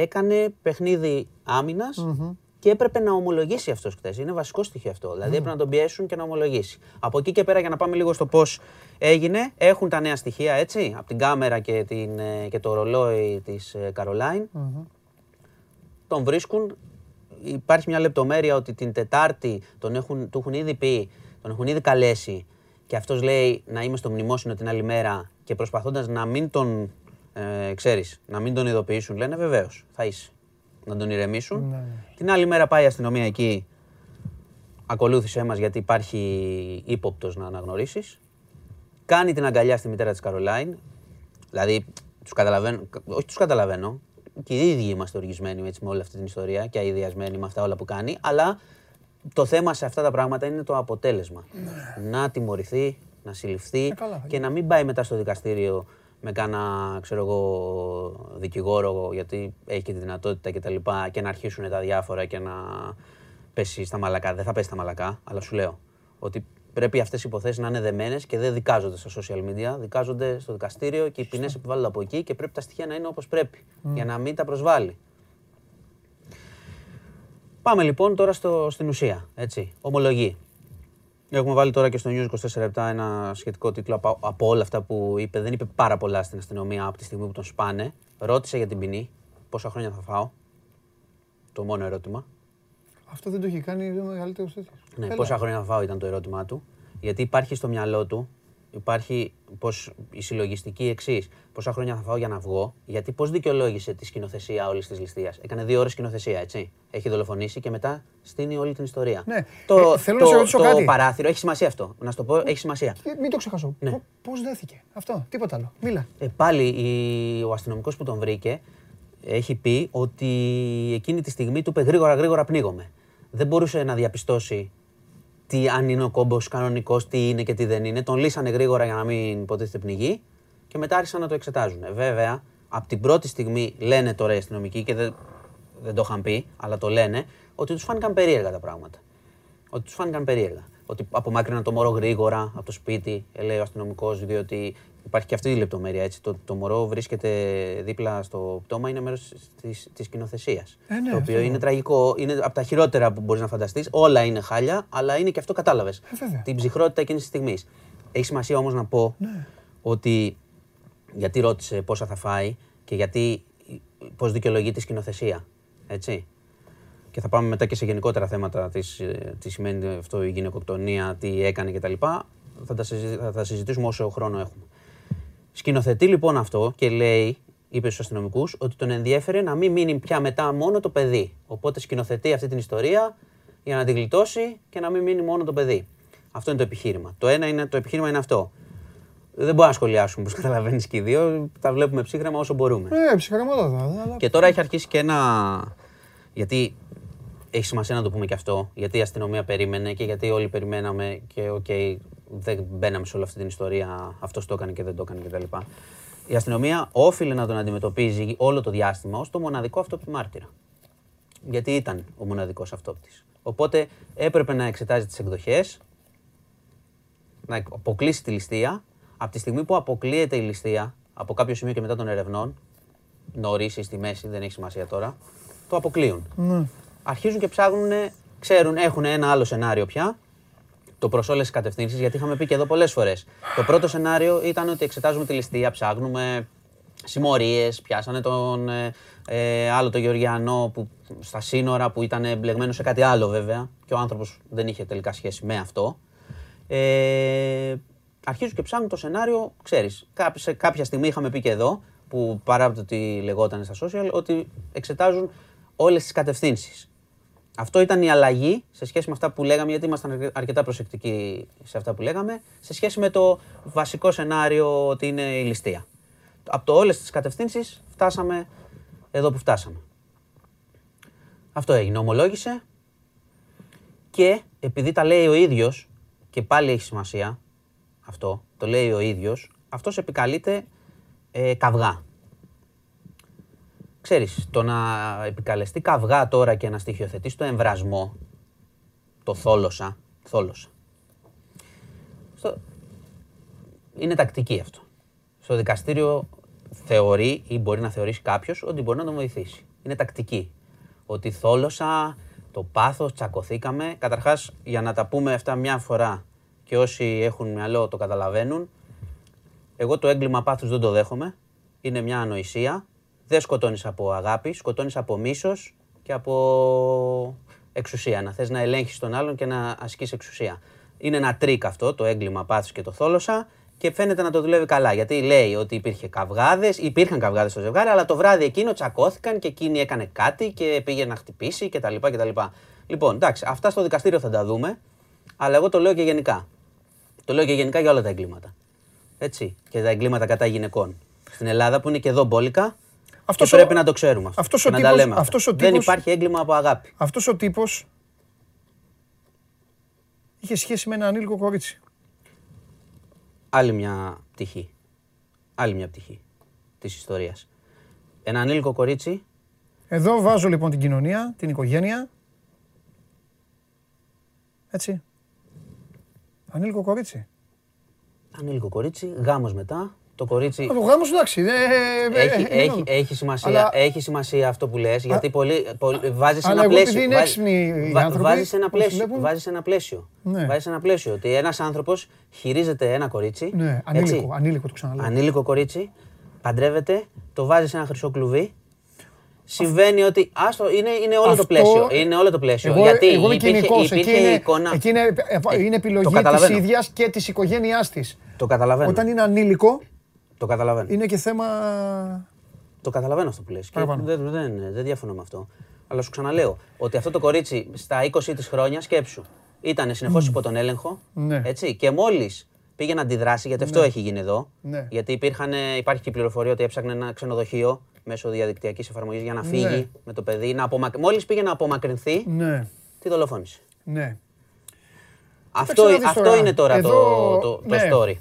έκανε παιχνίδι άμυνας και έπρεπε να ομολογήσει αυτός χθες. Είναι βασικό στοιχείο αυτό. Δηλαδή έπρεπε να τον πιέσουν και να ομολογήσει. Από εκεί και πέρα, για να πάμε λίγο στο πώς έγινε, έχουν τα νέα στοιχεία έτσι, από την κάμερα και, την, ε, και το ρολόι της Καρολάιν. Τον βρίσκουν. Υπάρχει μια λεπτομέρεια ότι την Τετάρτη τον έχουν, του έχουν ήδη πει, τον έχουν ήδη καλέσει και αυτός λέει να είμαι στο μνημόσυνο την άλλη μέρα και προσπαθώντας να μην τον, ε, ξέρεις, να μην τον ειδοποιήσουν, λένε βεβαίως, θα είσαι. Να τον ηρεμήσουν. Ναι, Την άλλη μέρα πάει η αστυνομία εκεί, ακολούθησέ μας γιατί υπάρχει ύποπτος να αναγνωρίσεις. Κάνει την αγκαλιά στη μητέρα της Καρολάιν, δηλαδή τους καταλαβαίνω, όχι τους καταλαβαίνω, και οι ίδιοι είμαστε οργισμένοι έτσι, με όλη αυτή την ιστορία και αειδιασμένοι με αυτά όλα που κάνει, αλλά το θέμα σε αυτά τα πράγματα είναι το αποτέλεσμα. Να τιμωρηθεί, να συλληφθεί Ε, καλά, θα και να μην πάει μετά στο δικαστήριο με κάνα, ξέρω εγώ, δικηγόρο, γιατί έχει και τη δυνατότητα και τα λοιπά, και να αρχίσουν τα διάφορα και να πέσει στα μαλακά. Δεν θα πέσει στα μαλακά, αλλά σου λέω ότι πρέπει αυτές οι υποθέσεις να είναι δεμένες και δεν δικάζονται στα social media, δικάζονται στο δικαστήριο και οι ποινές επιβάλλονται από εκεί και πρέπει τα στοιχεία να είναι όπως πρέπει, για να μην τα προσβάλλει. Πάμε λοιπόν τώρα στο, στην ουσία, έτσι, ομολογεί. Έχουμε βάλει τώρα και στο News 24 λεπτά ένα σχετικό τίτλο από, από όλα αυτά που είπε. Δεν είπε πάρα πολλά στην αστυνομία από τη στιγμή που τον σπάνε. Ρώτησε για την ποινή. Πόσα χρόνια θα φάω; Το μόνο ερώτημα. Αυτό δεν το έχει κάνει ο μεγαλύτερος τέτοιος. Ναι, πόσα χρόνια θα φάω ήταν το ερώτημά του. Γιατί υπάρχει στο μυαλό του, υπάρχει πως, η συλλογιστική εξής. Πόσα χρόνια θα φάω για να βγω, γιατί πώς δικαιολόγησε τη σκηνοθεσία όλης της ληστείας. Έκανε δύο ώρες σκηνοθεσία, έτσι. Έχει δολοφονήσει και μετά στείνει όλη την ιστορία. Ναι. Το, Ε, θέλω να το, σε ρωτήσω το κάτι. παράθυρο έχει σημασία αυτό. Να σου το πω, έχει σημασία. Ε, Μην το ξεχάσω. Ναι. Πώς δέθηκε αυτό, τίποτα άλλο. Μίλα. Ε, πάλι η, ο αστυνομικός που τον βρήκε έχει πει ότι εκείνη τη στιγμή του είπε γρήγορα γρήγορα πνίγομαι. Δεν μπορούσε να διαπιστώσει τι, αν είναι ο κόμπος κανονικός, τι είναι και τι δεν είναι. Τον λύσανε γρήγορα για να μην υποτίθεται πνιγεί και μετά άρχισαν να το εξετάζουν. Ε, Βέβαια, από την πρώτη στιγμή λένε τώρα οι αστυνομικοί και δεν, δεν το είχαν πει, αλλά το λένε, ότι τους φάνηκαν περίεργα τα πράγματα. Ότι τους φάνηκαν περίεργα. Ότι απομάκρυναν το μωρό γρήγορα από το σπίτι, ε, λέει ο αστυνομικός, διότι υπάρχει και αυτή η λεπτομέρεια. Έτσι. Το, το μωρό βρίσκεται δίπλα στο πτώμα, είναι μέρος της σκηνοθεσία. Ε, ναι, το οποίο αυτό. είναι τραγικό, είναι από τα χειρότερα που μπορείς να φανταστείς. Όλα είναι χάλια, αλλά είναι και αυτό κατάλαβες. Ε, βέβαια. την ψυχρότητα εκείνης της στιγμής. Έχει σημασία όμως να πω Ναι. ότι γιατί ρώτησε πόσα θα φάει και γιατί πώς δικαιολογεί τη σκηνοθεσία. Έτσι. Και θα πάμε μετά και σε γενικότερα θέματα της, ε, τι σημαίνει αυτό η γυναικοκτονία, τι έκανε κτλ. Θα τα, συζη- θα τα συζητήσουμε όσο χρόνο έχουμε. Σκηνοθετεί λοιπόν αυτό και λέει, είπε στους αστυνομικούς, ότι τον ενδιέφερε να μην μείνει πια μετά μόνο το παιδί. Οπότε σκηνοθετεί αυτή την ιστορία για να την γλιτώσει και να μην μείνει μόνο το παιδί. Αυτό είναι το επιχείρημα. Το ένα είναι, το επιχείρημα είναι αυτό. Δεν μπορούμε να σχολιάσουμε, όπως καταλαβαίνεις και οι δύο. Τα βλέπουμε ψύχρεμα όσο μπορούμε. Ε, ψυχραματάδα. Αλλά... Και τώρα έχει αρχίσει και ένα. Γιατί έχει σημασία να το πούμε και αυτό. Γιατί η αστυνομία περίμενε και γιατί όλοι περιμέναμε και οκ, δεν μπαίναμε σε όλη αυτή την ιστορία. Αυτός το έκανε και δεν το έκανε κτλ. Η αστυνομία όφειλε να τον αντιμετωπίζει όλο το διάστημα ως το μοναδικό αυτόπτη μάρτυρα. Γιατί ήταν ο μοναδικός αυτόπτης. Οπότε έπρεπε να εξετάζει τις εκδοχές, να αποκλείσει τη ληστεία. Από τη στιγμή που αποκλείεται η ληστεία, από κάποιο σημείο και μετά των ερευνών, νωρίς ή στη μέση, δεν έχει σημασία τώρα, το αποκλείουν. Ναι. Αρχίζουν και ψάχνουν, ξέρουν, έχουν ένα άλλο σενάριο πια, το προς όλες τις κατευθύνσεις, γιατί είχαμε πει και εδώ πολλές φορές. Το πρώτο σενάριο ήταν ότι εξετάζουμε τη ληστεία, ψάχνουμε συμμορίες, πιάσανε τον ε, ε, άλλο τον Γεωργιανό που, στα σύνορα που ήταν εμπλεγμένο σε κάτι άλλο βέβαια και ο άνθρωπος δεν είχε τελικά σχέση με αυτό. Ε, αρχίζουν και ψάχνουν το σενάριο, ξέρεις, κά- σε κάποια στιγμή είχαμε πει και εδώ, που παρά από το τι λεγόταν στα social, ότι εξετάζουν όλες τις κατευθύνσεις. Αυτό ήταν η αλλαγή σε σχέση με αυτά που λέγαμε, γιατί ήμασταν αρκε- αρκετά προσεκτικοί σε αυτά που λέγαμε, σε σχέση με το βασικό σενάριο ότι είναι η ληστεία. Από το όλες τις κατευθύνσεις φτάσαμε εδώ που φτάσαμε. Αυτό έγινε, ομολόγησε και επειδή τα λέει ο ίδιος και πάλι έχει σημασία αυτό, το λέει ο ίδιος, αυτός επικαλείται ε, καυγά. Ξέρεις, το να επικαλεστεί καυγά τώρα και να στοιχειοθετεί το εμβρασμό, το θόλωσα, θόλωσα. Στο... Είναι τακτική αυτό. Στο δικαστήριο θεωρεί ή μπορεί να θεωρήσει κάποιος ότι μπορεί να τον βοηθήσει. Είναι τακτική. Ότι θόλωσα, το πάθος, τσακωθήκαμε. Καταρχάς, για να τα πούμε αυτά μια φορά και όσοι έχουν μυαλό το καταλαβαίνουν, εγώ το έγκλημα πάθους δεν το δέχομαι. Είναι μια ανοησία. Δεν σκοτώνεις από αγάπη, σκοτώνεις από μίσος και από εξουσία. Να θες να ελέγχεις τον άλλον και να ασκείς εξουσία. Είναι ένα τρίκ αυτό, το έγκλημα πάθους και το θόλωσα και φαίνεται να το δουλεύει καλά. Γιατί λέει ότι υπήρχε καυγάδες, υπήρχαν καυγάδες στο ζευγάρι, αλλά το βράδυ εκείνο τσακώθηκαν και εκείνη έκανε κάτι και πήγε να χτυπήσει κτλ. κτλ. Λοιπόν, εντάξει, αυτά στο δικαστήριο θα τα δούμε, αλλά εγώ το λέω και γενικά. Το λέω και γενικά για όλα τα εγκλήματα. Έτσι. Και τα εγκλήματα κατά γυναικών. Στην Ελλάδα που είναι και εδώ μπόλικα. Αυτός και ο- πρέπει να το ξέρουμε αυτό. αυτός και ο να τα τύπος- λέμε αυτά. αυτός ο Δεν τύπος- υπάρχει έγκλημα από αγάπη. Αυτός ο τύπος είχε σχέση με ένα ανήλικο κορίτσι. Άλλη μια πτυχή. Άλλη μια πτυχή της ιστορίας. Ένα ανήλικο κορίτσι Εδώ βάζω λοιπόν την κοινωνία, την οικογένεια. Έτσι. Ανήλικο κορίτσι. Ανήλικο κορίτσι, γάμος μετά. Το κορίτσι Α, Το γάμο σου εντάξει. δεν- ε, έχει, ε, έχει, ε, έχει, σημασία, Αλλά- έχει σημασία αυτό που λες, γιατί πολύ, πολύ, βάζεις αλλά ένα εγώ πλαίσιο. επειδή είναι βάζ- έξυπνοι οι βα- άνθρωποι, βάζεις ένα πώς πλαίσιο. βλέπουν. Βάζεις ένα πλαίσιο. Ναι. Βάζεις ένα πλαίσιο. Ότι ένας άνθρωπος χειρίζεται ένα κορίτσι. Ναι, έτσι, ανήλικο, ανήλικο το ξαναλέω. ανήλικο κορίτσι, παντρεύεται, το βάζεις σε ένα χρυσό κλουβί. Συμβαίνει ότι. Άστο, είναι, είναι όλο το Αυτό- πλαίσιο. Είναι όλο το πλαίσιο. Εγώ, Γιατί εγώ είμαι υπήρχε, κοινικός. υπήρχε Εκεί είναι, εικόνα. εκεί είναι, ε, Ε, είναι το επιλογή της καταλαβαίνω. ίδιας και της οικογένειάς της. Το καταλαβαίνω. Όταν είναι ανήλικο, Το καταλαβαίνω. είναι και θέμα... Το καταλαβαίνω αυτό που λες. Και Παραπάνω. δεν, δεν, δεν διαφωνώ με αυτό. Αλλά σου ξαναλέω ότι αυτό το κορίτσι στα 20 της χρόνια σκέψου. Ήταν συνεχώς υπό τον έλεγχο. Ναι. Έτσι, και μόλις πήγε να αντιδράσει, γιατί αυτό έχει γίνει εδώ. Ναι. Γιατί υπήρχαν, υπάρχει και η πληροφορία ότι έψαχνε ένα ξενοδοχείο μέσω διαδικτυακής εφαρμογής για να φύγει Ναι. με το παιδί. Να απομακ... Μόλις πήγε να απομακρυνθεί, Ναι, τη δολοφόνησε. ναι. Αυτό, να δεις αυτό τώρα. είναι τώρα Εδώ, το, το, το ναι. story.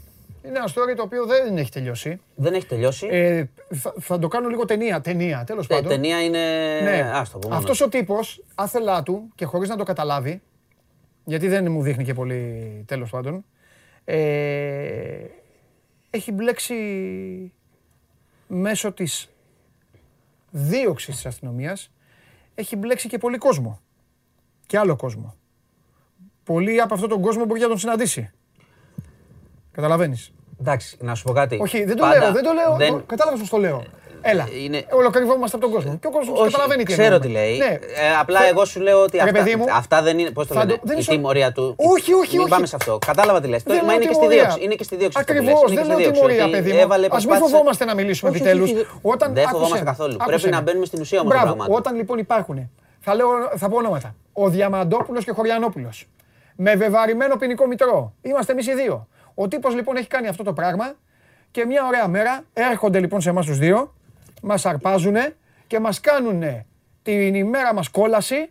Είναι ένα story το οποίο δεν έχει τελειώσει. Δεν έχει τελειώσει. Ε, θα, θα το κάνω λίγο ταινία, ταινία, τέλος Ε, πάντων. ταινία είναι. Ναι. Ας το πούμε. Αυτός ο τύπος, άθελά του και χωρίς να το καταλάβει, γιατί δεν μου δείχνει και πολύ τέλος πάντων, ε, έχει μπλέξει μέσω της δίωξης της αστυνομίας, έχει μπλέξει και πολύ κόσμο. Και άλλο κόσμο. Πολλοί από αυτόν τον κόσμο μπορεί να τον συναντήσει. Καταλαβαίνεις. Εντάξει, να σου πω κάτι. Όχι, δεν το Πάντα λέω, δεν το λέω. δεν- το- Κατάλαβες πώς το λέω. Έλα. είναι- Ολοκρυβόμαστε από τον κόσμο. Και ο κόσμος Όχι, καταλαβαίνει τι ξέρω εννοούμε. τι λέει. Ναι. Ε, απλά Θε- εγώ σου λέω ότι Ρε αυτά, παιδί μου, αυτά δεν είναι. Πώς το θα λένε, το- δεν η είσαι- τιμωρία του. Όχι, όχι, Μην όχι. πάμε σε αυτό. Κατάλαβα τι λες. Δεν Μα λέω είναι και στη τιμωρία. δίωξη. Είναι και στη δίωξη. αυτό που λες. Ακριβώς, Είναι δεν και στη λέω δίωξη, τιμωρία, ότι παιδί μου. έβαλε Ας μην προσπάθησε- φοβόμαστε να μιλήσουμε Όχι, επιτέλους. όχι, όχι. Όταν- Δεν άκουσε φοβόμαστε με, καθόλου. άκουσε Πρέπει με. να μπαίνουμε στην ουσία όμως των Μπράβο, πραγμάτων. όταν λοιπόν υπάρχουν, θα, λέω, θα πω ονόματα. Ο Διαμαντόπουλος και ο Χωριανόπουλος. Με βεβαρημένο ποινικό μητρό. Είμαστε εμείς οι δύο. Ο τύπος λοιπόν έχει κάνει αυτό το πράγμα και μια ωραία μέρα έρχονται λοιπόν σε εμάς τους δύο, μας αρπάζουν και μας κάνουν την ημέρα μας κόλαση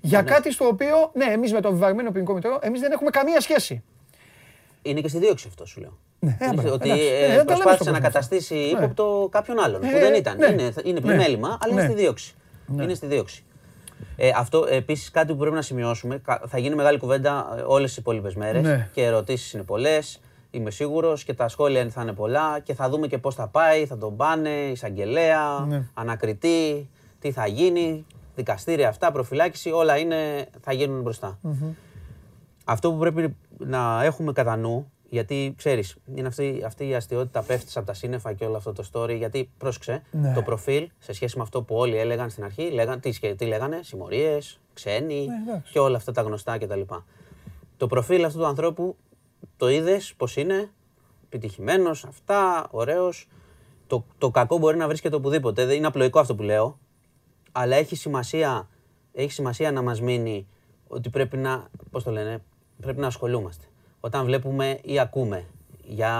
για κάτι στο οποίο, ναι, εμείς με το βεβαρμένο ποινικό μητρό, εμείς δεν έχουμε καμία σχέση. Είναι και στη δίωξη αυτό σου λέω. Ναι, ε, Είναι μπράβο, ότι εντάξει. ε, Ναι, δεν τα λέμε προσπάθησε στον να κόσμο καταστήσει αυτό. ύποπτο κάποιον άλλον. Ε, που δεν ήταν. ναι. Είναι, είναι Ναι. πλημέλημα, αλλά Ναι. είναι στη δίωξη. Είναι στη δίωξη. Ε, αυτό επίσης κάτι που πρέπει να σημειώσουμε. κα- Θα γίνει μεγάλη κουβέντα όλες τις υπόλοιπες μέρες Ναι. και ερωτήσεις είναι πολλές. Είμαι σίγουρος και τα σχόλια θα είναι πολλά και θα δούμε και πώς θα πάει. Θα τον πάνε, εισαγγελέα, Ναι. ανακριτή, τι θα γίνει, δικαστήρια αυτά, προφυλάκηση, όλα είναι, θα γίνουν μπροστά. Αυτό που πρέπει να έχουμε κατά νου, γιατί ξέρεις, είναι αυτή, αυτή η αστείωτητα πέφτεις από τα σύννεφα και όλο αυτό το story, γιατί πρόσεξε, Ναι. το προφίλ σε σχέση με αυτό που όλοι έλεγαν στην αρχή, λέγαν, τι, σκε- τι λέγανε, συμμορίες, ξένοι Ναι, εντάξει. και όλα αυτά τα γνωστά κτλ. Το προφίλ αυτού του ανθρώπου το είδες πώς είναι, επιτυχημένος, αυτά, ωραίος. Το, το κακό μπορεί να βρίσκεται οπουδήποτε. Δεν είναι απλοϊκό αυτό που λέω. Αλλά έχει σημασία, έχει σημασία να μας μείνει ότι πρέπει να, πώς το λένε, πρέπει να ασχολούμαστε. Όταν βλέπουμε ή ακούμε για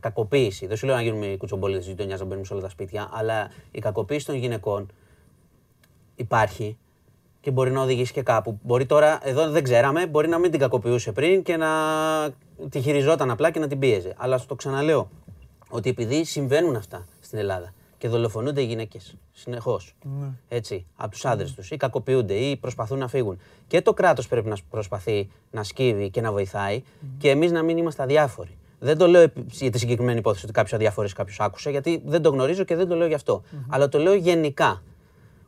κακοποίηση, δεν σου λέω να γίνουμε οι κουτσομπολίτες της γειτονιάς να μπαίνουμε σε όλα τα σπίτια, αλλά η κακοποίηση των γυναικών υπάρχει και μπορεί να οδηγήσει και κάπου. Μπορεί τώρα, εδώ δεν ξέραμε, μπορεί να μην την κακοποιούσε πριν και να τη χειριζόταν απλά και να την πίεζε. Αλλά στο ξαναλέω ότι επειδή συμβαίνουν αυτά στην Ελλάδα και δολοφονούνται οι γυναίκες συνεχώς. Έτσι, από τους άντρες τους ή κακοποιούνται ή προσπαθούν να φύγουν. Και το κράτος πρέπει να προσπαθεί να σκύβει και να βοηθάει και εμείς να μην είμαστε αδιάφοροι. Δεν το λέω επί- για τη συγκεκριμένη υπόθεση ότι κάποιος αδιάφορος κάποιος άκουσε, γιατί δεν το γνωρίζω και δεν το λέω γι' αυτό. Αλλά το λέω γενικά.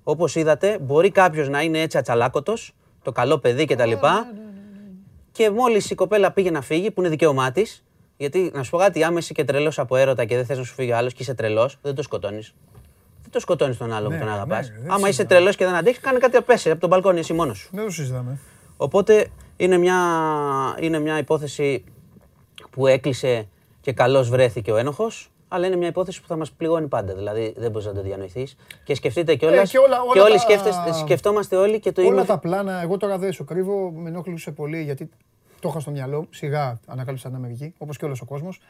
Όπως είδατε, μπορεί κάποιος να είναι έτσι ατσαλάκωτος, το καλό παιδί κτλ. Και μόλις η κοπέλα πήγε να φύγει, που είναι δικαίωμά της, γιατί να σου πω κάτι, άμα είσαι και τρελός από έρωτα και δεν θες να σου φύγει ο άλλος και είσαι τρελός, δεν το σκοτώνεις. Δεν το σκοτώνεις τον άλλο που τον ναι, αγαπάς. ναι, δεν άμα είσαι συζητάμε. τρελός και δεν αντέχεις, κάνε κάτι να πέσει από τον μπαλκόνι εσύ μόνος σου. Δεν το συζητάμε. Οπότε είναι μια, είναι μια υπόθεση που έκλεισε και καλώς βρέθηκε ο ένοχος, αλλά είναι μια υπόθεση που θα μας πληγώνει πάντα. Δηλαδή δεν μπορείς να το διανοηθείς. Και σκεφτείτε κιόλας. Ε, και όλα- όλα και όλοι τα- σκέφτεστε, σκεφτόμαστε όλοι και το Όλα είμαι. τα πλάνα, εγώ τώρα δεν σου κρύβω, με ενόχλησε πολύ γιατί το είχα στο μυαλό. μου. Σιγά ανακάλυψα την Αμερική, όπως και όλος ο κόσμος.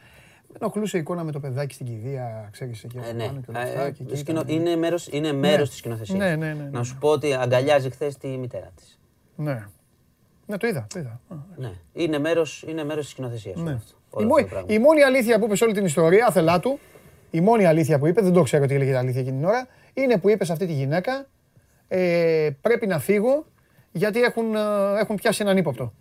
Με ενοχλούσε η εικόνα με το παιδάκι στην κηδεία, ξέρεις εκεί Ε, από ναι. πάνω και όλα Ε, αυτά. και εκεί σκηνο- ήταν- Είναι μέρος, είναι μέρος της σκηνοθεσίας. Ναι, ναι, ναι, ναι. Να σου πω ότι αγκαλιάζει χθες τη μητέρα της. Ναι. Ναι, το είδα, το είδα. Α, Ναι. Είναι μέρος, είναι μέρος της σκηνοθεσίας. όλο Ναι. αυτό. Η, Όλο μόνη, αυτό το πράγμα. η μόνη αλήθεια που είπες σε όλη την ιστορία, άθελά του, η μόνη αλήθεια που είπε, δεν το ξέρω τι έλεγε η αλήθεια εκείνη την ώρα, είναι που είπες σε αυτή τη γυναίκα, ε, πρέπει να φύγω γιατί έχουν, ε, έχουν πιάσει έναν ύποπτο.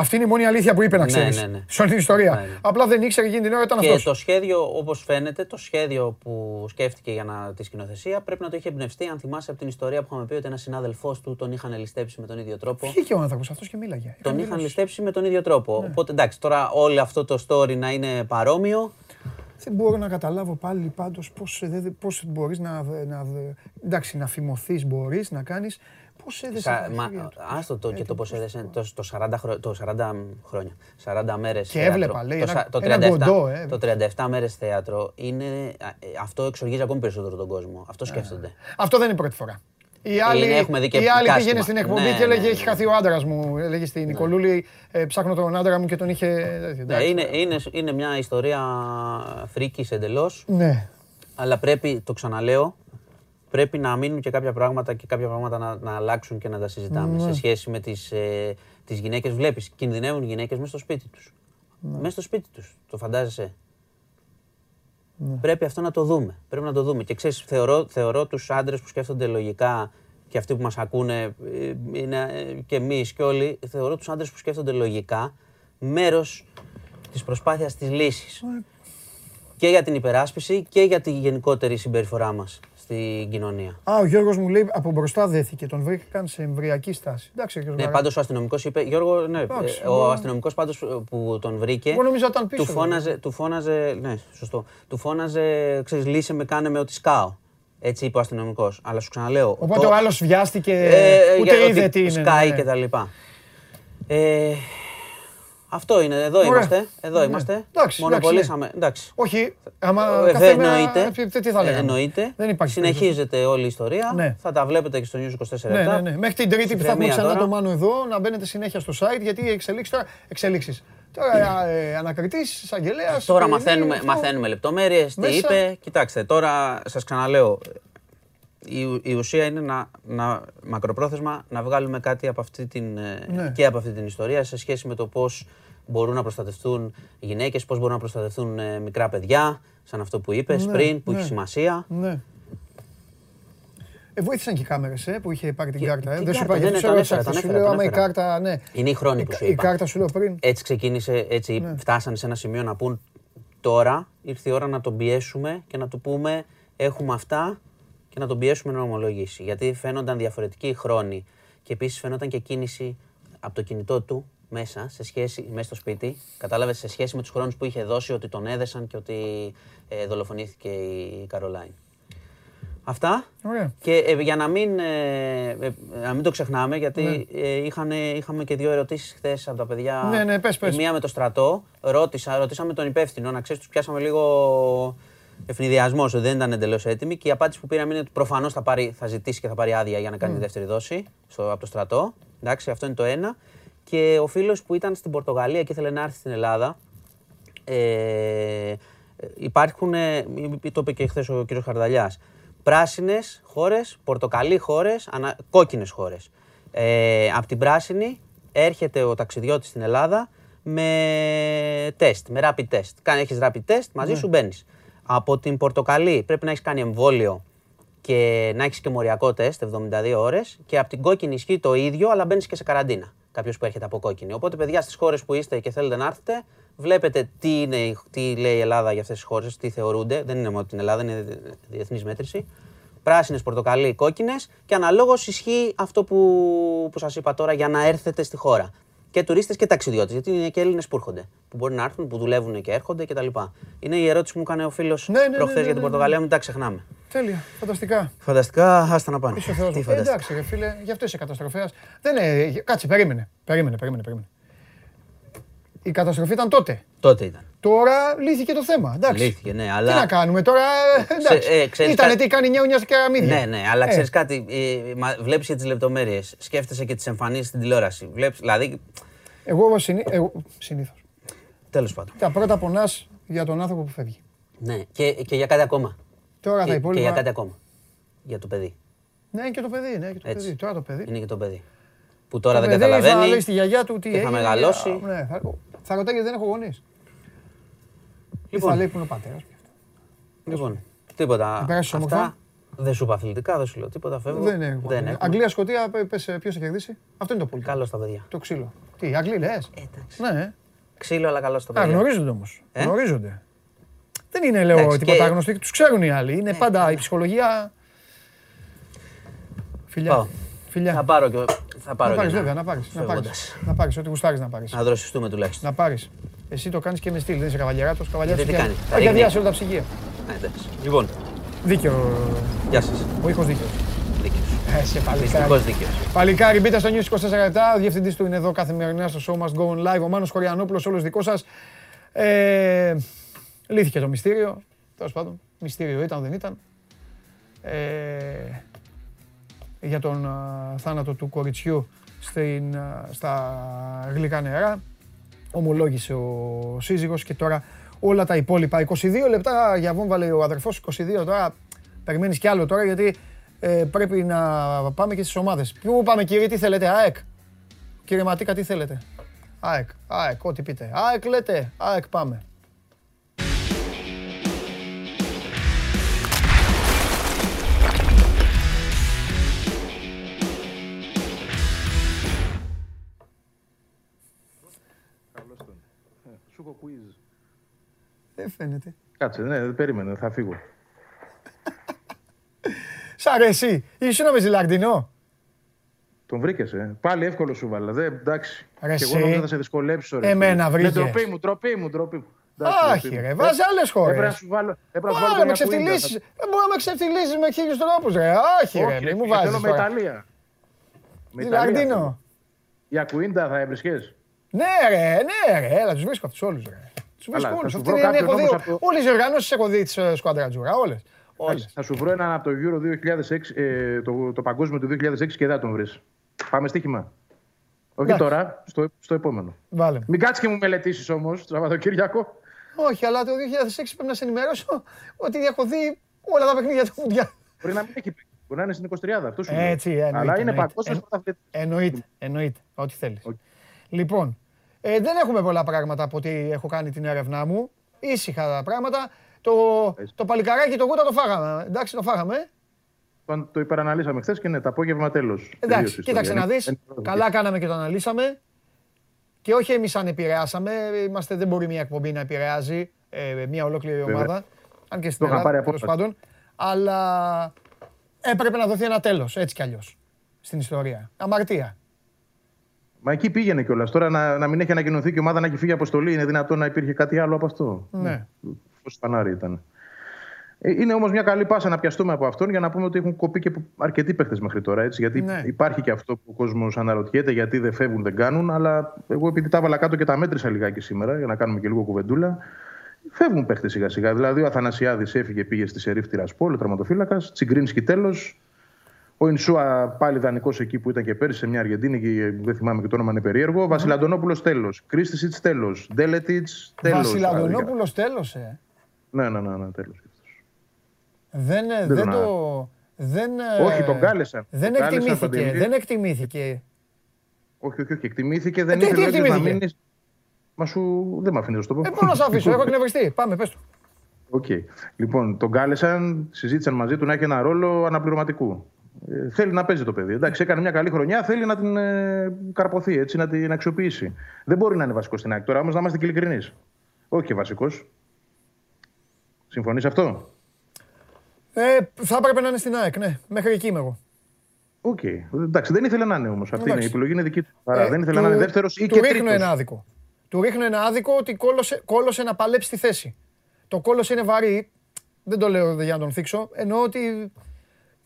Αυτή είναι η μόνη αλήθεια που είπε να Ναι, ξέρεις, ναι, ναι. σε όλη την ιστορία. Ναι, ναι. Απλά δεν ήξερε εκείνη την ώρα ήταν Και αυτός. το σχέδιο, όπως φαίνεται, το σχέδιο που σκέφτηκε για να, τη σκηνοθεσία πρέπει να το είχε εμπνευστεί, αν θυμάσαι από την ιστορία που είχαμε πει ότι ένας συνάδελφός του τον είχαν ληστέψει με τον ίδιο τρόπο. Βγήκε ο άνθρωπος αυτός και μίλαγε. Τον Έκανε είχαν δηλώσεις. ληστέψει με τον ίδιο τρόπο. Ναι. Οπότε εντάξει, τώρα όλο αυτό το story να είναι παρόμοιο. Δεν μπορώ να καταλάβω πάλι πάντως πώς, ε, δεν- πώς μπορείς να, να, εντάξει, να φημωθείς μπορείς, να κάνεις, πώς έδεσαι Σα- τα μα, χέρια τους; άστο το Ε, και το πώς πώς- έδεσε το, το 40, χρό- το 40 χρόνια, 40 μέρες Και θέατρο. έβλεπα, λέει, το, ένα- σα- το ένα 37, κοντό, ε. το 37 μέρες θέατρο, είναι, α, ε, αυτό εξοργίζει ακόμη περισσότερο τον κόσμο. Αυτό σκέφτονται. Αυτό δεν είναι η πρώτη φορά. Η άλλη, Είναι, έχουμε δει και η άλλη κάστημα. πήγαινε στην εκπομπή Ναι, και έλεγε: ναι, Έχει ναι. χαθεί ο άντρας μου. Έλεγε στην Νικολούλη: «Ε, Ψάχνω τον άντρα μου και τον είχε. Ναι, Εντάξει. είναι, είναι, είναι μια ιστορία φρίκης εντελώς, Ναι. αλλά πρέπει, το ξαναλέω, πρέπει να μείνουν και κάποια πράγματα και κάποια πράγματα να, να αλλάξουν και να τα συζητάμε Ναι. σε σχέση με τις, ε, τις γυναίκες. Βλέπεις, κινδυνεύουν οι γυναίκες μέσα στο σπίτι τους. Ναι. Μέσα στο σπίτι τους, το φαντάζεσαι; Πρέπει αυτό να το δούμε. Πρέπει να το δούμε. Και ξέρεις, θεωρώ, θεωρώ τους άντρες που σκέφτονται λογικά και αυτοί που μας ακούνε, ε, είναι, ε, και εμείς και όλοι, θεωρώ τους άντρες που σκέφτονται λογικά μέρος της προσπάθειας της λύσης. Και για την υπεράσπιση και για τη γενικότερη συμπεριφορά μας στην κοινωνία. Α, ο Γιώργος μου λέει: Από μπροστά δέθηκε. Τον βρήκαν σε εμβριακή στάση. Εντάξει, Γιώργος. Ναι, πάντως ο αστυνομικός είπε, Γιώργο, ναι, Εντάξει, ε, ο μπορεί. αστυνομικός πάντως ε, που τον βρήκε, Εγώ νόμιζα ήταν πίσω. του φώναζε, του φώναζε, ναι, σωστό, του φώναζε, ξέρεις, λύσε με, κάνε με ότι σκάω. Έτσι είπε ο αστυνομικός. Αλλά σου ξαναλέω. Οπότε το- ο άλλος βιάστηκε. ε, ούτε για είδε ότι τι είναι. Σκάει ναι. και τα λοιπά. Ε, αυτό είναι, εδώ Ωραία. είμαστε, εδώ Ναι. είμαστε. Εντάξει, Μονοπολίσαμε, εντάξει. Όχι, άμα. Ε, κάθε δεν μέρα, εννοείται. ε, Τι θα λέγαμε. Εννοείται. Δεν υπάρχει. Συνεχίζεται όλη η ιστορία. Ναι. Θα τα βλέπετε και στο News 24 Ναι, ναι, ναι. Μέχρι την Τρίτη που θα έχουμε Ψυχραιμία ξανά τώρα. το Μάνο εδώ, να μπαίνετε συνέχεια στο site γιατί οι εξελίξεις τώρα. Εξελίξεις. Τώρα ε, ανακριτής, εισαγγελέας. Τώρα ε, μαθαίνουμε, αυτό. μαθαίνουμε λεπτομέρειες, τι Μέσα. είπε. Κοιτάξτε, τώρα σας ξαναλέω, η, ου- η ουσία είναι να, να, μακροπρόθεσμα να βγάλουμε κάτι από αυτή την, ε, Ναι. και από αυτή την ιστορία σε σχέση με το πώς μπορούν να προστατευτούν οι γυναίκες, πώς μπορούν να προστατευτούν ε, μικρά παιδιά, σαν αυτό που είπες Ναι, πριν, που ναι. έχει σημασία. Ναι. Ε, βοήθησαν και οι κάμερες ε, που είχε πάρει την Και- κάρτα. Ε. την Δεν σου κάρτα, είπα, ναι, γιατί ναι, σου το έρωσα ανέφερα, αυτό. το Σου ανέφερα, λέω, το άμα η ανέφερα. κάρτα, ναι. Είναι οι χρόνοι Η που κα- σου Η είπα. κάρτα σου λέω πριν. Έτσι ξεκίνησε, έτσι Ναι. φτάσανε σε ένα σημείο να πούν τώρα ήρθε η ώρα να τον πιέσουμε και να του πούμε έχουμε αυτά και να τον πιέσουμε να ομολογήσει. Γιατί φαίνονταν διαφορετικοί χρόνοι και επίσης φαίνονταν και κίνηση από το κινητό του μέσα, σε σχέση, μέσα στο σπίτι. Κατάλαβες σε σχέση με τους χρόνους που είχε δώσει ότι τον έδεσαν και ότι ε, δολοφονήθηκε η Καρολάιν. Αυτά. Ωραία. Και ε, για να μην, ε, ε, να μην το ξεχνάμε, γιατί ε, είχαν, είχαμε και δύο ερωτήσεις χθες από τα παιδιά. Ναι, ναι, πες, πες. Η μία με το στρατό. Ρώτησα, ρωτήσαμε τον υπεύθυνο, να ξέρεις, τους πιάσαμε λίγο ευνηδιασμός, ότι δεν ήταν εντελώς έτοιμοι. Και η απάντηση που πήραμε είναι ότι προφανώς θα, πάρει- θα ζητήσει και θα πάρει άδεια για να κάνει τη δεύτερη δόση στο, από το στρατό. Εντάξει, αυτό είναι το ένα. Και ο φίλος που ήταν στην Πορτογαλία και ήθελε να έρθει στην Ελλάδα, ε, υπάρχουν, ε, το είπε και χθες ο κ. Χαρδαλιάς, πράσινες χώρες, πορτοκαλί χώρες, κόκκινες χώρες. Ε, από την πράσινη έρχεται ο ταξιδιώτης στην Ελλάδα με τεστ, με rapid test. Κάνει, έχεις rapid test, μαζί σου μπαίνεις. Από την πορτοκαλί πρέπει να έχεις κάνει εμβόλιο και να έχεις και μοριακό τεστ 72 ώρες. Και από την κόκκινη ισχύει το ίδιο, αλλά μπαίνεις και σε καραντίνα. Κάποιος που έρχεται από κόκκινη. Οπότε, παιδιά, στις χώρες που είστε και θέλετε να έρθετε, βλέπετε τι, είναι, η- τι λέει η Ελλάδα για αυτές τις χώρες, τι θεωρούνται. Δεν είναι μόνο την Ελλάδα, είναι διεθνής μέτρηση. Πράσινες, πορτοκαλί, κόκκινες και αναλόγως ισχύει αυτό που, που σας είπα τώρα για να έρθετε στη χώρα. Και τουρίστες και ταξιδιώτες, γιατί είναι και Έλληνες που έρχονται. Που μπορεί να έρθουν, που δουλεύουν και έρχονται κτλ. Είναι η ερώτηση που μου έκανε ο φίλος Ναι, ναι, ναι, προχθές ναι, για την ναι, Πορτογαλία, μην τα ξεχνάμε. Τέλεια, φανταστικά. Φανταστικά, άστα να πάνε. Είσαι ο Θεός Τι μου. Ε, φανταστικά. εντάξει, ρε φίλε, γι' αυτό είσαι καταστροφέας. Δεν είναι, κάτσε, περίμενε, περίμενε, περίμενε, περίμενε. Η καταστροφή ήταν τότε. Τότε ήταν. Τώρα λύθηκε το θέμα. Εντάξει. Λύθηκε, ναι, Τι αλλά. να κάνουμε τώρα, ε, εντάξει. ε, ξέρεις Ήτανε κάτι- τι κάνει νιάουνια και καραμίδια. Ναι, ναι, αλλά Ε, ξέρεις κάτι, ε, βλέπεις και τις λεπτομέρειες. Σκέφτεσαι και τις εμφανίσεις στην τηλεόραση. Βλέπεις, δηλαδή, Εγώ, συνή, εγώ συνήθως. τέλος πάντων. Τα πρώτα πονάς για τον άνθρωπο που φεύγει. Ναι, και, και για κάτι ακόμα. Τώρα τα Και, και υπόλοιπα... για κάτι ακόμα. Για το παιδί. Ναι, και το παιδί, ναι, και το Έτσι. παιδί. Τώρα το παιδί. Είναι και το παιδί. Που τώρα Το δεν παιδί Θα καταλαβαίνει. λέει στη γιαγιά του τι και θα έγινε, μεγαλώσει. α, Ναι, θα, θα ρωτάει γιατί δεν έχω γονείς. Λοιπόν. Θα λέει που είναι ο πατέρας. Λοιπόν, τίποτα. πέρασεις Αυτά όμορφα; δεν σου είπα αθλητικά, δεν σου λέω τίποτα. Φεύγω. Δεν έχω. Δεν έχω. Αγγλία, Σκοτία, πε- πες ποιος θα κερδίσει. Αυτό είναι το πολύ. Καλό στα παιδιά. Το ξύλο. Τι, Αγγλοί λες; Εντάξει. Ναι, ε. Ξύλο, αλλά καλό στα Α, παιδιά. γνωρίζονται όμως. Ε; Γνωρίζονται. Δεν είναι, λέω, Εντάξει, τίποτα και- Ναι, γνωστοί. Τους ξέρουν οι άλλοι. Είναι πάντα η ψυχολογία... Φιλιά. Πάω. Φιλιά. Θα πάρω και. Θα πάρω Να πάρεις και βέβαια, ένα. να πάρεις. Να πάρεις. φεύγοντας. Να πάρεις, ό,τι γουστάρεις να πάρεις. Να δροσιστούμε τουλάχιστον. Να πάρεις. Εσύ το κάνεις και με στυλ, δεν είσαι καβαλιαράτος. Καβαλιαράτος τι και- κάνει, τα Έχει ρίχνει. αδειάσει όλα τα ψυγεία. Ναι, εντάξει. Λοιπόν, Δίκαιο. γεια σας. Ο ήχος δίκαιος. Δίκαιος. Ε, σε παλικάρι. Δυστυχώ δίκαιος. Παλικάρι, μπείτε στο News 24 Ο διευθυντής του είναι εδώ καθημερινά στο Show Must Go On Live. Ο Μάνος Χωριανόπουλος, όλος δικός σας. Ε, λύθηκε το μυστήριο. Τέλος πάντων, μυστήριο ήταν, δεν ήταν. Ε, για τον α, θάνατο του κοριτσιού στην, α, στα γλυκά νερά. Ομολόγησε ο σύζυγος και τώρα όλα τα υπόλοιπα. 22 λεπτά για βόμβα λέει ο αδερφός, 22 τώρα περιμένεις κι άλλο τώρα γιατί ε, πρέπει να πάμε και στις ομάδες. Πού πάμε κύριε, τι θέλετε, ΑΕΚ; Κύριε Ματίκα, τι θέλετε; ΑΕΚ, ΑΕΚ, ό,τι πείτε. ΑΕΚ λέτε, ΑΕΚ πάμε. Δεν φαίνεται. Κάτσε, ναι, δεν περίμενε, θα φύγω. Σ' αρέσει. Ήσουν με ζηλαρντινό. Τον βρήκες, ε. Πάλι εύκολο σου βάλα. Δε, εντάξει. Ρε και εγώ εσύ. νόμιζα θα σε δυσκολέψω. Ρε, Εμένα φίλε. βρήκες. Ναι, ντροπή μου, ντροπή μου, ντροπή μου. Εντάξει, Άχι ντροπή μου. ρε, βάζει άλλες Έπρεπε να χώρες. σου βάλω. Έπρεπε να σου βάλω Άρα τον με Ιακουίντα. ξεφτυλίσεις. Δεν μπορεί να με ξεφτυλίσεις με χίλιους τρόπους ρε. Όχι ρε, Όχι, μη μου φίλε, βάζεις Θέλω με τώρα. Ιταλία. Με Ιταλία θέλω. Ζηλαρντίνο. Η Ακουίντα θα έβρισκες. Ναι ρε, ναι ρε, έλα τους βρίσκω αυτούς όλους ρε. Τους βρίσκω θα όλους. σου Αυτή βρω είναι, κάποιον έχω δει, όμως από το- όλες οι οργανώσεις έχω δει της ε, Σκουάντρα Ατζούρα, όλες. Όλες. Θα σου βρω έναν από το Euro 2006, ε, το, το παγκόσμιο του 2006 και δεν θα τον βρεις. Πάμε στοίχημα. Όχι Εντάξει. τώρα, στο, στο επόμενο. Βάλε. Μην κάτσεις και μου μελετήσεις όμως το Σαββατοκύριακο. Όχι, αλλά το 2006 πρέπει να σε ενημερώσω ότι έχω δει όλα τα παιχνίδια του Μουντιάλ. Μπορεί να μην έχει πει. Μπορεί να είναι στην 23 αυτό σου λέω. Έτσι, εννοείται, Αλλά είναι εννοείται. παγκόσμιος Ε, πρωταθλητής. Εννοείται, εννοείται. Ό,τι θέλεις. Οκ. Λοιπόν, ε, δεν έχουμε πολλά πράγματα από ό,τι έχω κάνει την έρευνά μου. Ήσυχα τα πράγματα. Το, το παλικαράκι, το γούτα το φάγαμε. Εντάξει, το φάγαμε. ε. Το, το υπεραναλύσαμε χθες και ναι, το απόγευμα τέλος. Εντάξει, κοίταξε να δεις. Καλά κάναμε και το αναλύσαμε. Και όχι εμείς αν επηρεάσαμε. Είμαστε, δεν μπορεί μια εκπομπή να επηρεάζει ε, μια ολόκληρη Βέβαια. ομάδα. Αν και στην Το είχα Ελλάδα, πάρει τέλος απόφαση. πάντων. Αλλά έπρεπε να δοθεί ένα τέλος, έτσι κι αλλιώς, στην ιστορία. Αμαρτία. Μα εκεί πήγαινε κιόλας. Τώρα να, να μην έχει ανακοινωθεί και η ομάδα να έχει φύγει αποστολή. Είναι δυνατόν να υπήρχε κάτι άλλο από αυτό; Ναι. Φω φανάρι ήταν. Ε, Είναι όμως μια καλή πάσα να πιαστούμε από αυτόν για να πούμε ότι έχουν κοπεί και αρκετοί παίχτες μέχρι τώρα. Έτσι, γιατί Ναι. υπάρχει και αυτό που ο κόσμος αναρωτιέται γιατί δεν φεύγουν, δεν κάνουν. Αλλά εγώ επειδή τα έβαλα κάτω και τα μέτρησα λιγάκι σήμερα για να κάνουμε και λίγο κουβεντούλα. Φεύγουν παίχτες σιγά σιγά. Δηλαδή ο Αθανασιάδης έφυγε, πήγε στη Σερίφ Τυρασπόλ, ο τραυματοφύλακας. Τσιγκρίνσκι τέλος. Ο Ινσούα πάλι δανεικό εκεί που ήταν και πέρυσι σε μια Αργεντίνη και δεν θυμάμαι και το όνομα είναι περίεργο. Βασιλαντονόπουλος τέλος. Κρίστησιτς τέλος. Ντέλετιτς τέλος. Βασιλαντονόπουλος τέλος, ε. Ναι, ναι, ναι, ναι τέλος. Δεν, ε, Δεν δεν τον το... Δεν, ε, Όχι, τον κάλεσαν. Δεν Τον κάλεσαν, εκτιμήθηκε. Παντελή. Δεν εκτιμήθηκε. Όχι, όχι, όχι. Εκτιμήθηκε, δεν τι- είχε τι λόγια να εκτιμήθηκε; μείνεις. Μα σου. Δεν με αφήνεις να σου το πω. Ε, μπορώ να σε αφήσω. Έχω εκνευριστεί. Πάμε, πες του. Οκ. Λοιπόν, τον κάλεσαν, συζήτησαν μαζί του να έχει ένα ρόλο αναπληρωματικού. Ε, θέλει να παίζει το παιδί. Εντάξει, έκανε μια καλή χρονιά, θέλει να την ε, καρπωθεί, έτσι, να την αξιοποιήσει. Δεν μπορεί να είναι βασικός στην άκρη. Τώρα όμως να είμαστε και ειλικρινείς. Όχι και βασικός. Συμφωνείς αυτό; Ε, θα έπρεπε να είναι στην ΑΕΚ, ναι. Μέχρι εκεί είμαι εγώ. Οκ. Εντάξει, δεν ήθελε να είναι όμως. Αυτή είναι Εντάξει. η επιλογή, είναι δική του. Άρα Ε, δεν ήθελε του- να είναι δεύτερος ή του και ρίχνω τρίτος. ένα άδικο. Του ρίχνω ένα άδικο ότι κόλωσε, κόλωσε να παλέψει τη θέση. Το κόλωσε είναι βαρύ. Δεν το λέω για να τον θίξω. Εννοώ ότι.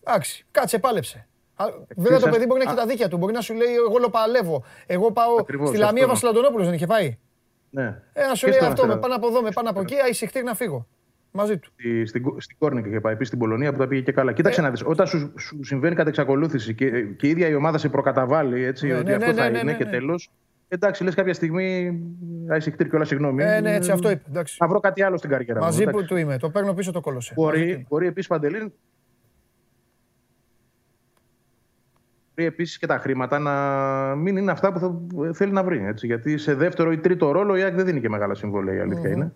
Εντάξει, κάτσε, πάλεψε. Α, Βέβαια το σας- παιδί μπορεί να έχει τα δίκια του. Μπορεί να σου λέει: Εγώ λοπαλεύω. Εγώ πάω Ακριβώς, στη Λαμία αυτό. Βασιλαντονόπουλο, δεν είχε πάει. Ναι. Ε, να σου Και λέει στον αυτό, με Αστέρα. πάνω από εδώ, με πάνω από εκεί, αϊσυχτήρ να φύγω. Μαζί του. Στη- Στην, Κο- στην Κόρνικ είχε πάει, επίση στην Πολωνία που τα πήγε και καλά. Κοίταξε Ε. να δεις, όταν σου, σου συμβαίνει κατά εξακολούθηση και, και η ίδια η ομάδα σε προκαταβάλει έτσι, Ναι, ότι ναι, αυτό ναι, θα ναι, είναι ναι, και ναι. τέλος. Εντάξει, λες κάποια στιγμή. Άισιχτήρ και όλα, συγγνώμη. Ε, ναι, έτσι αυτό είπε. Εντάξει. Να βρω κάτι άλλο στην καριέρα μου. Μαζί εντάξει. που του είμαι. Το παίρνω πίσω το κόλωσε. Μαζί του Μπορεί, είμαι. μπορεί επίσης Παντελή. Μπορεί επίσης και τα χρήματα να μην είναι αυτά που θα, θέλει να βρει. Έτσι, γιατί σε δεύτερο ή τρίτο ρόλο η ΑΕΚ δεν δίνει και μεγάλα συμβόλαια, η αλήθεια είναι.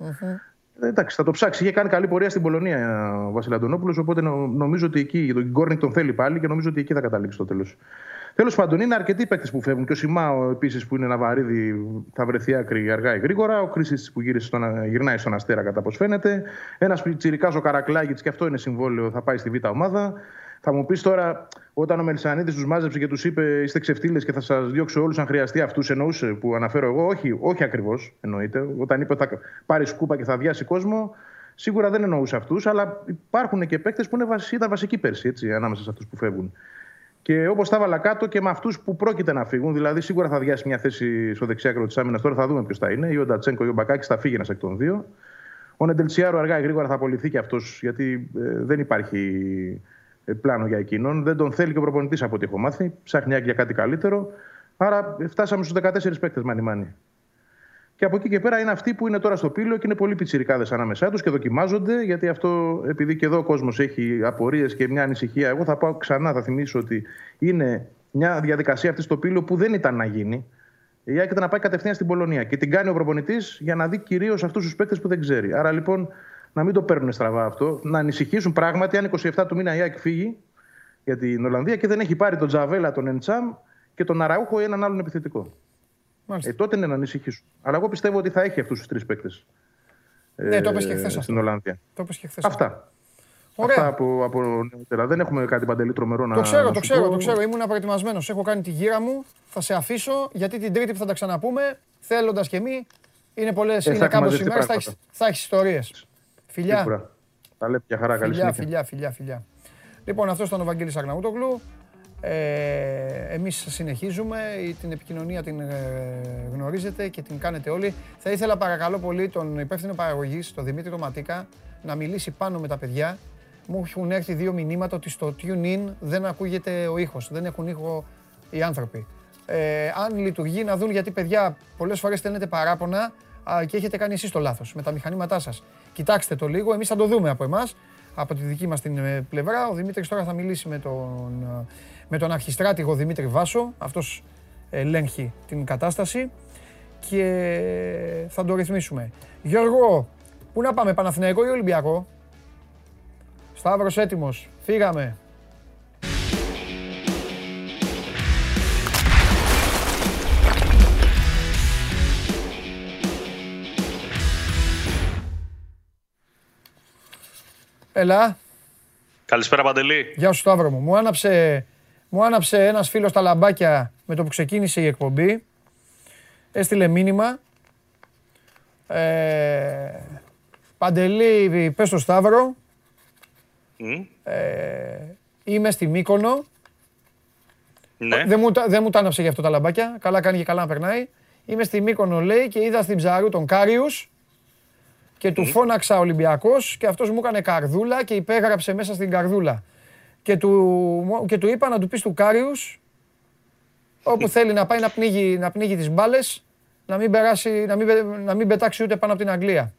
Ε, Εντάξει, θα το ψάξει. Είχε κάνει καλή πορεία στην Πολωνία ο Βασίλη Αντωνόπουλος. Οπότε νο- νομίζω ότι εκεί τον Γκόρνικ τον θέλει πάλι και νομίζω ότι εκεί θα καταλήξει το τέλος. Τέλος πάντων, είναι αρκετοί παίκτες που φεύγουν. Και ο Σιμάο επίσης που είναι ένα βαρύδι θα βρεθεί άκρη αργά ή γρήγορα. Ο Κρίστη που γύρισε στον, γυρνάει στον Αστέρα κατά πώς φαίνεται. Ένας πιτσυρικά ο Καρακλάγιτ και αυτό είναι συμβόλαιο, θα πάει στη Β' ομάδα. Θα μου πεις τώρα, όταν ο Μελισανίδης τους μάζεψε και τους είπε είστε ξεφτύλες και θα σας διώξω όλους αν χρειαστεί, αυτούς εννοούσε που αναφέρω εγώ. Όχι, όχι ακριβώς εννοείται. Όταν είπε θα πάρει σκούπα και θα διάσει κόσμο, σίγουρα δεν εννοούσε αυτούς, αλλά υπάρχουν και παίκτες που είναι, βασι- ήταν βασικοί πέρσι έτσι, ανάμεσα σε αυτούς που φεύγουν. Και όπως τα έβαλα κάτω και με αυτούς που πρόκειται να φύγουν, δηλαδή σίγουρα θα διάσει μια θέση στο δεξιάκρο της άμυνας. Τώρα θα δούμε ποιος θα είναι. Ή ο Ντατσέγκο ή ο Μπακάκης θα φύγει ένας εκ των δύο. Ο Νεντελσιάρο αργά ή γρήγορα θα απολυθεί και αυτός, γιατί ε, δεν υπάρχει ε, πλάνο για εκείνον. Δεν τον θέλει και ο προπονητής από ό,τι έχω μάθει. Ψάχνει για κάτι καλύτερο. Άρα ε, φτάσαμε στους 14 παίκτες μάνι μάνι. Και από εκεί και πέρα είναι αυτοί που είναι τώρα στο πύλο και είναι πολύ πιτσιρικάδες ανάμεσά τους και δοκιμάζονται. Γιατί αυτό, επειδή και εδώ ο κόσμος έχει απορίες και μια ανησυχία, εγώ θα πάω ξανά, θα θυμίσω ότι είναι μια διαδικασία αυτή στο πύλο που δεν ήταν να γίνει. Η ΑΕΚ ήταν να πάει κατευθείαν στην Πολωνία και την κάνει ο προπονητής για να δει κυρίως αυτούς τους παίκτες που δεν ξέρει. Άρα λοιπόν να μην το παίρνουν στραβά αυτό, να ανησυχήσουν πράγματι αν 27 του μήνα η ΑΕΚ φύγει για την Ολλανδία και δεν έχει πάρει τον Τζαβέλα, τον Εντσάμ και τον Αραούχο ή έναν άλλον επιθετικό. Μάλιστα. Ε, τότε είναι να ανησυχήσουν. Αλλά εγώ πιστεύω ότι θα έχει αυτούς τους τρεις παίκτες. Ναι, το είπες και χθες Στην αυτό. Ολλανδία. Το είπες και χθες. Αυτά. Ωραία. Αυτά από, από νεότερα. Δεν έχουμε κάτι παντελή τρομερό να Το ξέρω, να το σου ξέρω, πω. το ξέρω. Ήμουν προετοιμασμένος. Έχω κάνει τη γύρα μου. Θα σε αφήσω γιατί την Τρίτη που θα τα ξαναπούμε, θέλοντας και μη, είναι πολλές. Ε, θα είναι έχουμε κάμποσε μαζευτεί ημέρες. Θα πράγματα. έχει έχεις ιστορίες. Φιλιά. Σίγουρα. Τα λέμε για χαρά. Καλή Φιλιά, συνέχεια. φιλιά, φιλιά, φιλιά. Λοιπόν, αυτός ήταν ο Βαγγέλης Αγναούτογλου. Ε, εμείς συνεχίζουμε, Η- την επικοινωνία την ε, γνωρίζετε και την κάνετε όλοι. Θα ήθελα παρακαλώ πολύ τον υπεύθυνο παραγωγής, τον Δημήτρη τον Ματίκα, να μιλήσει πάνω με τα παιδιά. Μου έχουν έρθει δύο μηνύματα ότι στο TuneIn δεν ακούγεται ο ήχος, δεν έχουν ήχο οι άνθρωποι. ε, αν λειτουργεί να δουν γιατί παιδιά πολλές φορές στέλνετε παράπονα α, και έχετε κάνει εσείς το λάθος με τα μηχανήματά σας. Κοιτάξτε το λίγο, εμείς θα το δούμε από εμάς, από τη δική μας την ε, πλευρά. Ο Δημήτρης τώρα θα μιλήσει με τον, ε, με τον αρχιστράτηγο Δημήτρη Βάσο, αυτός ελέγχει την κατάσταση και θα το ρυθμίσουμε. Γιώργο, πού να πάμε, Παναθηναϊκό ή Ολυμπιακό; Σταύρος έτοιμος, φύγαμε. Έλα. Καλησπέρα Παντελή. Γεια σου Σταύρο μου. Μου άναψε, μου άναψε ένας φίλος τα λαμπάκια με το που ξεκίνησε η εκπομπή. Έστειλε μήνυμα. Ε, Παντελή, πες στο Σταύρο. Ε, είμαι στη Μύκονο. Ναι. Δεν μου, τα- δεν μου τα άναψε για αυτό τα λαμπάκια. Καλά κάνει και καλά να περνάει. Είμαι στη Μύκονο λέει και είδα στην Ψαρού τον Κάριους και του φώναξα Ολυμπιακός και αυτός μου έκανε καρδούλα και υπέγραψε μέσα στην καρδούλα. Και του, και του είπα να του πεις του Κάριους όπου θέλει να πάει να πνίγει, να πνίγει τις μπάλες να μην, περάσει, να, μην, πε- να μην πετάξει ούτε πάνω από την Αγγλία.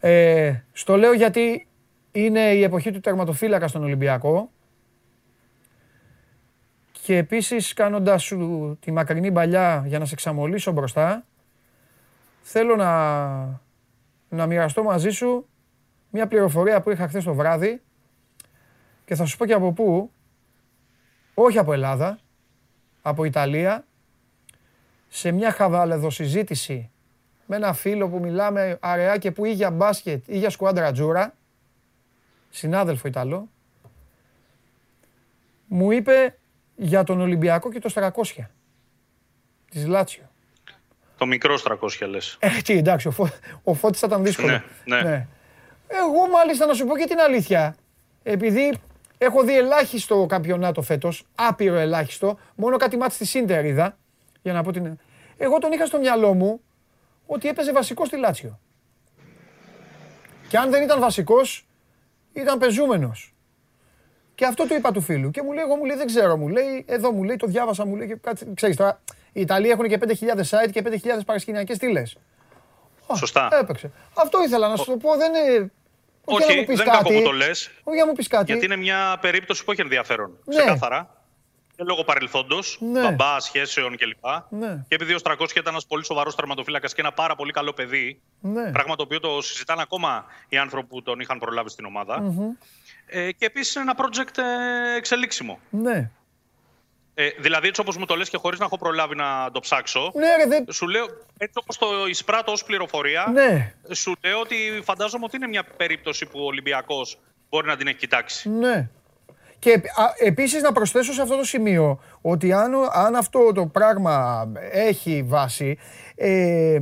Ε, στο λέω γιατί είναι η εποχή του τερματοφύλακα στον Ολυμπιακό και επίσης κάνοντας σου τη μακρινή παλιά για να σε ξαμολύσω μπροστά θέλω να, να μοιραστώ μαζί σου μια πληροφορία που είχα χθες το βράδυ και θα σου πω και από πού, όχι από Ελλάδα, από Ιταλία, σε μια χαβαλεδοσυζήτηση με ένα φίλο που μιλάμε αραιά και που ή για μπάσκετ ή για σκουάντρα τζούρα, συνάδελφο Ιταλό, μου είπε για τον Ολυμπιακό και το 300 της Λάτσιο. Το μικρό 300 λες. Ε, τι, εντάξει, ο, Φω... ο Φώτης θα ήταν δύσκολο. Ναι, ναι. Εγώ μάλιστα να σου πω και την αλήθεια. Επειδή έχω δει ελάχιστο καμπιονάτο φέτος, άπειρο ελάχιστο, μόνο κάτι μάτς στη Σίντερ είδα, για να πω την... Εγώ τον είχα στο μυαλό μου ότι έπαιζε βασικό στη Λάτσιο. Και αν δεν ήταν βασικός, ήταν πεζούμενος. Και αυτό του είπα του φίλου. Και μου λέει, εγώ μου λέει, δεν ξέρω, μου λέει, εδώ μου λέει, το διάβασα, μου λέει, και κάτι, ξέρεις τώρα, οι Ιταλοί έχουν και 5.000 site και 5.000 παρασκηνιακές στήλες. Σωστά. Έπαιξε. Αυτό ήθελα να σου το πω, δεν είναι... Όχι, για να Όχι, μου πεις δεν είναι κακό κάτι. που το λες, Όχι για να μου πεις κάτι. γιατί είναι μια περίπτωση που έχει ενδιαφέρον. Ναι. Ξεκάθαρα. Και λόγω παρελθόντος, Ναι. μπαμπά, σχέσεων κλπ. Ναι. Και επειδή ο 300 ήταν ένας πολύ σοβαρός τερματοφύλακας και ένα πάρα πολύ καλό παιδί, Ναι. πράγμα το οποίο το συζητάνε ακόμα οι άνθρωποι που τον είχαν προλάβει στην ομάδα. Ε, και επίσης είναι ένα project ε, εξελίξιμο. Ναι. Ε, δηλαδή, έτσι όπως μου το λες και χωρίς να έχω προλάβει να το ψάξω, Ναι, ρε, δεν... σου λέω, έτσι όπως το εισπράττω ως πληροφορία, Ναι. σου λέω ότι φαντάζομαι ότι είναι μια περίπτωση που ο Ολυμπιακός μπορεί να την έχει κοιτάξει. Ναι. Και α, επίσης να προσθέσω σε αυτό το σημείο ότι αν, ο- αν αυτό το πράγμα έχει βάση, ε,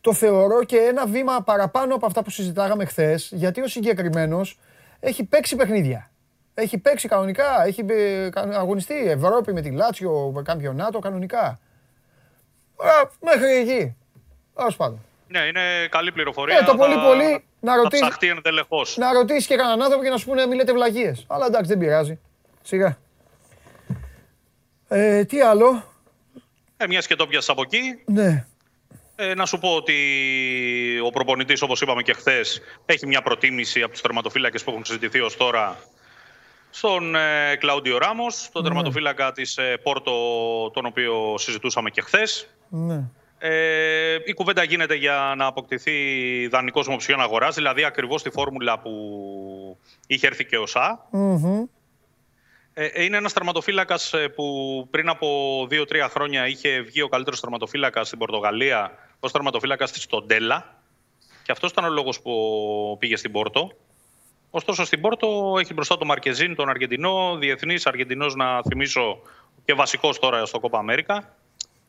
το θεωρώ και ένα βήμα παραπάνω από αυτά που συζητάγαμε χθες, γιατί ο συγκεκριμένος έχει παίξει παιχνίδια. Έχει παίξει κανονικά, έχει ε, κα- αγωνιστεί Ευρώπη με τη Λάτσιο, Καμπιονάτο, κανονικά. Α, μέχρι εκεί. Τέλος πάντων. Ναι, είναι καλή πληροφορία. Ε, το πολύ πολύ να Θα ρωτήσει- ψαχτεί εντελεχώ. Να ρωτήσεις και κανέναν άνθρωπο και να σου πούνε μην λέτε βλαγίες. Αλλά εντάξει δεν πειράζει. Σιγά. Ε, τι άλλο; Ε, μια και το πιάσα από εκεί, Ναι. ε, να σου πω ότι ο προπονητής, όπως είπαμε και χθες, έχει μια προτίμηση από τους τερματοφύλακες που έχουν συζητηθεί ως τώρα στον ε, Κλάουντιο Ράμος, τον τερματοφύλακα της ε, Πόρτο, τον οποίο συζητούσαμε και χθες. ναι. Ε, η κουβέντα γίνεται για να αποκτηθεί δανεικό με οψιόν αγορά, δηλαδή ακριβώς τη φόρμουλα που είχε έρθει και ο ΣΑ. Μμμ. Ε, είναι ένας τερματοφύλακας που πριν από 2-3 χρόνια είχε βγει ο καλύτερος τερματοφύλακας στην Πορτογαλία ως τερματοφύλακας της Στοντέλα. Και αυτός ήταν ο λόγος που πήγε στην Πόρτο. Ωστόσο στην Πόρτο έχει μπροστά τον Μαρκεζίν, τον Αργεντινό, διεθνής Αργεντινός να θυμίσω και βασικός τώρα στο Κόπα Αμέρικα.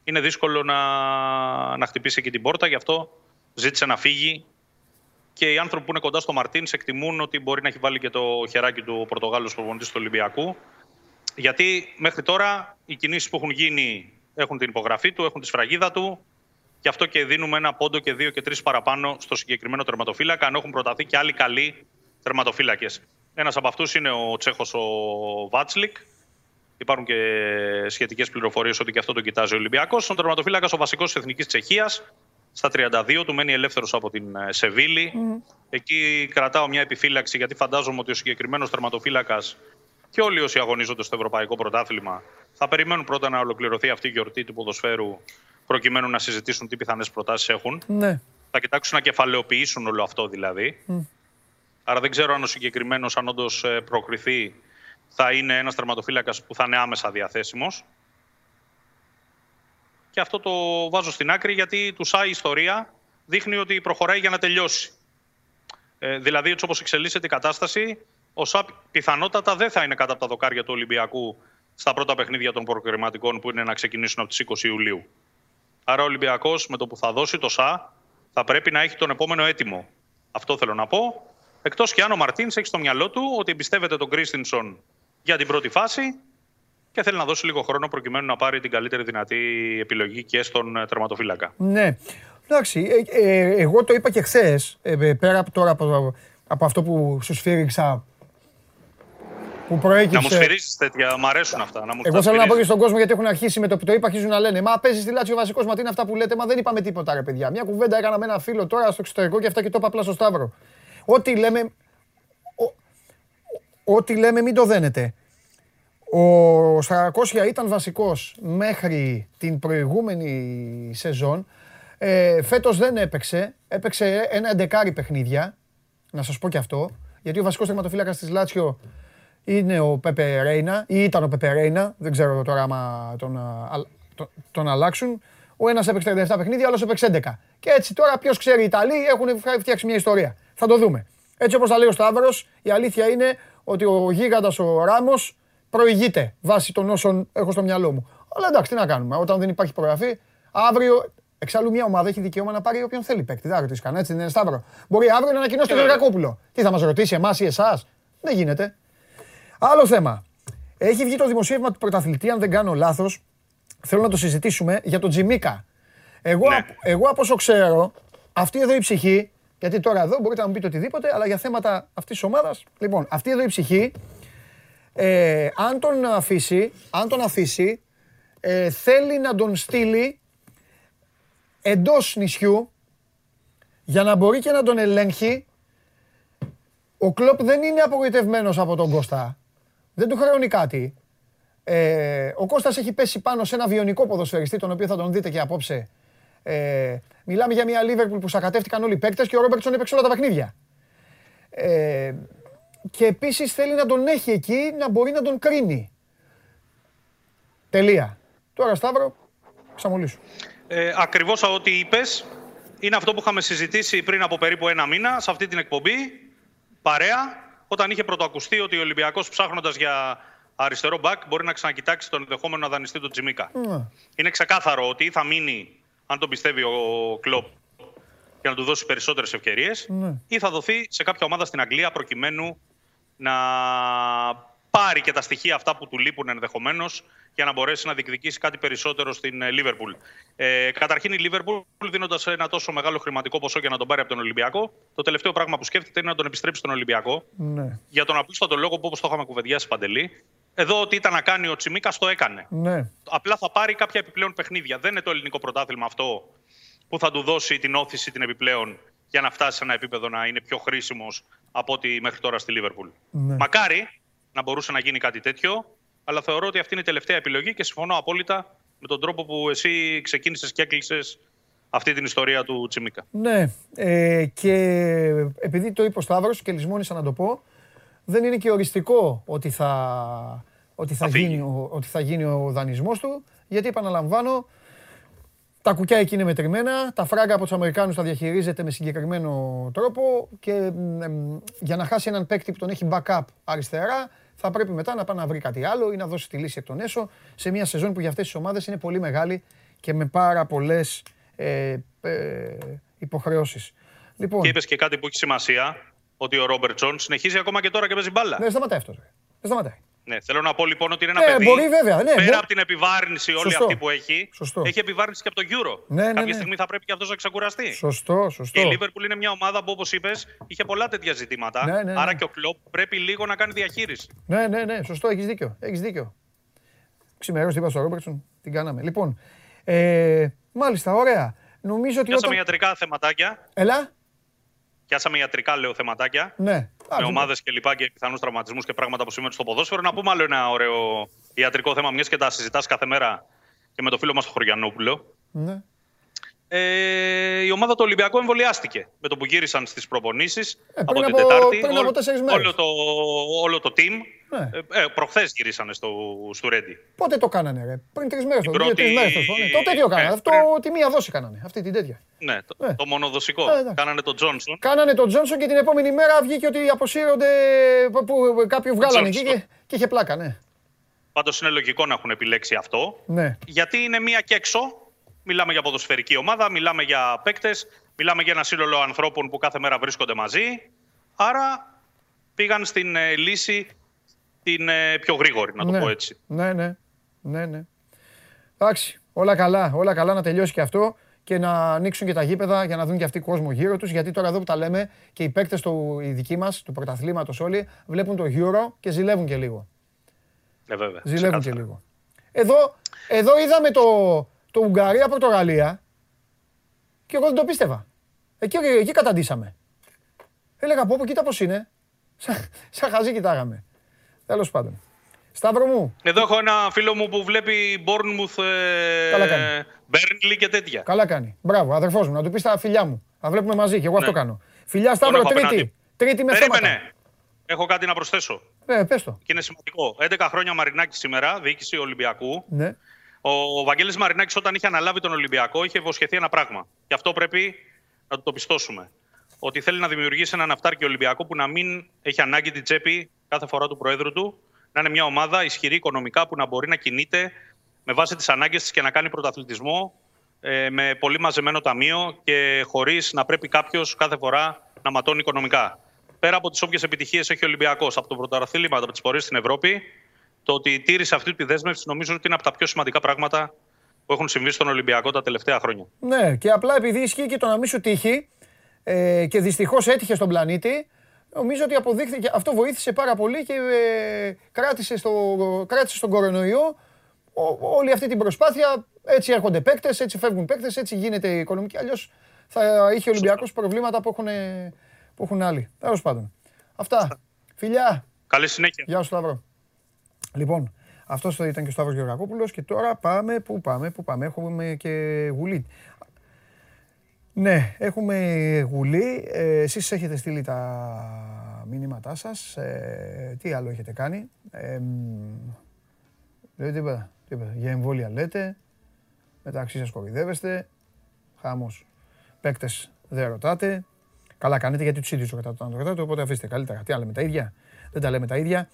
Είναι δύσκολο να, να χτυπήσει εκεί την πόρτα, γι' αυτό ζήτησε να φύγει. Και οι άνθρωποι που είναι κοντά στο Μαρτίνς εκτιμούν ότι μπορεί να έχει βάλει και το χεράκι του ο Πορτογάλος προπονητής του Ολυμπιακού. Γιατί μέχρι τώρα οι κινήσεις που έχουν γίνει έχουν την υπογραφή του, έχουν τη σφραγίδα του. Γι' αυτό και δίνουμε ένα πόντο και δύο και τρεις παραπάνω στο συγκεκριμένο τερματοφύλακα, αν έχουν προταθεί και άλλοι καλοί τερματοφύλακες. Ένας από αυτούς είναι ο Τσέχος ο Βάτσλικ, Υπάρχουν και σχετικές πληροφορίες ότι και αυτό το κοιτάζει ο Ολυμπιακός. Στον τερματοφύλακα ο βασικός της Εθνικής Τσεχίας. Στα 32 του μένει ελεύθερος από την ε, σεβιλη Εκεί κρατάω μια επιφύλαξη γιατί φαντάζομαι ότι ο συγκεκριμένος τερματοφύλακας και όλοι όσοι αγωνίζονται στο Ευρωπαϊκό Πρωτάθλημα θα περιμένουν πρώτα να ολοκληρωθεί αυτή η γιορτή του ποδοσφαίρου προκειμένου να συζητήσουν τι πιθανές προτάσεις έχουν. Ναι. Θα κοιτάξουν να κεφαλαιοποιήσουν όλο αυτό δηλαδή. Άρα δεν ξέρω αν ο συγκεκριμένος, αν όντως προκριθεί, θα είναι ένας τερματοφύλακας που θα είναι άμεσα διαθέσιμος. Και αυτό το βάζω στην άκρη γιατί του ΣΑ η ιστορία δείχνει ότι προχωράει για να τελειώσει. Ε, δηλαδή, έτσι όπως εξελίσσεται η κατάσταση, ο ΣΑΠ πιθανότατα δεν θα είναι κάτω από τα δοκάρια του Ολυμπιακού στα πρώτα παιχνίδια των προκριματικών που είναι να ξεκινήσουν από τις 20 Ιουλίου. Άρα ο Ολυμπιακός με το που θα δώσει το ΣΑ θα πρέπει να έχει τον επόμενο έτοιμο. Αυτό θέλω να πω. Εκτός και αν ο Μαρτίνς έχει στο μυαλό του ότι εμπιστεύεται τον Κρίστινσον για την πρώτη φάση και θέλει να δώσει λίγο χρόνο προκειμένου να πάρει την καλύτερη δυνατή επιλογή και στον ε, τερματοφύλακα. Ναι. Εντάξει, ε, ε, εγώ το είπα και χθες, πέρα από τώρα από, από αυτό που σου σφύριξα που προέκυψε. Να μου σφυρίσει τέτοια, μου αρέσουν αυτά. Να μου Εγώ θέλω να πω και στον κόσμο γιατί έχουν αρχίσει με το που το είπα, αρχίζουν να λένε Μα παίζεις στη Λάτσιο βασικός, μα τι είναι αυτά που λέτε. Μα δεν είπαμε τίποτα, ρε παιδιά. Μια κουβέντα έκανα με ένα φίλο τώρα στο εξωτερικό και αυτά και το είπα απλά στο Σταύρο. Ό,τι λέμε. Ό,τι λέμε, μην το δένετε. Ο Σαρακώσια ήταν βασικός μέχρι την προηγούμενη σεζόν. Ε, φέτος δεν έπαιξε. Έπαιξε ένα εντεκάρι παιχνίδια. Να σας πω και αυτό. Γιατί ο βασικός τερματοφύλακας της Λάτσιο είναι ο Πεπε Ρέινα ή ήταν ο Πεπε Ρέινα. Δεν ξέρω τώρα άμα τον, τον, τον αλλάξουν. Ο ένας έπαιξε 37 παιχνίδια, ο άλλος έπαιξε 11. Και έτσι τώρα ποιος ξέρει οι Ιταλοί έχουν φτιάξει μια ιστορία. Θα το δούμε. Έτσι όπως τα λέει ο Σταύρος, η αλήθεια είναι ότι ο γίγαντας ο Ράμος προηγείται βάσει των όσων έχω στο μυαλό μου. Αλλά εντάξει, τι να κάνουμε. Όταν δεν υπάρχει προγραφή, αύριο. Εξάλλου μια ομάδα έχει δικαίωμα να πάρει όποιον θέλει παίκτη. Δεν ρωτήσει κανένα, έτσι δεν είναι Σταύρο; Μπορεί αύριο να ανακοινώσει τον Γερακόπουλο. Τι θα μας ρωτήσει εμάς ή εσάς; Δεν γίνεται. Άλλο θέμα. Έχει βγει το δημοσίευμα του πρωταθλητή, αν δεν κάνω λάθος. Θέλω να το συζητήσουμε για τον Τζιμίκα. Εγώ, ναι. εγώ από όσο ξέρω, αυτή εδώ η ψυχή, γιατί τώρα εδώ μπορείτε να μου πείτε οτιδήποτε, αλλά για θέματα αυτής της ομάδας. Λοιπόν, αυτή εδώ η ψυχή ε, αν τον αφήσει, αν τον αφήσει ε, θέλει να τον στείλει εντός νησιού για να μπορεί και να τον ελέγχει. Ο Κλόπ δεν είναι απογοητευμένος από τον Κώστα. Δεν του χρεώνει κάτι. Ε, ο Κώστας έχει πέσει πάνω σε ένα βιονικό ποδοσφαιριστή, τον οποίο θα τον δείτε και απόψε. Ε, μιλάμε για μια Λίβερπουλ που σακατεύτηκαν όλοι οι παίκτες και ο Ρόμπερτσον έπαιξε όλα τα παιχνίδια. Ε, και επίσης θέλει να τον έχει εκεί να μπορεί να τον κρίνει. Τελεία. Τώρα Σταύρο, ξαμολύσου. Ε, ακριβώς ό,τι είπες είναι αυτό που είχαμε συζητήσει πριν από περίπου ένα μήνα σε αυτή την εκπομπή, παρέα, όταν είχε πρωτοακουστεί ότι ο Ολυμπιακός ψάχνοντας για αριστερό μπακ μπορεί να ξανακοιτάξει τον ενδεχόμενο να δανειστεί τον Τζιμίκα. Ναι. Είναι ξεκάθαρο ότι θα μείνει, αν τον πιστεύει ο Κλόπ, για να του δώσει περισσότερες ευκαιρίες ναι. ή θα δοθεί σε κάποια ομάδα στην Αγγλία προκειμένου να πάρει και τα στοιχεία αυτά που του λείπουν ενδεχομένως για να μπορέσει να διεκδικήσει κάτι περισσότερο στην Λίβερπουλ. Ε, καταρχήν η Λίβερπουλ, δίνοντας ένα τόσο μεγάλο χρηματικό ποσό για να τον πάρει από τον Ολυμπιακό, το τελευταίο πράγμα που σκέφτεται είναι να τον επιστρέψει στον Ολυμπιακό. Ναι. Για τον απλούστατο λόγο που όπως το είχαμε κουβεντιάσει παντελή, εδώ ό,τι ήταν να κάνει ο Τσιμίκας το έκανε. Ναι. Απλά θα πάρει κάποια επιπλέον παιχνίδια. Δεν είναι το ελληνικό πρωτάθλημα αυτό που θα του δώσει την όθηση την επιπλέον για να φτάσει σε ένα επίπεδο να είναι πιο χρήσιμος από ό,τι μέχρι τώρα στη Λίβερπουλ. Ναι. Μακάρι να μπορούσε να γίνει κάτι τέτοιο, αλλά θεωρώ ότι αυτή είναι η τελευταία επιλογή και συμφωνώ απόλυτα με τον τρόπο που εσύ ξεκίνησες και έκλεισες αυτή την ιστορία του Τσιμίκα. Ναι, ε, και επειδή το είπε ο Σταύρος και λησμόνησα να το πω, δεν είναι και οριστικό ότι θα, ότι θα, γίνει, ο, ότι θα γίνει ο δανεισμός του, γιατί επαναλαμβάνω, τα κουκιά εκεί είναι μετρημένα, τα φράγκα από τους Αμερικάνους τα διαχειρίζεται με συγκεκριμένο τρόπο και για να χάσει έναν παίκτη που τον έχει backup αριστερά, θα πρέπει μετά να πάει να βρει κάτι άλλο ή να δώσει τη λύση εκ των έσω σε μια σεζόν που για αυτές τις ομάδες είναι πολύ μεγάλη και με πάρα πολλές ε, ε, υποχρεώσεις. Λοιπόν, και είπες και κάτι που έχει σημασία, ότι ο Ρόμπερτσον συνεχίζει ακόμα και τώρα και παίζει μπάλα. Δεν σταματάει αυτός. Δεν σταματάει. Ναι, θέλω να πω λοιπόν ότι είναι ένα ε, παιδί. Μπορεί, βέβαια, ναι, πέρα από την επιβάρυνση όλη αυτή που έχει, σωστό. έχει επιβάρυνση και από το Euro. Ναι, ναι, Κάποια ναι. στιγμή θα πρέπει και αυτός να ξεκουραστεί. Σωστό, σωστό. Και η Liverpool είναι μια ομάδα που, όπως είπες, είχε πολλά τέτοια ζητήματα. Ναι, ναι, ναι. Άρα και ο Κλοπ πρέπει λίγο να κάνει διαχείριση. Ναι, ναι, ναι, σωστό, έχεις δίκιο. Έχεις δίκιο. Ξημερώσεις, είπα στο Ρόμπερτσον, την κάναμε. Λοιπόν, ε, μάλιστα, ωραία. Νομίζω ότι Πιάσαμε όταν... ιατρικά θεματάκια. Έλα. Πιάσαμε ιατρικά, λέω, θεματάκια. Ναι. Α, με ομάδες και λοιπά και πιθανούς τραυματισμούς και πράγματα που σημαίνουν στο ποδόσφαιρο. Να πούμε άλλο ένα ωραίο ιατρικό θέμα, μιας και τα συζητάς κάθε μέρα και με το φίλο μας τον Χωριανόπουλο. Ναι. Ε, η ομάδα του Ολυμπιακού εμβολιάστηκε με το που γύρισαν στις προπονήσεις Ε, από πριν την από- Τετάρτη. πριν από τέσσερις μέρες. όλο, το, όλο το team. Ναι. Ε, ε, Προχθές γυρίσανε στο, στο Ρέντι. Πότε το κάνανε, ρε; Πριν τρεις μέρες. Την Δύο-τρει πρώτη- μέρες. Ναι. Το τέτοιο κάνανε. Ε, Αυτό πριν. τη μία δόση κάνανε. Αυτή την τέτοια. Ναι, το, Ναι. το μονοδοσικό. Ε, εντάξει. Κάνανε τον Τζόνσον. Κάνανε τον Τζόνσον και την επόμενη μέρα βγήκε ότι αποσύρονται. Που, που κάποιοι βγάλανε εκεί Τζόνσον. και, και είχε πλάκα, ναι. Πάντως είναι λογικό να έχουν επιλέξει αυτό. Ναι. Γιατί είναι μία και έξω. Μιλάμε για ποδοσφαιρική ομάδα, μιλάμε για παίκτες, μιλάμε για ένα σύνολο ανθρώπων που κάθε μέρα βρίσκονται μαζί. Άρα πήγαν στην ε, λύση την ε, πιο γρήγορη, να το ναι. πω έτσι. Ναι, ναι. Ναι, ναι. Εντάξει, όλα καλά. Όλα καλά να τελειώσει και αυτό και να ανοίξουν και τα γήπεδα για να δουν και αυτοί κόσμο γύρω τους. Γιατί τώρα εδώ που τα λέμε και οι παίκτες οι δικοί μας, του πρωταθλήματος όλοι, βλέπουν το Euro και ζηλεύουν και λίγο. Ε, βέβαια. Ζηλεύουν και ξεκάθαρα. λίγο. Εδώ, εδώ είδαμε το, το Ουγγαρία-Πορτογαλία και εγώ δεν το πίστευα. Εκεί, εκεί καταντήσαμε. Έλεγα πω, πω κοίτα πώς είναι. Σαν, σαν χαζί κοιτάγαμε. Τέλος πάντων. Σταύρο μου, Εδώ έχω ένα φίλο μου που βλέπει Bournemouth, ε, Καλά κάνει. Burnley και τέτοια. καλά κάνει. Μπράβο, αδερφός μου, να του πεις τα φιλιά μου. Θα βλέπουμε μαζί και εγώ αυτό Ναι. κάνω. Φιλιά Σταύρο, έχω τρίτη. απέναντι. Τρίτη με Περίμενε. θέματα. Έχω κάτι να προσθέσω. Ναι, πες το. Και είναι σημαντικό. 11 χρόνια Μαρινάκης σήμερα, διοίκηση Ολυμπιακού. Ναι. Ο Βαγγέλης Μαρινάκης όταν είχε αναλάβει τον Ολυμπιακό είχε υποσχεθεί ένα πράγμα. Και αυτό πρέπει να του το πιστώσουμε. Ότι θέλει να δημιουργήσει έναν αυτάρκη Ολυμπιακό που να μην έχει ανάγκη την τσέπη κάθε φορά του Προέδρου του. Να είναι μια ομάδα ισχυρή οικονομικά που να μπορεί να κινείται με βάση τις ανάγκες της και να κάνει πρωταθλητισμό ε, με πολύ μαζεμένο ταμείο και χωρίς να πρέπει κάποιος κάθε φορά να ματώνει οικονομικά. Πέρα από τις όποιες επιτυχίες έχει ο Ολυμπιακός από το πρωταθλήμα, από τις πορείες στην Ευρώπη, το ότι τήρησε αυτή τη δέσμευση νομίζω ότι είναι από τα πιο σημαντικά πράγματα που έχουν συμβεί στον Ολυμπιακό τα τελευταία χρόνια. Ναι, και απλά επειδή ισχύει και το να μην σου τύχει ε, και δυστυχώς έτυχε στον πλανήτη, νομίζω ότι αποδείχθηκε, αυτό βοήθησε πάρα πολύ και ε, κράτησε, στο, κράτησε στον κορονοϊό ο- όλη αυτή την προσπάθεια. Έτσι έρχονται παίκτες, έτσι φεύγουν παίκτες, έτσι γίνεται η οικονομική. Αλλιώς θα είχε ο Ολυμπιακός προβλήματα που έχουν, που έχουν άλλοι. Τέλος πάντων. Αυτά. Φιλιά. Καλή συνέχεια. Γεια σου Σταύρο. Λοιπόν, αυτός ήταν και ο Σταύρος Γεωργακόπουλος και τώρα πάμε, πού πάμε, πού πάμε, έχουμε και γουλή. Ναι, έχουμε γουλή. Ε, εσείς έχετε στείλει τα μηνύματά σας. Ε, τι άλλο έχετε κάνει; Ε, μ, δεν τίποτα, τίποτα. Για εμβόλια λέτε. Μεταξύ σας κοροϊδεύεστε. Χάμος. Παίκτες δεν ρωτάτε. Καλά κάνετε γιατί τους ίδιους ρωτάτε όταν το ρωτάτε, οπότε αφήστε καλύτερα. Τι άλλα με τα ίδια; Δεν τα λέμε τα ίδια.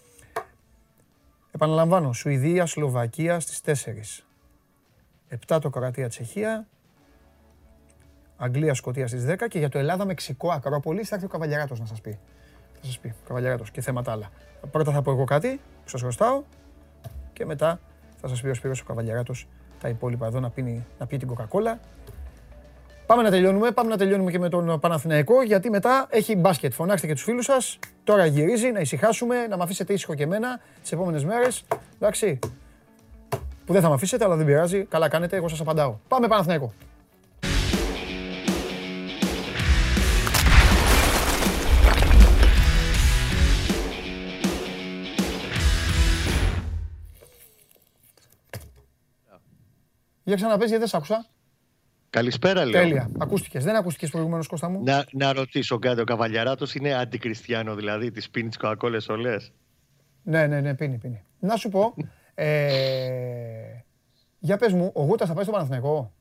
Επαναλαμβάνω, Σουηδία, Σλοβακία στις 4. 7 το Κροατία, Τσεχία. Αγγλία, Σκοτία στις 10 και για το Ελλάδα, Μεξικό, Ακρόπολη θα έρθει ο Καβαλιαράτος να σας πει. Θα σας πει, ο Καβαλιαράτος και θέματα άλλα. Πρώτα θα πω εγώ κάτι που σας χρωστάω και μετά θα σας πει ο Σπύρος ο Καβαλιαράτος τα υπόλοιπα εδώ να, πίνει, να πιει την Coca-Cola. Πάμε να τελειώνουμε, πάμε να τελειώνουμε και με τον Παναθηναϊκό γιατί μετά έχει μπάσκετ. Φωνάξτε και τους φίλους σας. Τώρα γυρίζει, να ησυχάσουμε, να με αφήσετε ήσυχο και εμένα τις επόμενες μέρες. Εντάξει, που δεν θα με αφήσετε, αλλά δεν πειράζει. Καλά κάνετε, εγώ σας απαντάω. Πάμε Παναθηναϊκό. Για ξαναπες γιατί δεν σ' άκουσα. Καλησπέρα, λέω. Τέλεια. Ακούστηκες. Δεν ακούστηκες προηγουμένως, Κώστα μου. Να, να ρωτήσω κάτι, ο Καβαλιαράτος είναι αντικριστιανό, δηλαδή τις πίνεις τις κοκακόλες όλες; Ναι, ναι, ναι, πίνει, πίνει. Να σου πω, ε, για πες μου, ο Γούτας θα πάει στο Παναθηναϊκό;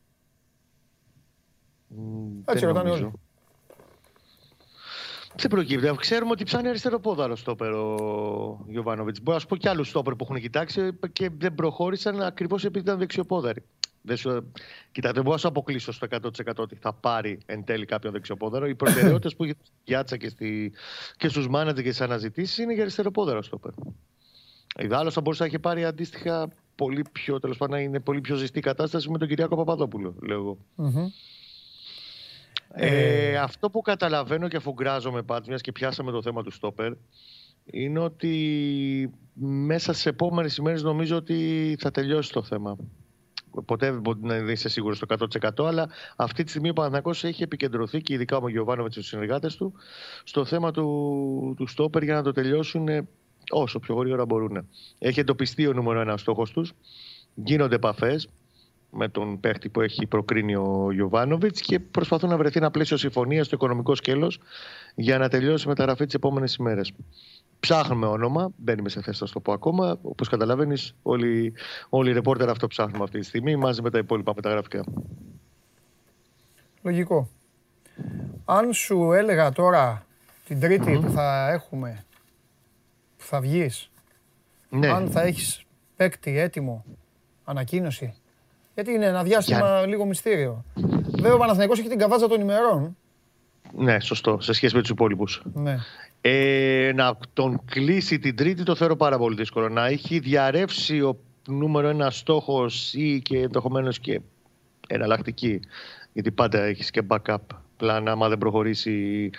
Έτσι Δεν ρωτάνε νομίζω. όλοι. Δεν προκύπτει. Ξέρουμε ότι ψάχνει αριστερό πόδαρο στόπερ ο Γιωβάνοβιτς. Μπορώ να σου πω και άλλους στόπερ που έχουν κοιτάξει και δεν προχώρησαν ακριβώς επειδή ήταν δεξιοπόδαροι. Δεν σου... Κοίτα, δεν μπορώ να σου αποκλείσω στο 100% ότι θα πάρει εν τέλει κάποιον δεξιοπόδαρο. Οι προτεραιότητες που έχει στη Γιάτσα και, στη... και στους μάνατζερ και στις αναζητήσεις είναι για αριστεροπόδαρο στόπερ. Ιδάλω θα μπορούσε να έχει πάρει αντίστοιχα πολύ πιο, τέλος πάντων, να είναι πολύ πιο ζεστή κατάσταση με τον Κυριάκο Παπαδόπουλο, λέω εγώ. Μμμ. Ε, αυτό που καταλαβαίνω και αφού γκράζομαι πάντως, μιας και πιάσαμε το θέμα του στόπερ, είναι ότι μέσα σε επόμενες ημέρες νομίζω ότι θα τελειώσει το θέμα. Ποτέ δεν μπορεί να είσαι σίγουρος στο 100% αλλά αυτή τη στιγμή ο Παναθηναϊκός έχει επικεντρωθεί και ειδικά ο Γιωβάνοβιτς και οι συνεργάτες του στο θέμα του, του στόπερ για να το τελειώσουν όσο πιο γρήγορα μπορούν. Έχει εντοπιστεί ο νούμερο ένα στόχος τους. Γίνονται επαφές με τον παίχτη που έχει προκρίνει ο Γιωβάνοβιτς και προσπαθούν να βρεθεί ένα πλαίσιο συμφωνίας στο οικονομικό σκέλος για να τελειώσει η μεταγραφή τις επόμενες ημέρες. Ψάχνουμε όνομα, μπαίνουμε σε θέση να το πω ακόμα. Όπως καταλαβαίνεις, όλοι, όλοι οι ρεπόρτερ αυτό ψάχνουμε αυτή τη στιγμή μαζί με τα υπόλοιπα μεταγραφικά. Λογικό. Αν σου έλεγα τώρα την τριτη που θα έχουμε, που θα βγεις, Ναι, αν θα έχεις παίκτη έτοιμο, ανακοίνωση. Γιατί είναι ένα διάστημα λίγο μυστήριο. Βέβαια ο Παναθηναϊκός έχει την καβάζα των ημερών. ναι, σωστό, σε σχέση με τους υπόλοιπους. Ναι. Ε, να τον κλείσει την Τρίτη το θεωρώ πάρα πολύ δύσκολο. Να έχει διαρρεύσει ο νούμερο ένα στόχος ή και ενδεχομένως και εναλλακτική. Γιατί πάντα έχεις και backup πλάνα, άμα δεν προχωρήσει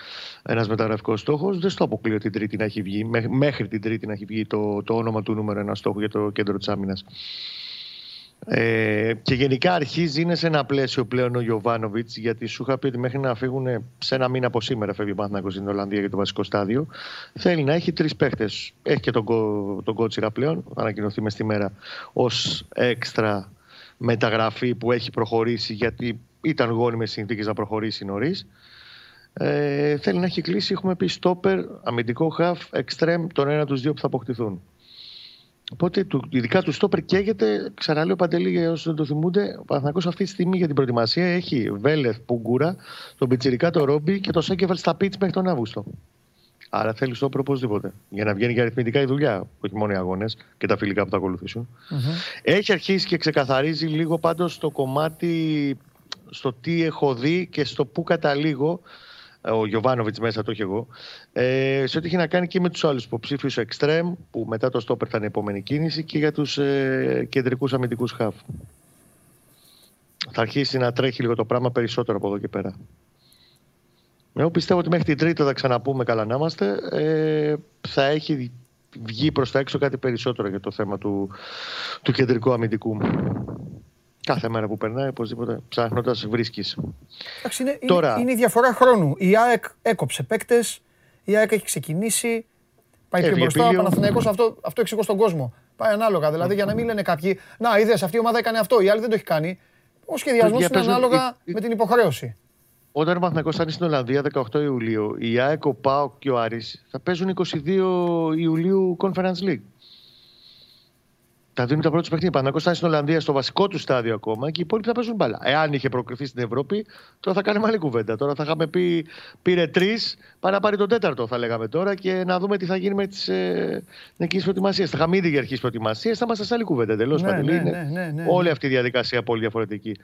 ένας μεταγραφικός στόχος. Δεν στο αποκλείω την Τρίτη να έχει βγει, μέ- μέχρι την Τρίτη να έχει βγει το, το όνομα του νούμερο ένα στόχου για το κέντρο της άμυνας. Ε, και γενικά αρχίζει είναι σε ένα πλαίσιο πλέον ο Γιωβάνοβιτς, γιατί σου είχα πει ότι μέχρι να φύγουν σε ένα μήνα από σήμερα φεύγει ο Παναθηναϊκός στην Ολλανδία για το βασικό στάδιο. Θέλει να έχει τρεις παίχτες. Έχει και τον, Κο- τον Κότσιρα πλέον, θα ανακοινωθεί μες στη μέρα ως έξτρα μεταγραφή που έχει προχωρήσει, γιατί ήταν γόνιμες συνθήκες να προχωρήσει νωρίς. Ε, θέλει να έχει κλείσει, έχουμε πει στόπερ, αμυντικό χαφ, εξτρέμ, τον ένα τους δύο που θα αποκτηθούν. Οπότε του, ειδικά του στόπερ καίγεται, ξαναλέω Παντελή για όσους δεν το θυμούνται, ο Παναθηναϊκός αυτή τη στιγμή για την προετοιμασία έχει Βέλεθ, Πουγκούρα, τον Πιτσιρικά, τον Ρόμπι και τον Σέκεφαλ στα πίτς μέχρι τον Αύγουστο. Άρα θέλει στόπερ οπωσδήποτε. Για να βγαίνει και αριθμητικά η δουλειά, όχι μόνο οι αγώνες και τα φιλικά που θα ακολουθήσουν. Έχει αρχίσει και ξεκαθαρίζει λίγο πάντως το κομμάτι στο τι έχω δει και στο πού καταλήγω. Ο Γιωβάνοβιτς μέσα το έχω εγώ. Ε, σε ό,τι έχει να κάνει και με τους άλλους υποψήφιους εξτρέμ, που μετά το στόπερ θα είναι η επόμενη κίνηση, και για τους ε, κεντρικούς αμυντικούς χαφ. Θα αρχίσει να τρέχει λίγο το πράγμα περισσότερο από εδώ και πέρα. Εγώ πιστεύω ότι μέχρι την Τρίτη θα ξαναπούμε καλά να είμαστε. Ε, θα έχει βγει προς τα έξω κάτι περισσότερο για το θέμα του, του κεντρικού αμυντικού. Κάθε μέρα που περνάει, οπωσδήποτε ψάχνοντας βρίσκεις. Εντάξει, είναι, Τώρα- είναι, είναι η διαφορά χρόνου. Η ΑΕΚ έκοψε παίκτες, η ΑΕΚ έχει ξεκινήσει. Πάει πιο Έβγε μπροστά. Ο πήλιο. Παναθηναϊκός αυτό, αυτό εξηγώ στον κόσμο. Πάει ανάλογα. Δηλαδή για να μην λένε κάποιοι, Να, είδες αυτή η ομάδα έκανε αυτό, η άλλη δεν το έχει κάνει. Ο σχεδιασμός Παιδιά, είναι παίζουν- ανάλογα η- η- με την υποχρέωση. Όταν ο Παναθηναϊκός θα είναι στην Ολλανδία 18 Ιουλίου, η ΑΕΚ, ο ΠΑΟΚ και ο Άρης θα παίζουν 22 Ιουλίου Conference League. Θα δίνουν τα πρώτα τους παιχνίδια. Ο Παναθηναϊκός θα είναι στην Ολλανδία στο βασικό του στάδιο ακόμα και οι υπόλοιποι θα παίζουν μπάλα. Εάν είχε προκριθεί στην Ευρώπη, τώρα θα κάνουμε άλλη κουβέντα. Τώρα θα είχαμε πει πήρε τρεις, πάει να πάρει τον τέταρτο, θα λέγαμε τώρα και να δούμε τι θα γίνει με τις ε, νεκρές προετοιμασίες. Θα είχαμε ήδη για αρχή προετοιμασίες, θα είμαστε σε άλλη κουβέντα εντελώς. Ναι, ναι, ναι, ναι, ναι, Όλη ναι. αυτή η διαδικασία πολύ διαφορετική.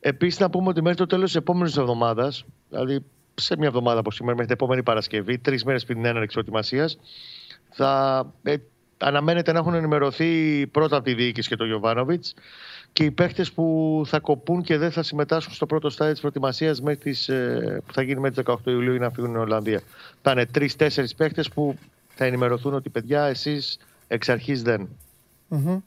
Επίσης, να πούμε ότι μέχρι το τέλος της επόμενης εβδομάδας, δηλαδή σε μια εβδομάδα από σήμερα μέχρι την επόμενη Παρασκευή, τρεις μέρες πριν την έναρξη προετοιμασίας, θα ε, αναμένεται να έχουν ενημερωθεί πρώτα από τη διοίκηση και τον Γιωβάνοβιτς και οι παίχτε που θα κοπούν και δεν θα συμμετάσχουν στο πρώτο στάδιο της προετοιμασίας που θα γίνει μέχρι τις 18 Ιουλίου ή να φύγουν στην Ολλανδία. Θα είναι τρει-τέσσερι παίχτε που θα ενημερωθούν ότι παιδιά, εσείς εξ αρχής δεν. Μμμ.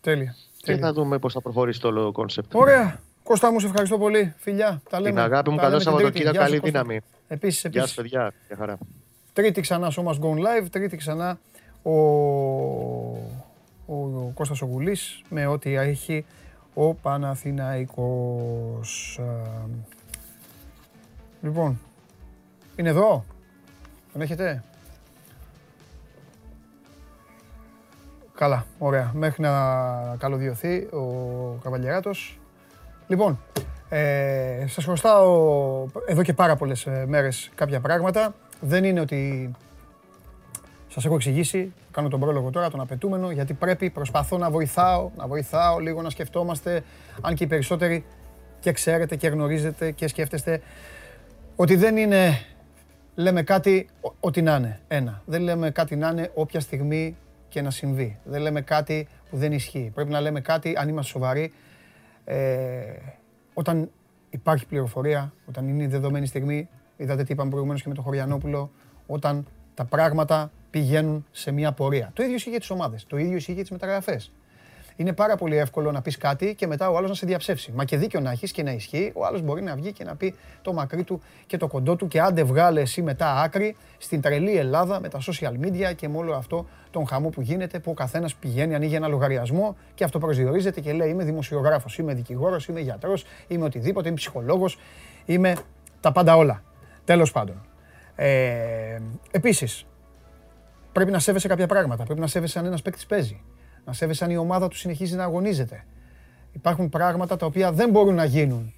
Τέλεια. Και τέλεια. θα δούμε πώς θα προχωρήσει το όλο concept. Ωραία. Κώστα μου, σε ευχαριστώ πολύ. Φιλιά. Τα λέμε. Την αγάπη μου, τα καλό λέμε την Τρίτη. Σαββατοκύριακο, Γεια σου, καλή Κώστα. δύναμη. Επίσης, Γεια επίσης. σας, παιδιά. Γεια χαρά. Τρίτη ξανά Show Must Go Live, τρίτη ξανά ο, ο, ο Κώστας ο Γουλής με ό,τι έχει ο Παναθηναϊκός. Α, Λοιπόν, είναι εδώ, τον έχετε; Καλά, ωραία. Μέχρι να καλωδιωθεί ο Καβαλιεράτος. Λοιπόν, ε, σας χρωστάω εδώ και πάρα πολλές ε, μέρες κάποια πράγματα. Δεν είναι ότι σας έχω εξηγήσει, κάνω τον πρόλογο τώρα, τον απαιτούμενο, γιατί πρέπει, προσπαθώ να βοηθάω, να βοηθάω λίγο να σκεφτόμαστε, αν και οι περισσότεροι και ξέρετε και γνωρίζετε και σκέφτεστε ότι δεν είναι, λέμε κάτι ο- ό,τι να είναι, ένα. Δεν λέμε κάτι να είναι όποια στιγμή και να συμβεί. Δεν λέμε κάτι που δεν ισχύει. Πρέπει να λέμε κάτι, αν είμαστε σοβαροί, ε, όταν υπάρχει πληροφορία, όταν είναι η δεδομένη στιγμή, είδατε τι είπαμε προηγουμένως και με τον Χωριανόπουλο, όταν τα πράγματα πηγαίνουν σε μια πορεία. Το ίδιο ισχύει για τις ομάδες. Το ίδιο ισχύει για τις μεταγραφές. Είναι πάρα πολύ εύκολο να πεις κάτι και μετά ο άλλος να σε διαψεύσει. Μα και δίκιο να έχεις και να ισχύει, ο άλλος μπορεί να βγει και να πει το μακρύ του και το κοντό του και άντε βγάλε εσύ μετά άκρη στην τρελή Ελλάδα με τα social media και με όλο αυτό τον χαμό που γίνεται που ο καθένας πηγαίνει, ανοίγει ένα λογαριασμό και αυτό προσδιορίζεται και λέει Είμαι δημοσιογράφος, είμαι δικηγόρος, είμαι γιατρός, είμαι οτιδήποτε, είμαι ψυχολόγος, είμαι τα πάντα όλα. Τέλος πάντων. Ε, Επίσης, πρέπει να σέβεσαι κάποια πράγματα. Πρέπει να σέβεσαι αν ένας παίκτης παίζει. Να σέβεσαι αν η ομάδα του συνεχίζει να αγωνίζεται. Υπάρχουν πράγματα τα οποία δεν μπορούν να γίνουν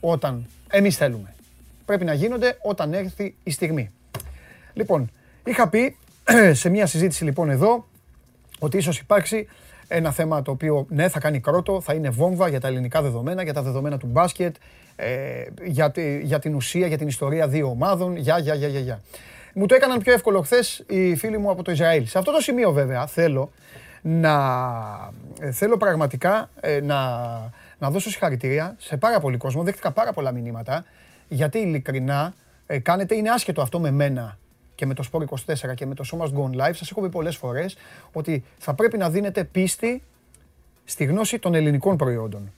όταν εμείς θέλουμε. Πρέπει να γίνονται όταν έρθει η στιγμή. Λοιπόν, είχα πει σε μια συζήτηση λοιπόν εδώ ότι ίσως υπάρξει ένα θέμα το οποίο ναι θα κάνει κρότο, θα είναι βόμβα για τα ελληνικά δεδομένα, για τα δεδομένα του μπάσκετ, ε, για, τη, για την ουσία, για την ιστορία δύο ομάδων, για, για, για, για, για. Μου το έκαναν πιο εύκολο χθες οι φίλοι μου από το Ισραήλ. Σε αυτό το σημείο βέβαια θέλω να ε, θέλω πραγματικά ε, να, να δώσω συγχαρητήρια σε πάρα πολύ κόσμο. Δέχτηκα πάρα πολλά μηνύματα γιατί ειλικρινά ε, κάνετε, είναι άσχετο αυτό με μένα και με το Sport 24 και με το Show Must Go On Live. Σας έχω πει πολλές φορές ότι θα πρέπει να δίνετε πίστη στη γνώση των ελληνικών προϊόντων.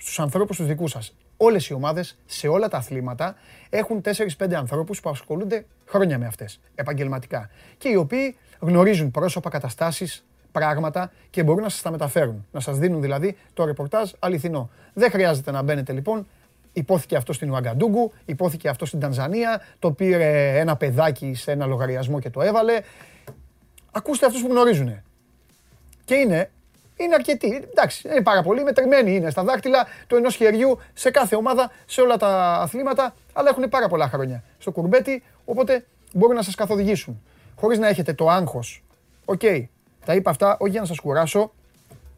Στους ανθρώπους τους δικούς σας. Όλες οι ομάδες, σε όλα τα αθλήματα, έχουν 4-5 ανθρώπους που ασχολούνται χρόνια με αυτές, επαγγελματικά. Και οι οποίοι γνωρίζουν πρόσωπα, καταστάσεις, πράγματα και μπορούν να σας τα μεταφέρουν. Να σας δίνουν δηλαδή το ρεπορτάζ αληθινό. Δεν χρειάζεται να μπαίνετε λοιπόν. Υπόθηκε αυτό στην Ουαγκαντούγκου, υπόθηκε αυτό στην Τανζανία, το πήρε ένα παιδάκι σε ένα λογαριασμό και το έβαλε. Ακούστε αυτούς που γνωρίζουν. Και είναι, είναι αρκετοί. Εντάξει, δεν είναι πάρα πολύ, μετρημένοι είναι στα δάκτυλα του ενός χεριού σε κάθε ομάδα, σε όλα τα αθλήματα, αλλά έχουν πάρα πολλά χρόνια στο κουρμπέτι, οπότε μπορούν να σας καθοδηγήσουν. Χωρίς να έχετε το άγχος. Οκ, τα είπα αυτά όχι για να σας κουράσω,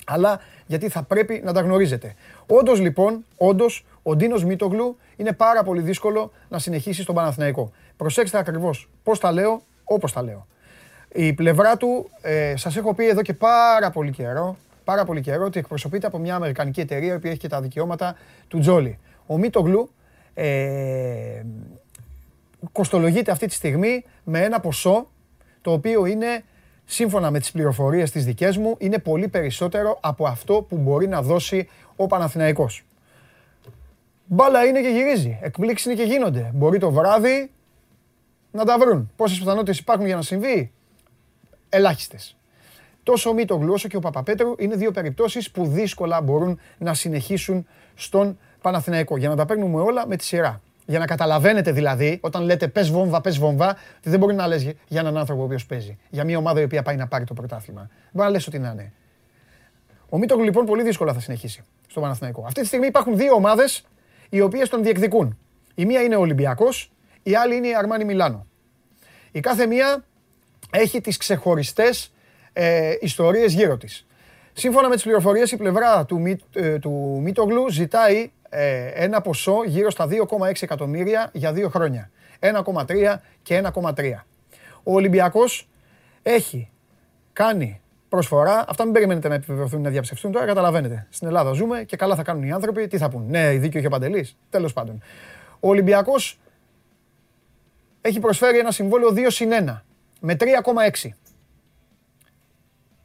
αλλά γιατί θα πρέπει να τα γνωρίζετε. Όντως λοιπόν, όντως, ο Ντίνος Μήτογλου είναι πάρα πολύ δύσκολο να συνεχίσει στον Παναθηναϊκό. Προσέξτε ακριβώς πώς τα λέω, όπως τα λέω. Η πλευρά του, ε, σας έχω πει εδώ και πάρα πολύ καιρό, πάρα πολύ καιρό ότι εκπροσωπείται από μια Αμερικανική εταιρεία που έχει και τα δικαιώματα του Τζόλι. Ο Μίτογλου ε, κοστολογείται αυτή τη στιγμή με ένα ποσό το οποίο είναι σύμφωνα με τις πληροφορίες τις δικές μου, είναι πολύ περισσότερο από αυτό που μπορεί να δώσει ο Παναθηναϊκός. Μπάλα είναι και γυρίζει. Εκπλήξεις είναι και γίνονται. Μπορεί το βράδυ να τα βρουν. Πόσες πιθανότητες υπάρχουν για να συμβεί; Ελάχιστες. Τόσο ο Μίτογλου όσο και ο Παπαπέτρου είναι δύο περιπτώσεις που δύσκολα μπορούν να συνεχίσουν στον Παναθηναϊκό. Για να τα παίρνουμε όλα με τη σειρά. Για να καταλαβαίνετε δηλαδή, όταν λέτε πες βόμβα, πες βόμβα, ότι δεν μπορεί να λες για έναν άνθρωπο ο οποίος παίζει. Για μια ομάδα η οποία πάει να πάρει το πρωτάθλημα. Μπορεί να λες ότι να είναι. Ο Μίτογλου λοιπόν πολύ δύσκολα θα συνεχίσει στο Παναθηναϊκό. Αυτή τη στιγμή υπάρχουν δύο ομάδες οι οποίες τον διεκδικούν. Η μία είναι ο Ολυμπιακός, η άλλη είναι η Αρμάνι Μιλάνο. Η κάθε μία έχει τις ξεχωριστές ε, ιστορίες γύρω της. Σύμφωνα με τις πληροφορίες, η πλευρά του, ε, του Μίτογλου ζητάει ε, ένα ποσό γύρω στα 2,6 εκατομμύρια για δύο χρόνια. 1,3 και 1,3. Ο Ολυμπιακός έχει κάνει προσφορά. Αυτά μην περιμένετε να επιβεβαιωθούν, να διαψευστούν τώρα. Καταλαβαίνετε. Στην Ελλάδα ζούμε και καλά θα κάνουν οι άνθρωποι. Τι θα πούν; Ναι, δίκιο είχε παντελή. Τέλος πάντων. Ο Ολυμπιακός έχει προσφέρει ένα συμβόλαιο 2 συν 1 με 3,6.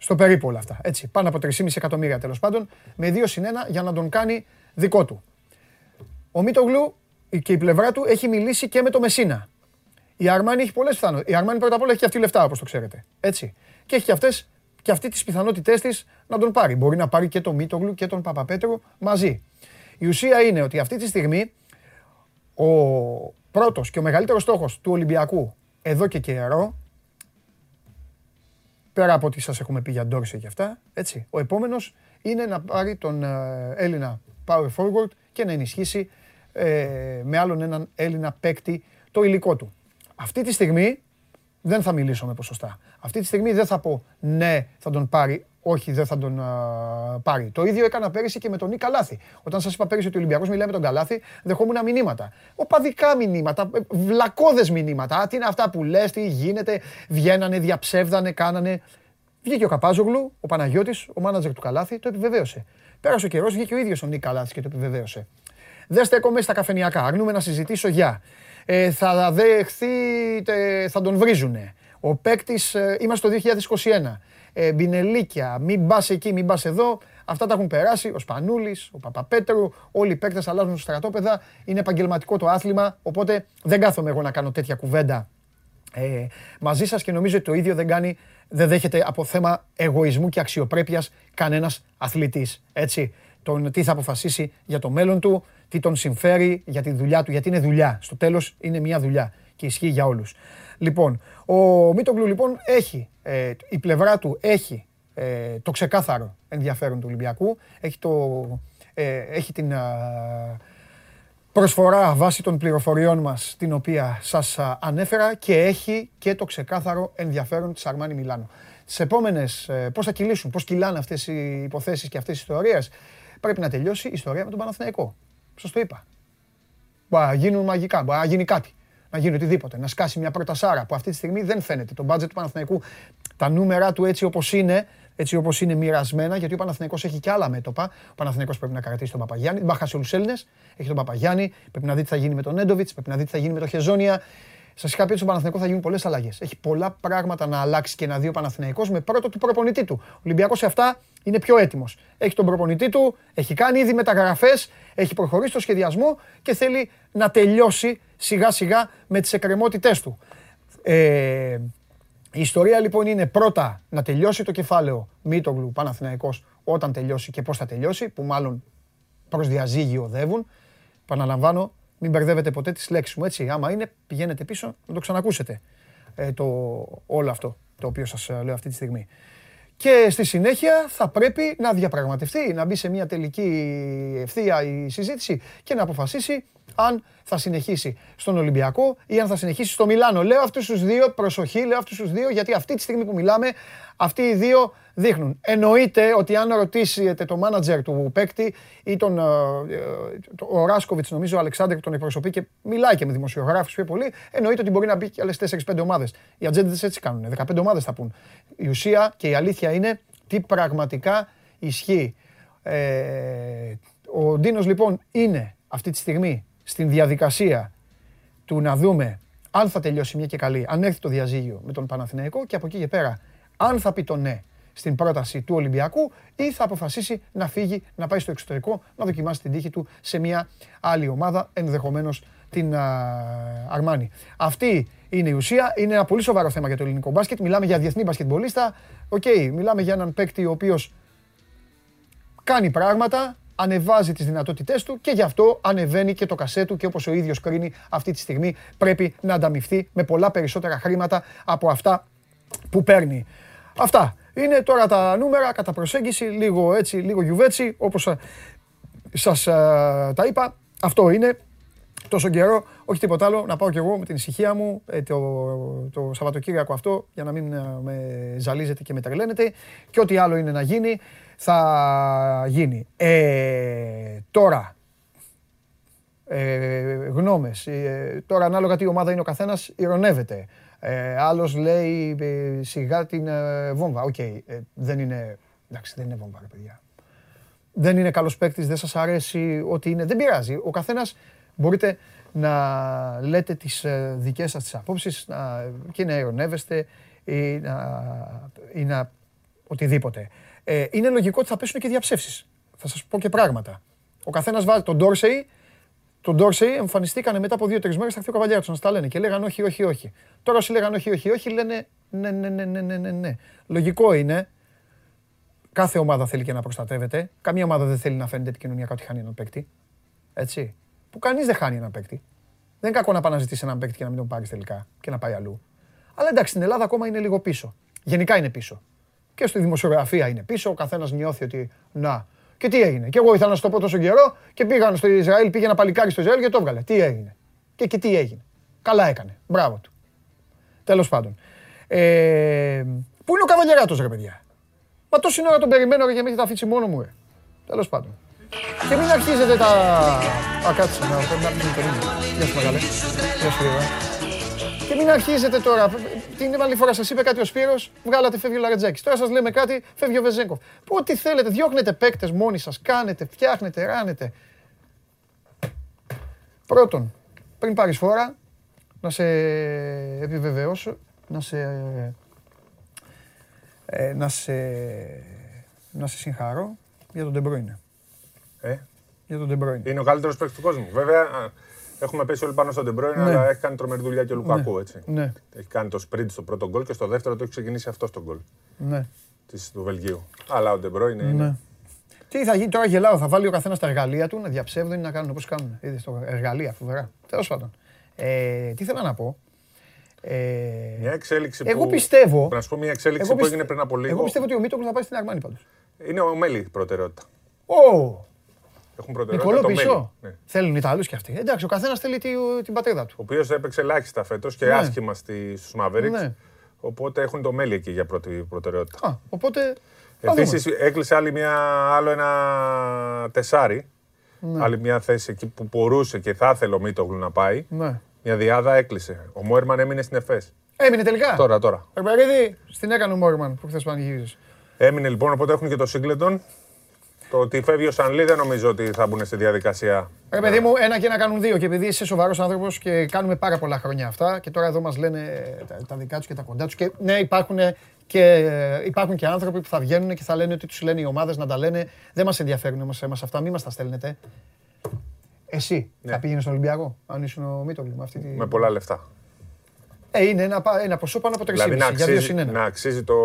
Στο περίπου όλα αυτά. Έτσι, πάνω από 3,5 εκατομμύρια τέλος πάντων, με 2 συν 1 για να τον κάνει δικό του. Ο Μίτογλου και η πλευρά του έχει μιλήσει και με το Μεσίνα. Η Αρμάνη έχει πολλές πιθανότητε. Η Αρμάνη πρώτα απ' όλα έχει και αυτή λεφτά, όπως το ξέρετε. Έτσι. Και έχει και αυτέ και αυτή τις πιθανότητές της να τον πάρει. Μπορεί να πάρει και τον Μίτογλου και τον Παπαπέτρου μαζί. Η ουσία είναι ότι αυτή τη στιγμή ο πρώτος και ο μεγαλύτερος στόχος του Ολυμπιακού εδώ και καιρό, πέρα από ό,τι σας έχουμε πει για Ντόρσε και αυτά, έτσι, ο επόμενος είναι να πάρει τον ε, Έλληνα power forward και να ενισχύσει ε, με άλλον έναν Έλληνα παίκτη το υλικό του. Αυτή τη στιγμή δεν θα μιλήσω με ποσοστά. Αυτή τη στιγμή δεν θα πω ναι, θα τον πάρει, όχι, δεν θα τον πάρει. Το ίδιο έκανα πέρυσι και με τον Νίκα Καλάθη. Όταν σας είπα πέρυσι ότι ο Ολυμπιακός μιλάει με τον Καλάθη, δεχόμουν μηνύματα. Οπαδικά μηνύματα, ε, βλακώδες μηνύματα. τι είναι αυτά που λες, τι γίνεται, βγαίνανε, διαψεύδανε, κάνανε. Βγήκε ο Καπάζογλου, ο Παναγιώτης, ο μάνατζερ του Καλάθη, το επιβεβαίωσε. Πέρασε ο καιρός, βγήκε ο ίδιος ο Νίκα Καλάθη και το επιβεβαίωσε. Δεν στέκομαι στα καφενιακά. Αρνούμε να συζητήσω για. Ε, θα δεχθεί, θα τον βρίζουνε. Ο παίκτης, είμαστε το 2021. Ε, μπινελίκια, μην πας εκεί, μην πας εδώ. Αυτά τα έχουν περάσει. Ο Σπανούλης, ο Παπαπέτρου, όλοι οι παίκτες αλλάζουν στρατόπεδα. Είναι επαγγελματικό το άθλημα. Οπότε δεν κάθομαι εγώ να κάνω τέτοια κουβέντα ε, μαζί σας και νομίζω ότι το ίδιο δεν κάνει, δεν δέχεται από θέμα εγωισμού και αξιοπρέπειας κανένας αθλητής. Έτσι, τον τι θα αποφασίσει για το μέλλον του, τι τον συμφέρει για τη δουλειά του, γιατί είναι δουλειά. Στο τέλος είναι μια δουλειά και ισχύει για όλους. Λοιπόν, ο Μίτογλου λοιπόν έχει, ε, η πλευρά του έχει ε, το ξεκάθαρο ενδιαφέρον του Ολυμπιακού, έχει, το, ε, έχει την προσφορά βάσει των πληροφοριών μας την οποία σας ανέφερα και έχει και το ξεκάθαρο ενδιαφέρον της Αρμάνι Μιλάνο. Τις επόμενες, ε, πώς θα κυλήσουν, πώς κυλάνε αυτές οι υποθέσεις και αυτές οι ιστορίες, πρέπει να τελειώσει η ιστορία με τον Παναθηναϊκό. Σας το είπα. Μπορεί να γίνουν μαγικά, μπορεί να γίνει κάτι. Να γίνει οτιδήποτε. Να σκάσει μια πρώτα σάρα που αυτή τη στιγμή δεν φαίνεται. Το μπάτζετ του Παναθηναϊκού, τα νούμερα του έτσι όπως είναι, έτσι όπως είναι μοιρασμένα, γιατί ο Παναθηναϊκός έχει και άλλα μέτωπα. Ο Παναθηναϊκός πρέπει να κρατήσει τον Παπαγιάννη. Δεν χάσει όλους τους Έλληνες. Έχει τον Παπαγιάννη. Πρέπει να δείτε τι θα γίνει με τον Έντοβιτς. Πρέπει να δείτε τι θα γίνει με τον Χεζόνια. Σα είχα πει ότι στον Παναθηναϊκό θα γίνουν πολλές αλλαγές. Έχει πολλά πράγματα να αλλάξει και να δει ο Παναθηναϊκός με πρώτο του προπονητή του. Ο Ολυμπιακός σε αυτά είναι πιο έτοιμος. Έχει τον προπονητή του, έχει κάνει ήδη μεταγραφές, έχει προχωρήσει στο σχεδιασμό και θέλει να τελειώσει σιγά σιγά με τις εκκρεμότητές του. Ε, η ιστορία λοιπόν είναι πρώτα να τελειώσει το κεφάλαιο Μίτογλου Παναθηναϊκός όταν τελειώσει και πώς θα τελειώσει, που μάλλον προς διαζύγιο οδεύουν. Παναλαμβάνω, μην μπερδεύετε ποτέ τις λέξεις μου, έτσι. Άμα είναι, πηγαίνετε πίσω να το ξανακούσετε ε, το, όλο αυτό το οποίο σας ε, λέω αυτή τη στιγμή. Και στη συνέχεια θα πρέπει να διαπραγματευτεί, να μπει σε μια τελική ευθεία η συζήτηση και να αποφασίσει αν θα συνεχίσει στον Ολυμπιακό ή αν θα συνεχίσει στο Μιλάνο. Λέω αυτούς τους δύο, προσοχή, λέω αυτούς τους δύο, γιατί αυτή τη στιγμή που μιλάμε, αυτοί οι δύο δείχνουν. Εννοείται ότι αν ρωτήσετε το μάνατζερ του παίκτη ή τον. Ε, ο Ράσκοβιτς, νομίζω, ο Αλεξάνδρ τον εκπροσωπεί και μιλάει και με δημοσιογράφους πιο πολύ, εννοείται ότι μπορεί να μπει και άλλες 4-5 ομάδες. Οι ατζέντες έτσι κάνουν. 15 ομάδες θα πούν. Η ουσία και η αλήθεια είναι τι πραγματικά ισχύει. Ε, ο Ντίνος λοιπόν είναι αυτή τη στιγμή στην διαδικασία του να δούμε αν θα τελειώσει μια και καλή, αν έρθει το διαζύγιο με τον Παναθηναϊκό και από εκεί και πέρα αν θα πει το ναι στην πρόταση του Ολυμπιακού ή θα αποφασίσει να φύγει, να πάει στο εξωτερικό, να δοκιμάσει την τύχη του σε μια άλλη ομάδα, ενδεχομένως την Αρμάνη. Αυτή είναι η ουσία. Είναι ένα πολύ σοβαρό θέμα για το ελληνικό μπάσκετ. Μιλάμε για διεθνή μπασκετμπολίστα. Οκ, μιλάμε για έναν παίκτη ο οποίος κάνει πράγματα, ανεβάζει τις δυνατότητές του και γι' αυτό ανεβαίνει και το κασέ του και όπως ο ίδιος κρίνει αυτή τη στιγμή πρέπει να ανταμειφθεί με πολλά περισσότερα χρήματα από αυτά που παίρνει. Αυτά είναι τώρα τα νούμερα κατά προσέγγιση, λίγο έτσι, λίγο γιουβέτσι, όπως ε, σας ε, τα είπα. Αυτό είναι τόσο καιρό, όχι τίποτα άλλο, να πάω κι εγώ με την ησυχία μου ε, το, το Σαββατοκύριακο αυτό για να μην με ζαλίζετε και με τρελαίνετε και ό,τι άλλο είναι να γίνει θα γίνει. Ε, τώρα, ε, γνώμες. Ε, τώρα ανάλογα τι ομάδα είναι ο καθένας, ηρωνεύεται. Ε, άλλος λέει ε, σιγά την ε, βόμβα. OK, okay, ε, δεν είναι... Εντάξει, δεν είναι βόμβα, ρε παιδιά. Δεν είναι καλός παίκτης, δεν σας αρέσει ό,τι είναι. Δεν πειράζει. Ο καθένας μπορείτε να λέτε τις δικές σας τις απόψεις να, και να ειρωνεύεστε ή να, ή να οτιδήποτε. Ε, είναι λογικό ότι θα πέσουν και διαψεύσεις. Θα σας πω και πράγματα. Ο καθένας βάζει τον Ντόρσεϊ. Τον Ντόρσεϊ εμφανιστήκανε μετά από δύο-τρεις μέρες. Θα έρθει ο καβαλιάρο να τα λένε και λέγανε όχι, όχι, όχι. Τώρα όσοι λέγανε όχι, όχι, όχι, λένε ναι, ναι, ναι, ναι, ναι, ναι, ναι. Λογικό είναι. Κάθε ομάδα θέλει και να προστατεύεται. Καμία ομάδα δεν θέλει να φαίνεται επικοινωνιακά ότι χάνει έναν παίκτη. Έτσι. Που κανείς δεν χάνει έναν παίκτη. Δεν είναι κακό να πάει να ζητήσεις έναν παίκτη και να μην τον πάρεις τελικά και να πάει αλλού. Αλλά εντάξει, στην Ελλάδα ακόμα είναι λίγο πίσω. Γενικά είναι πίσω και στη δημοσιογραφία είναι πίσω. Ο καθένα νιώθει ότι να. Και τι έγινε. Και εγώ ήθελα να σου το πω τόσο καιρό και πήγαν στο Ισραήλ, πήγε ένα παλικάρι στο Ισραήλ και το έβγαλε. Τι έγινε. Και, και τι έγινε. Καλά έκανε. Μπράβο του. Τέλο πάντων. Ε, πού είναι ο καβαλιαράτο, ρε παιδιά. Μα τόση ώρα τον περιμένω για να μην τα αφήσει μόνο μου, ρε. Τέλο πάντων. Και μην αρχίζετε τα. Α, κάτσε να μην το Γεια σου, μεγάλε. Γεια σου, και μην αρχίζετε τώρα. Την άλλη φορά σας είπε κάτι ο Σπύρος, βγάλατε φεύγει ο Λαρετζάκης. Τώρα σας λέμε κάτι, φεύγει ο Βεζέγκοφ. Πού ό,τι θέλετε, διώχνετε παίκτες μόνοι σας, κάνετε, φτιάχνετε, ράβετε. Πρώτον, πριν πάρεις φόρα, να σε επιβεβαιώσω να σε, ε, να σε, να σε συγχαρώ για τον De Bruyne. Ε, Για τον De Bruyne. είναι ο καλύτερος παίκτης του κόσμου. Βέβαια, α, έχουμε πέσει όλοι πάνω στον Ντεμπρόιν, Ναι. αλλά έχει κάνει τρομερή δουλειά και ο Λουκακού. Έτσι. Ναι, Έχει κάνει το sprint στο πρώτο γκολ και στο δεύτερο το έχει ξεκινήσει αυτό το γκολ ναι, της, του Βελγίου. Αλλά ο Ντεμπρόιν είναι. ναι. Τι θα γίνει τώρα γελάω, θα βάλει ο καθένας τα εργαλεία του να διαψεύδουν ή να κάνουν όπως κάνουν. Είδες το εργαλεία, φοβερά. Τέλος πάντων. Ε, τι θέλω να πω. Ε, Μια εξέλιξη Εγώ που... πιστεύω- Να σου πω μια εξέλιξη εγώ που πιστε- έγινε πριν από λίγο. Εγώ πιστεύω ότι ο Μίτογλου θα πάει στην Αρμάνη πάντως. Είναι ο Μέλη προτεραιότητα. Ω! Έχουν προτεραιότητα Νικολό το Μέλη. πίσω. Ναι. Θέλουν οι Ιταλούς κι αυτοί. Εντάξει, ο καθένας θέλει τη- την πατρίδα του. Ο οποίος έπαιξε ελάχιστα φέτος και Ναι. άσχημα στους Mavericks. Ναι. Οπότε έχουν το Μέλη εκεί για πρώτη προτεραιότητα. Α, οπότε. θα δούμε. Επίσης έκλεισε άλλη μια, άλλο ένα τεσάρι. Ναι. Άλλη μια θέση εκεί που μπορούσε και θα ήθελε ο Μίτογλου να πάει. Ναι. Μια διάδα έκλεισε. Ο Μόερμαν έμεινε στην ΕΦΕΣ. Έμεινε τελικά. Τώρα, τώρα. Περπερίδη, στην έκανε ο Μόρμαν που χθες πανηγύριζες. Έμεινε λοιπόν, οπότε έχουν και το Σίγκλετον. Το ότι φεύγει ο Σανλή δεν νομίζω ότι θα μπουν στη διαδικασία. Ρε παιδί μου, ένα και ένα κάνουν δύο. Και επειδή είσαι σοβαρός άνθρωπος και κάνουμε πάρα πολλά χρόνια αυτά, και τώρα εδώ μας λένε τα, τα δικά τους και τα κοντά τους. Και ναι, υπάρχουν και, υπάρχουν και άνθρωποι που θα βγαίνουν και θα λένε ότι τους λένε οι ομάδες να τα λένε. Δεν μας ενδιαφέρουν όμως εμάς αυτά, μην μας τα στέλνετε. Εσύ θα πήγαινες στον Ολυμπιακό, αν ήσουν ο Μίτογλου με αυτή τη. Με πολλά λεφτά. Ε, είναι ένα, πα- ένα ποσό πάνω από 3,5 Δηλαδή να για δύο αξίζει, συν ένα. να αξίζει το.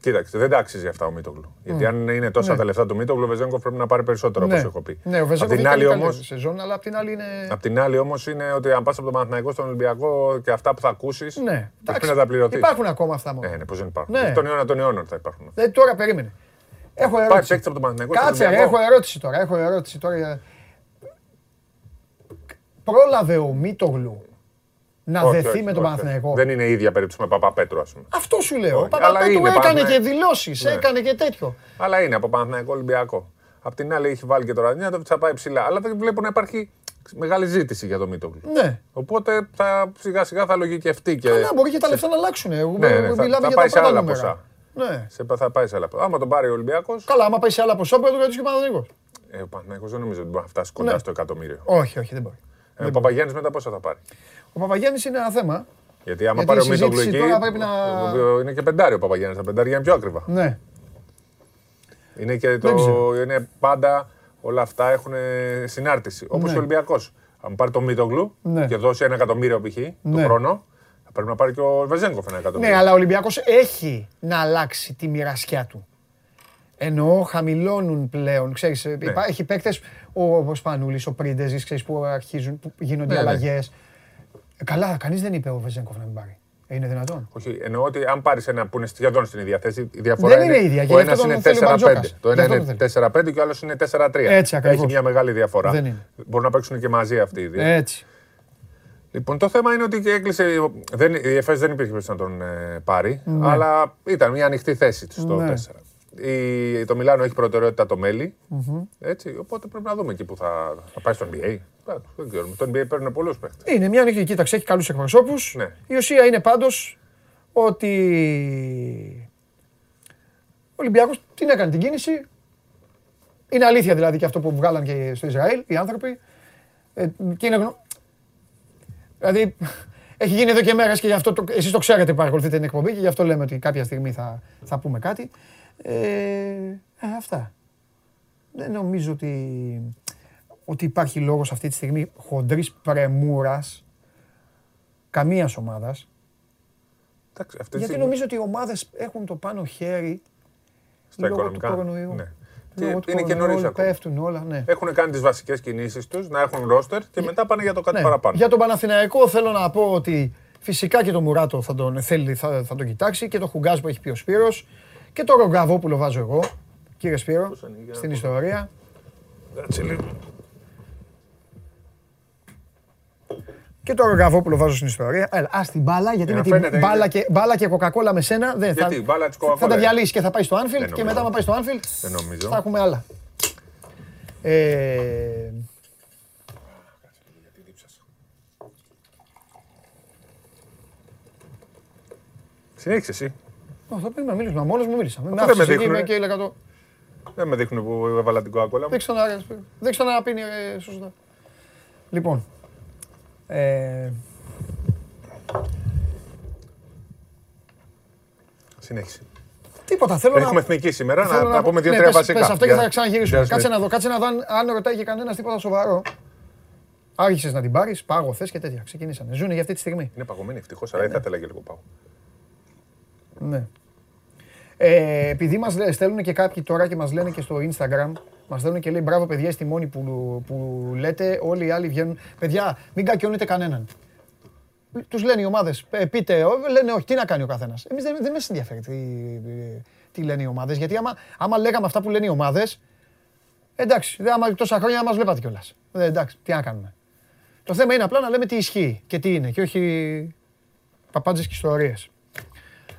Κοίταξε, δεν τα αξίζει αυτά ο Μίτογλου. Γιατί αν είναι τόσα Ναι. τα λεφτά του Μίτογλου, ο Βεζέγκοφ πρέπει να πάρει περισσότερο, ναι. όπω έχω πει. Ναι, ο Απ' Βεζέγκοφ την ήταν άλλη καλή όμω, σεζόν, αλλά απ' την άλλη είναι. Απ' την άλλη όμως είναι ότι αν πας από τον Παναθηναϊκό στον Ολυμπιακό και αυτά που θα ακούσεις. Ναι, πρέπει να τα πληρωθεί. Υπάρχουν ακόμα αυτά μόνο. Ε, ναι, πώς δεν υπάρχουν. Ναι. Τον αιώνα των αιώνων θα υπάρχουν. Ε, τώρα περίμενε. Έχω Υπάρχει ερώτηση. παίκτη από τον Παναθηναϊκό στον Κάτσε, ρε, Ολυμπιακό. έχω ερώτηση τώρα. Έχω ερώτηση τώρα. για- Πρόλαβε ο Μίτογλου να Όχι, δεθεί όχι, με τον όχι, Παναθηναϊκό. όχι. Δεν είναι η ίδια περίπτωση με Παπαπέτρου, ας πούμε. Αυτό σου λέω. Ο Όχι, αλλά Παπαπέτρου είναι έκανε Παναθηναϊκό. και δηλώσεις, Ναι. έκανε και τέτοιο. Αλλά είναι από Παναθηναϊκό Ολυμπιακό. Απ' την άλλη έχει βάλει και το Ραδινιάτοβιτ, θα πάει ψηλά. Αλλά δεν βλέπω να υπάρχει μεγάλη ζήτηση για το Μίτογλου. Ναι. Οπότε θα, σιγά σιγά θα λογικευτεί και. Καλά, μπορεί και τα λεφτά να αλλάξουν. Εγώ Ναι, ναι, θα- μιλάμε θα για πάει τα σε πρώτα άλλα νούμερα. ποσά. Ναι. Σε, θα πάει σε άλλα. Άμα τον πάρει ο Ολυμπιακό, Καλά, άμα πάει σε άλλα ποσά, μπορεί να το κρατήσει και ο Παναθηναϊκός. ε, ο Παναθηναϊκός δεν νομίζω ότι μπορεί να φτάσει κοντά Ναι. στο εκατομμύριο. Όχι, όχι, δεν μπορεί. Ε, ο Παπαγιάννης μετά πόσα θα πάρει; Ο Παπαγιάννης είναι ένα θέμα. Γιατί άμα Γιατί πάρει η ο Μίτογλου συζήτηση εκεί. τώρα πρέπει να- ο- ο- Είναι και πεντάρι ο Παπαγιάννης. Τα πεντάρια είναι πιο ακριβά. Ναι. Είναι και Δεν το. ξέρω. Είναι πάντα όλα αυτά έχουν συνάρτηση. Όπως Ναι. ο Ολυμπιακός. Αν πάρει το Μίτογλου Ναι. και δώσει ένα εκατομμύριο π.χ. το Ναι. χρόνο, θα πρέπει να πάρει και ο Βεζέγκοφ ένα εκατομμύριο. Ναι, αλλά ο Ολυμπιακός έχει να αλλάξει τη μοιρασιά του. Εννοώ χαμηλώνουν πλέον. Ξέρεις, Ναι. υπά- Έχει παίκτες, ο, ο Σπανούλης, ο Πρίντεζης, ξέρεις, που αρχίζουν, που γίνονται Ναι, ναι. αλλαγές. καλά, κανείς δεν είπε ο Βεζέγκοφ να μην πάρει. Ε, Είναι δυνατόν. Όχι, εννοώ ότι αν πάρεις ένα που είναι σχεδόν στην ίδια θέση, η διαφορά Δεν είναι ίδια, και Ο γι' αυτό ένα τον είναι θέλει ο 4-5. Μπαρτζόκας. Το Γι' ένα αυτό τον είναι θέλει. 4-5 και ο άλλος είναι 4-3. Έτσι ακριβώς. Έχει μια μεγάλη διαφορά. Δεν είναι. Μπορούν να παίξουν και μαζί αυτοί οι δύο. Έτσι. Λοιπόν, το θέμα είναι ότι και έκλεισε. Δεν, η ΕΦΕΣ δεν υπήρχε περίπτωση να τον ε, πάρει, Ναι. αλλά ήταν μια ανοιχτή θέση στο Ναι. 4. Η, το Μιλάνο έχει προτεραιότητα το μελη Έτσι, οπότε πρέπει να δούμε εκεί που θα, θα πάει στο NBA. Α, Δεν ξέρουμε. Το NBA παίρνουν πολλούς παίχτες. Είναι μια νίκη, κοίταξε, έχει καλούς εκπροσώπους. Ναι. Η ουσία είναι πάντως ότι ο Ολυμπιακός την έκανε την κίνηση. Είναι αλήθεια δηλαδή και αυτό που βγάλαν και στο Ισραήλ οι άνθρωποι. Ε, και είναι γνω... Δηλαδή έχει γίνει εδώ και μέρες και γι' αυτό το, εσείς το ξέρετε που παρακολουθείτε την εκπομπή και γι' αυτό λέμε ότι κάποια στιγμή θα, θα πούμε κάτι. Ε, ε, αυτά. Δεν νομίζω ότι, ότι υπάρχει λόγος αυτή τη στιγμή χοντρής πρεμούρας καμίας ομάδας. Εντάξει, αυτή τη Γιατί στιγμή- νομίζω ότι οι ομάδες έχουν το πάνω χέρι Στα λόγω του οικονομικά. κορονοϊού. Ναι. Λόγω Και του είναι και κορονοϊού νωρίς ακόμα. πέφτουν όλα, ναι. Έχουν κάνει τις βασικές κινήσεις τους, να έχουν ρόστερ και μετά πάνε για το κάτι Ναι. παραπάνω. Για τον Παναθηναϊκό θέλω να πω ότι φυσικά και τον Μουράτο θα τον θέλει, θα, θα τον κοιτάξει και τον Χουγκάζ που έχει πει ο Σπύρος και τον Ρογκαβόπουλο βάζω εγώ, κύριε Σπύρο, στην ιστορία. Κάτσε λίγο. Και τον Ρογκαβόπουλο βάζω στην ιστορία. Έλα, ας την μπάλα, γιατί Ε, με να την φαίνεται, μπάλα είναι- και, μπάλα και κοκακόλα με σένα δεν Γιατί, θα, μπάλα της θα Coca-Cola, τα ε. διαλύσεις και θα πάει στο Anfield Δεν και νομίζω. μετά άμα πάει στο Anfield Δεν νομίζω. θα έχουμε άλλα. Ε, Συνέχισε εσύ. Ω, θα πρέπει να μιλήσουμε. Μόνος μου μίλησα. Μην με Αυτό δεν με άφησες εκεί, δείχνουνε. είμαι και έλεγα το... Δεν με δείχνουν που έβαλα την κοακόλα μου. Δείξτε τον να, δείξτε τον να πίνει ε, σωστά. Λοιπόν. Ε, Συνέχισε. Τίποτα. Θέλω Έχουμε να. εθνική σήμερα, θέλω να, να πούμε ναι, δύο-τρία πες- βασικά. πες αυτό και Για- θα ξαναγυρίσουμε. για- Κάτσε να δω, κάτσε να δω αν, αν ρωτάει και κανένας τίποτα σοβαρό. Άρχισες να την πάρεις, πάγω θες και τέτοια. Ξεκινήσανε. Ζούνε για αυτή τη στιγμή. Είναι παγωμένη ευτυχώς, αλλά δεν θα ήθελα και λίγο πάω. Ναι. Ε, επειδή μας λέ- στέλνουν και κάποιοι τώρα και μας λένε και στο Instagram, μας στέλνουν και λέει μπράβο παιδιά είστε οι μόνοι που, που λέτε, όλοι οι άλλοι βγαίνουν. Παιδιά, μην κακιώνετε κανέναν. Τους λένε οι ομάδες, «Ε, πείτε, «Ω», λένε όχι, τι να κάνει ο καθένας. Εμείς δεν, δεν μας ενδιαφέρει τι, τι λένε οι ομάδες, γιατί άμα, άμα λέγαμε αυτά που λένε οι ομάδες, εντάξει, δεν, άμα τόσα χρόνια μας βλέπατε κιόλας. Ε, εντάξει, τι να κάνουμε. Το θέμα είναι απλά να λέμε τι ισχύει και τι είναι και όχι παπάντζες και ιστορίες.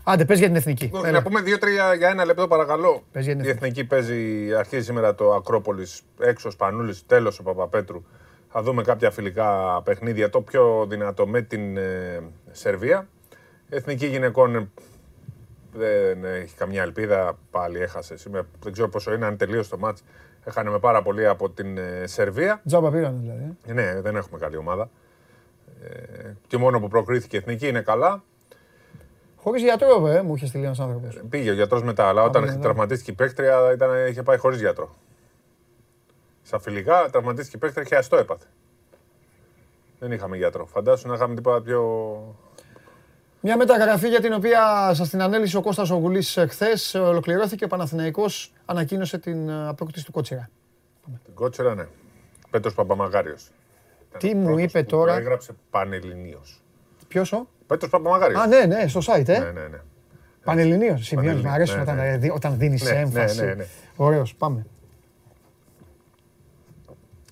Άντε, πες για την εθνική. Όχι, Έλα. να πούμε δύο-τρία για ένα λεπτό παρακαλώ. Πες για την Η εθνική. εθνική παίζει, αρχίζει σήμερα το Ακρόπολης έξω Σπανούλης, τέλος ο Παπαπέτρου. Θα δούμε κάποια φιλικά παιχνίδια. Το πιο δυνατό με την ε, Σερβία. Η εθνική γυναικών ε, δεν έχει καμιά ελπίδα. Πάλι έχασε. σήμερα. Δεν ξέρω πόσο είναι, αν τελείωσε το μάτς. Έχανε με πάρα πολύ από την ε, Σερβία. Τζάμπα πήγανε δηλαδή. Ε, Ναι, δεν έχουμε καλή ομάδα. Ε, και μόνο που προκρίθηκε η εθνική είναι καλά. Χωρίς γιατρό, ε, μου είχε στείλει ένας άνθρωπος. Πήγε ο γιατρός μετά, αλλά όταν πήγε μετά. τραυματίστηκε η παίκτρια ήταν, είχε πάει χωρίς γιατρό. Στα φιλικά τραυματίστηκε η παίκτρια και αστό έπαθε. Δεν είχαμε γιατρό. Φαντάσου να είχαμε τίποτα πιο. Μια μεταγραφή για την οποία σας την ανέλησε ο Κώστας Ογουλής χθες, ολοκληρώθηκε ο Παναθηναϊκός, ανακοίνωσε την ε, απόκτηση του Κότσιρα. Την κότσερα, ναι. Πέτρος Παπαμαγάριος. Τι μου είπε τώρα, Έγραψε πανελληνίω. Ποιος ο; Πέτρος Παπαμαγάριος. Α, ναι, ναι, στο site, ε. ναι, ναι, ναι. Πανελληνίος, σημειώνεις, μου Πανελληνίος, αρέσουν ναι, όταν, ναι. ε, δι- όταν δίνεις Ναι, ναι, έμφαση. ναι, ναι. Ωραίος, πάμε.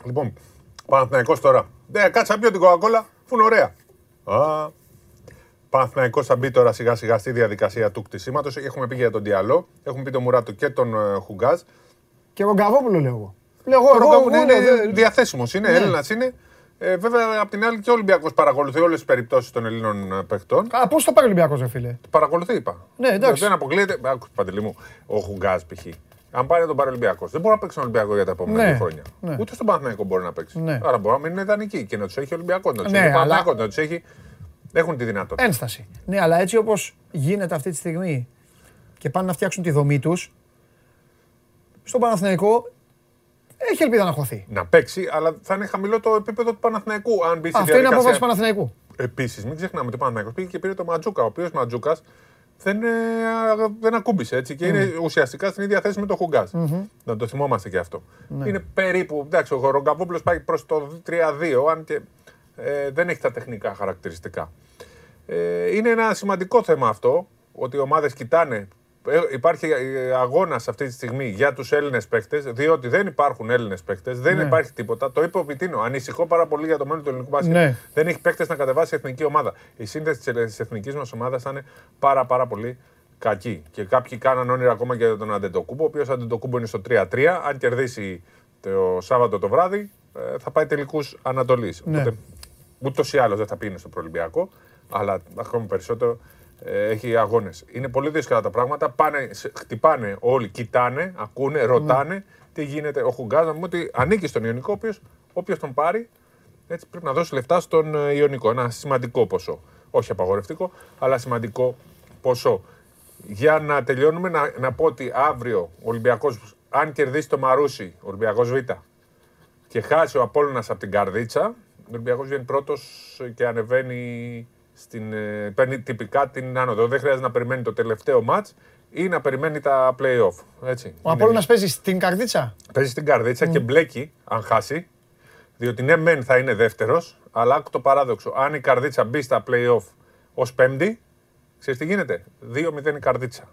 Λοιπόν, Παναθηναϊκός τώρα. Ναι, κάτσε να πιω την κοκακόλα, αφού είναι ωραία. Α, Παναθηναϊκός θα μπει τώρα σιγά σιγά στη διαδικασία του κτισήματος. Έχουμε πει για τον Διαλό, έχουμε πει τον Μουράτο και τον ε, Χουγκάζ. Και Ρογκαβόπουλο λέω εγώ. Λέω εγώ, Ο εγώ, Ρογκαβού εγώ, είναι λέω, δεν- διαθέσιμος, είναι Ναι. Έλληνας είναι. Ε, βέβαια, απ' την άλλη και ο Ολυμπιακός παρακολουθεί όλες τις περιπτώσεις των Ελλήνων ε, παιχτών. Α, πώς το πάρει ο Ολυμπιακός, ρε φίλε; Παρακολουθεί, είπα. Ναι, εντάξει. Δεν αποκλείεται. Άκου, Παντελή μου, ο Χουγκάζ π.χ. Αν πάρει τον Παρολυμπιακό, δεν μπορεί να παίξει τον Ολυμπιακός για τα επόμενα Ναι, δύο χρόνια. ναι. Ούτε στον Παναθηναϊκό μπορεί να παίξει. Ναι. Άρα μπορεί να μην είναι ιδανική και να τους έχει ο Ολυμπιακός, να τους Ναι, έχει ο αλλά- Παναθηναϊκός, να τους έχει. Έχουν τη δυνατότητα. Ένσταση. Ναι, αλλά έτσι όπως γίνεται αυτή τη στιγμή και πάνε να φτιάξουν τη δομή τους, στον Παναθηναϊκό έχει ελπίδα να χωθεί. Να παίξει, αλλά θα είναι χαμηλό το επίπεδο του Παναθηναϊκού. Αν μπει στη Αυτό είναι διαδικασία. απόφαση Παναθηναϊκού. Επίσης, μην ξεχνάμε ότι ο Παναθηναϊκός πήγε και πήρε το Ματζούκα. Ο οποίος Ματζούκας δεν, ε, α, δεν ακούμπησε έτσι και είναι ουσιαστικά στην ίδια θέση με τον χουγκαζ Να το θυμόμαστε και αυτό. Είναι περίπου. Εντάξει, ο Ρογκαβόπουλο πάει προς το 3-2, αν και ε, δεν έχει τα τεχνικά χαρακτηριστικά. Ε, είναι ένα σημαντικό θέμα αυτό, ότι οι ομάδες κοιτάνε. Ε, υπάρχει αγώνας αυτή τη στιγμή για τους Έλληνες παίκτες, διότι δεν υπάρχουν Έλληνες παίκτες, δεν Ναι. υπάρχει τίποτα. Το είπε ο Πιτίνο. Ανησυχώ πάρα πολύ για το μέλλον του ελληνικού μπάσκετ. Ναι. Δεν έχει παίκτες να κατεβάσει η εθνική ομάδα. Η σύνθεση της εθνικής μας ομάδας θα είναι πάρα, πάρα πολύ κακή. Και κάποιοι κάναν όνειρα ακόμα και για τον Αντετοκούμπο, ο οποίος Αντετοκούμπο είναι στο 3-3. Αν κερδίσει το Σάββατο το βράδυ, ε, θα πάει τελικούς Ανατολής. Ναι. Ούτως ή άλλως δεν θα πήγαινε στο Προελυμπιακό, αλλά ακόμα περισσότερο ε, έχει αγώνες. Είναι πολύ δύσκολα τα πράγματα. Πάνε, σε- χτυπάνε όλοι, κοιτάνε, ακούνε, ρωτάνε τι γίνεται. Ο Χουγκάζ να πούμε ότι ανήκει στον Ιωνικό, ο οποίος, όποιος τον πάρει, έτσι πρέπει να δώσει λεφτά στον ε, Ιωνικό. Ένα σημαντικό ποσό. Όχι απαγορευτικό, αλλά σημαντικό ποσό. Για να τελειώνουμε, να, να πω ότι αύριο ο Ολυμπιακός, αν κερδίσει το Μαρούσι, ο Ολυμπιακός Β, και χάσει ο Απόλλωνας από την Καρδίτσα, ο Ολυμπιακός βγαίνει πρώτος και ανεβαίνει στην, ε, παίρνει τυπικά την άνοδο. Δεν χρειάζεται να περιμένει το τελευταίο μάτς ή να περιμένει τα play-off. Έτσι. Ο Είναι- Απόλλωνας παίζει στην καρδίτσα; Παίζει στην καρδίτσα και μπλέκει αν χάσει. Διότι ναι, μεν θα είναι δεύτερος, αλλά άκου το παράδοξο. Αν η καρδίτσα μπει στα playoff ως πέμπτη, ξέρεις τι γίνεται; 2-0 η καρδίτσα.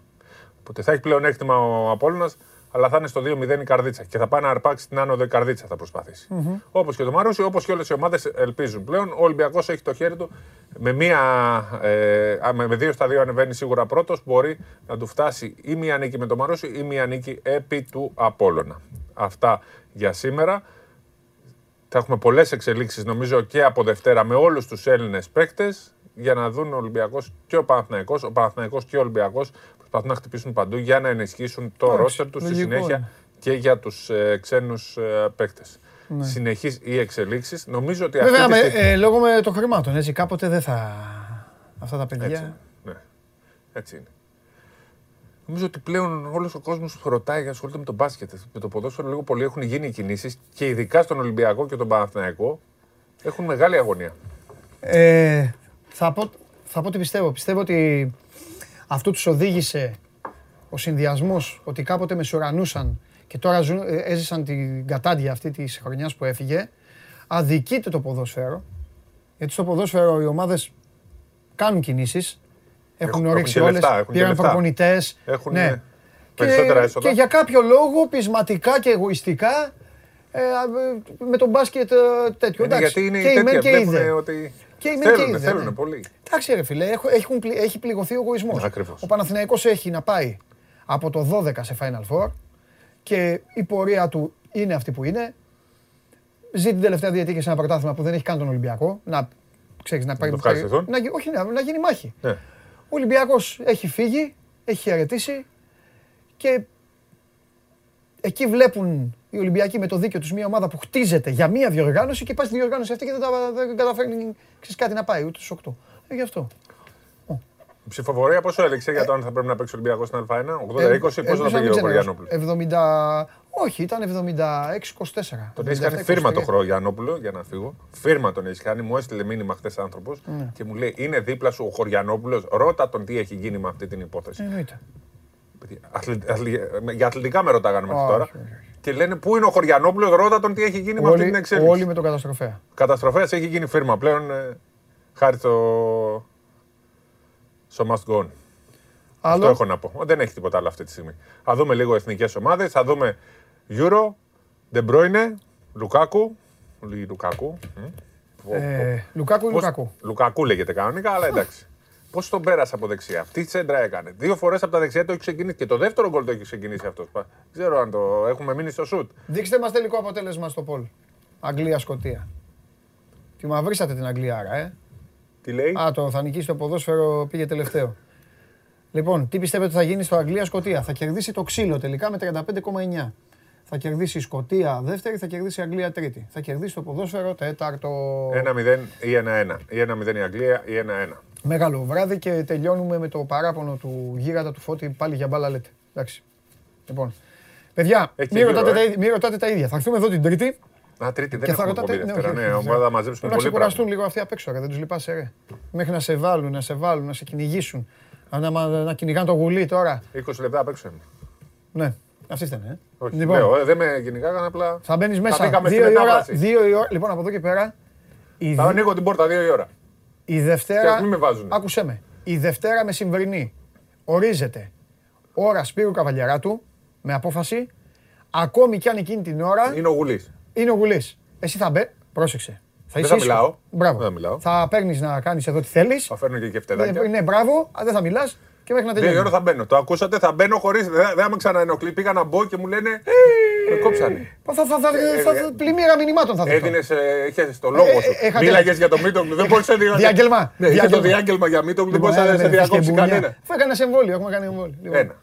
Οπότε θα έχει πλεονέκτημα ο Απόλλωνας, αλλά θα είναι στο 2-0 η καρδίτσα. Και θα πάει να αρπάξει την άνοδο η καρδίτσα, θα προσπαθήσει. Όπως και το Μαρούσι, όπως και όλες οι ομάδες ελπίζουν πλέον. Ο Ολυμπιακός έχει το χέρι του με, μία, ε, α, με με δύο στα δύο ανεβαίνει σίγουρα πρώτος. Μπορεί να του φτάσει ή μία νίκη με το Μαρούσι ή μία νίκη επί του Απόλλωνα. Αυτά για σήμερα. Θα έχουμε πολλές εξελίξεις νομίζω και από Δευτέρα με όλους τους Έλληνες παίκτες για να δουν ο Ολυμπιακός και ο Παναθηναϊκός, ο Παναθηναϊκός και ο Ολυμπιακός προσπαθούν να χτυπήσουν παντού για να ενισχύσουν το Εντάξει, ρόστερ τους στη λογικό συνέχεια είναι. και για τους ε, ξένους ε, παίκτες. Συνεχείς οι εξελίξεις. Νομίζω ότι Βέβαια, αυτή με, τη στιγμή... ε, λόγω με των χρημάτων, έτσι, κάποτε δεν θα... Αυτά τα παιδιά. Έτσι, είναι. ναι. Έτσι είναι. Νομίζω ότι πλέον όλος ο κόσμος ρωτάει και ασχολείται με τον μπάσκετ. Με το ποδόσφαιρο λίγο πολύ έχουν γίνει οι κινήσεις και ειδικά στον Ολυμπιακό και τον Παναθηναϊκό έχουν μεγάλη αγωνία. Ε, θα, πω, θα πω τι πιστεύω. Πιστεύω ότι αυτό τους οδήγησε ο συνδυασμός ότι κάποτε μεσουρανούσαν και τώρα ζουν, ε, έζησαν την κατάντια αυτή της χρονιάς που έφυγε. Αδικείται το ποδόσφαιρο. Γιατί στο ποδόσφαιρο οι ομάδες κάνουν κινήσεις. Έχουν Έχουν- όρεξη έχουν και όλες. λεφτά, έχουν και Πήραν λεφτά. προπονητές. Έχουν Ναι. ναι. περισσότερα έσοδα. Και για κάποιο λόγο, πεισματικά και εγωιστικά, ε, ε, με τον μπάσκετ ε, τέτοιο. Είναι Εντάξει, γιατί είναι και οι η μεν τέτοια. και η Βλέπουν δε. ότι Και η μεν και η θέλουν, δε, θέλουν ναι. πολύ. Εντάξει ρε φίλε, έχω- έχουν πλη- έχει πληγωθεί ο εγωισμός. Ακριβώς. Ο Παναθηναϊκός έχει να πάει από το 12 σε Final Four και η πορεία του είναι αυτή που είναι. Ζει την τελευταία διετία και σε ένα πρωτάθλημα που δεν έχει καν τον Ολυμπιακό. Να, ξέρεις, να, το ευχαριστηθούν. να, γι- όχι, να, να γίνει μάχη. Ναι. Ο Ολυμπιακός έχει φύγει, έχει χαιρετήσει και εκεί βλέπουν οι Ολυμπιακοί με το δίκιο τους μια ομάδα που χτίζεται για μια διοργάνωση και πάει στη διοργάνωση αυτή και δεν, τα, δεν καταφέρνει ξέρεις, κάτι να πάει ούτε στους 8. Ε, γι' αυτό. Η ψηφοφορία πόσο έλεξε για το αν θα πρέπει να παίξει ο Ολυμπιακός στην Α1, 80-20, Ε, πόσο ελπίζω θα να πήγε μην ο ξενερώσω. Χωριανόπουλο. 70... Όχι, ήταν 76-24. Τον έχει κάνει φίρμα το Χωριανόπουλο για να φύγω. Φίρμα τον έχει κάνει. Μου έστειλε μήνυμα χθες άνθρωπος Ναι. και μου λέει: Είναι δίπλα σου ο Χωριανόπουλος. Ρώτα τον τι έχει γίνει με αυτή την υπόθεση. Εννοείται. Αθλη- αθλη- Για αθλητικά με ρωτάγανε μέχρι Όχι, τώρα. Όχι, όχι. Και λένε: Πού είναι ο Χωριανόπουλος, ρώτα τον τι έχει γίνει με αυτή την Όλοι, εξέλιξη. όλοι με τον καταστροφέα. Καταστροφέα έχει γίνει φίρμα πλέον. ε, χάρη στο. στο Must Go On. Αυτό Άλλο; έχω να πω. Δεν έχει τίποτα άλλο αυτή τη στιγμή. Θα δούμε λίγο εθνικές ομάδες. Θα δούμε Euro, De Bruyne, Λουκάκου. Λου- Λουκάκου. μ. Ε, Λουκάκου ή Πώς- Λουκάκου. Λουκάκου λέγεται κανονικά, αλλά εντάξει. Πώς τον πέρασε από δεξιά; Τι τσέντρα έκανε; Δύο φορές από τα δεξιά το έχει ξεκινήσει. Και το δεύτερο γκολ το έχει ξεκινήσει αυτός. Δεν ξέρω αν το έχουμε μείνει στο σουτ. Δείξτε μας τελικό αποτέλεσμα στο Πολ. Αγγλία-Σκοτία. Τη μαυρίσατε την Αγγλία, άρα, ε. Τι λέει; Α, το θα νικήσει το ποδόσφαιρο πήγε τελευταίο. Λοιπόν, τι πιστεύετε ότι θα γίνει στο Αγγλία-Σκοτία. Θα κερδίσει το ξύλο τελικά με 35,9. Θα κερδίσει η Σκοτία δεύτερη, θα κερδίσει η Αγγλία τρίτη. Θα κερδίσει το ποδόσφαιρο τέταρτο. 1-0 ή 1-1. Ή 1-0 η Αγγλία ή 1-1. Μεγάλο βράδυ και τελειώνουμε με το παράπονο του γίγαντα του Φώτη πάλι για μπάλα λέτε. Εντάξει. Λοιπόν. Παιδιά, Έχει μην γύρω, ρωτάτε, ε. τα ίδια- μην ρωτάτε τα ίδια. Θα έρθουμε εδώ την Τρίτη Α, τρίτη δεν και θα έχουμε ρωτάτε. εκπομπή όχι, Δευτέρα. όχι, Ναι, όχι, ομάδα θα Πρέπει μαζέψουμε να πολύ ξεκουραστούν πράγμα. λίγο αυτοί απ' έξω, ρε, δεν τους λυπάσαι, ρε. Μέχρι να σε βάλουν, να σε βάλουν, να σε κυνηγήσουν. Να, να, να κυνηγάνε το γουλί τώρα. 20 λεπτά απ' έξω είμαι. Ναι, αυτή ήταν, ε. Όχι, Λοιπόν, λέω, ε, δεν με κυνηγάγανε απλά. θα μπαίνεις μέσα. μπήκαμε Δύο στην η, ώρα, μετάβαση. δύο η ώρα. Λοιπόν, από εδώ και πέρα. Η, Θα δι- ανοίγω την πόρτα 2 η ώρα. Η Και Δευτέρα. ας μην με βάζουνε. Άκουσέ με. Η Δευτέρα μεσημβρινή ορίζεται ώρα Σπύρου Καβαλιαράτου με απόφαση. Ακόμη κι αν εκείνη την ώρα Είναι ο Γουλής. είναι ο Γουλής. Εσύ θα μπε. Πρόσεξε. Θα Δεν είσαι θα ήσυχος. μιλάω. Μπράβο. Δεν θα μιλάω. Θα παίρνεις να κάνεις εδώ τι θέλεις. Θα φέρνω και κεφτεδάκια. Ναι, μπράβο. Α, Δεν θα μιλάς και μέχρι να Δύο η ώρα τελειώσει. θα μπαίνω. Το ακούσατε, θα μπαίνω χωρί. Δεν δεν θα με ξαναενοχλεί. Πήγα να μπω και μου λένε. Με κόψανε. Θα, θα, θα, θα, Ε, θα, ε, πλημμύρα μηνυμάτων θα δεχτώ. Έδινες, είχε το λόγο Ε, σου. ε, είχατε- Μίλαγες για το Μίτογλου. Δεν μπορούσε να Διάγγελμα. Ναι, είχε το Διάγγελμα. διάγγελμα για Μίτογλου. Δεν Λοιπόν, μπορούσε να έλα, σε ρε, διακόψει φυσκεμπούνια. κανένα. Αφού έκανε εμβόλιο, έχουμε κάνει εμβόλιο. Λοιπόν. Ένα.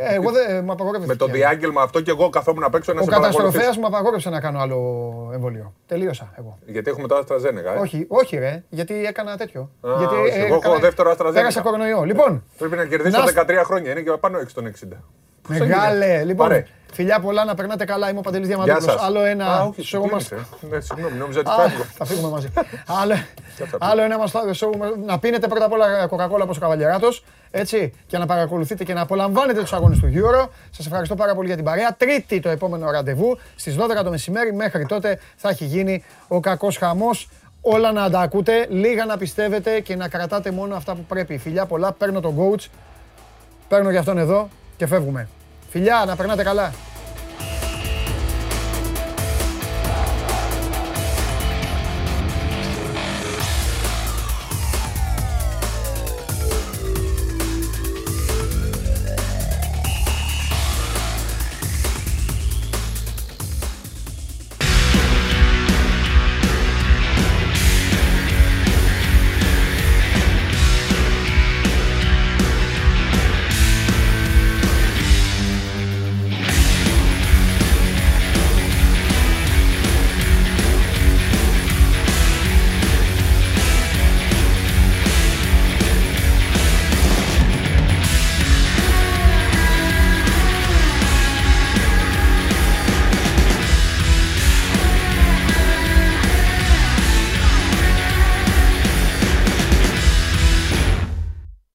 Ε, εγώ δεν μου απαγορεύεται. Με το διάγγελμα αυτό και εγώ καθόμουν απ' έξω να Ο σε καταστροφέας παρακολουθήσω. μου απαγόρευσε να κάνω άλλο εμβόλιο. Τελείωσα εγώ. Γιατί έχουμε το AstraZeneca. ε; Όχι, όχι ρε, γιατί έκανα τέτοιο. Α, γιατί όχι, εγώ έχω έκανα- δεύτερο AstraZeneca. Πέρασα κορονοϊό. Λοιπόν, Πρέπει να κερδίσω Να σ- 13 χρόνια. Είναι και πάνω 6 των 60. Πώς έγινε; μεγάλε. Λοιπόν, Πάρε. Φιλιά πολλά να περνάτε καλά. Είμαι ο Παντελής Γεια Διαμαντούπουλος. σας. Άλλο ένα Α, όχι, show μας. κλείνεις, ε. Ναι, συγγνώμη, νόμιζα ότι Α, φεύγω. Θα φύγουμε μαζί. άλλο, άλλο ένα μας show μας- Να πίνετε πρώτα απ' όλα κοκακόλα όπως ο Καβαλιαράτος. Έτσι, και να παρακολουθείτε και να απολαμβάνετε τους αγώνες του Euro. Σας ευχαριστώ πάρα πολύ για την παρέα. Τρίτη το επόμενο ραντεβού στις 12 το μεσημέρι. Μέχρι τότε θα έχει γίνει ο κακός χαμός. Όλα να τα ακούτε, λίγα να πιστεύετε και να κρατάτε μόνο αυτά που πρέπει. Φιλιά πολλά, παίρνω τον coach, παίρνω για αυτόν εδώ και φεύγουμε. Φιλιά, να περνάτε καλά.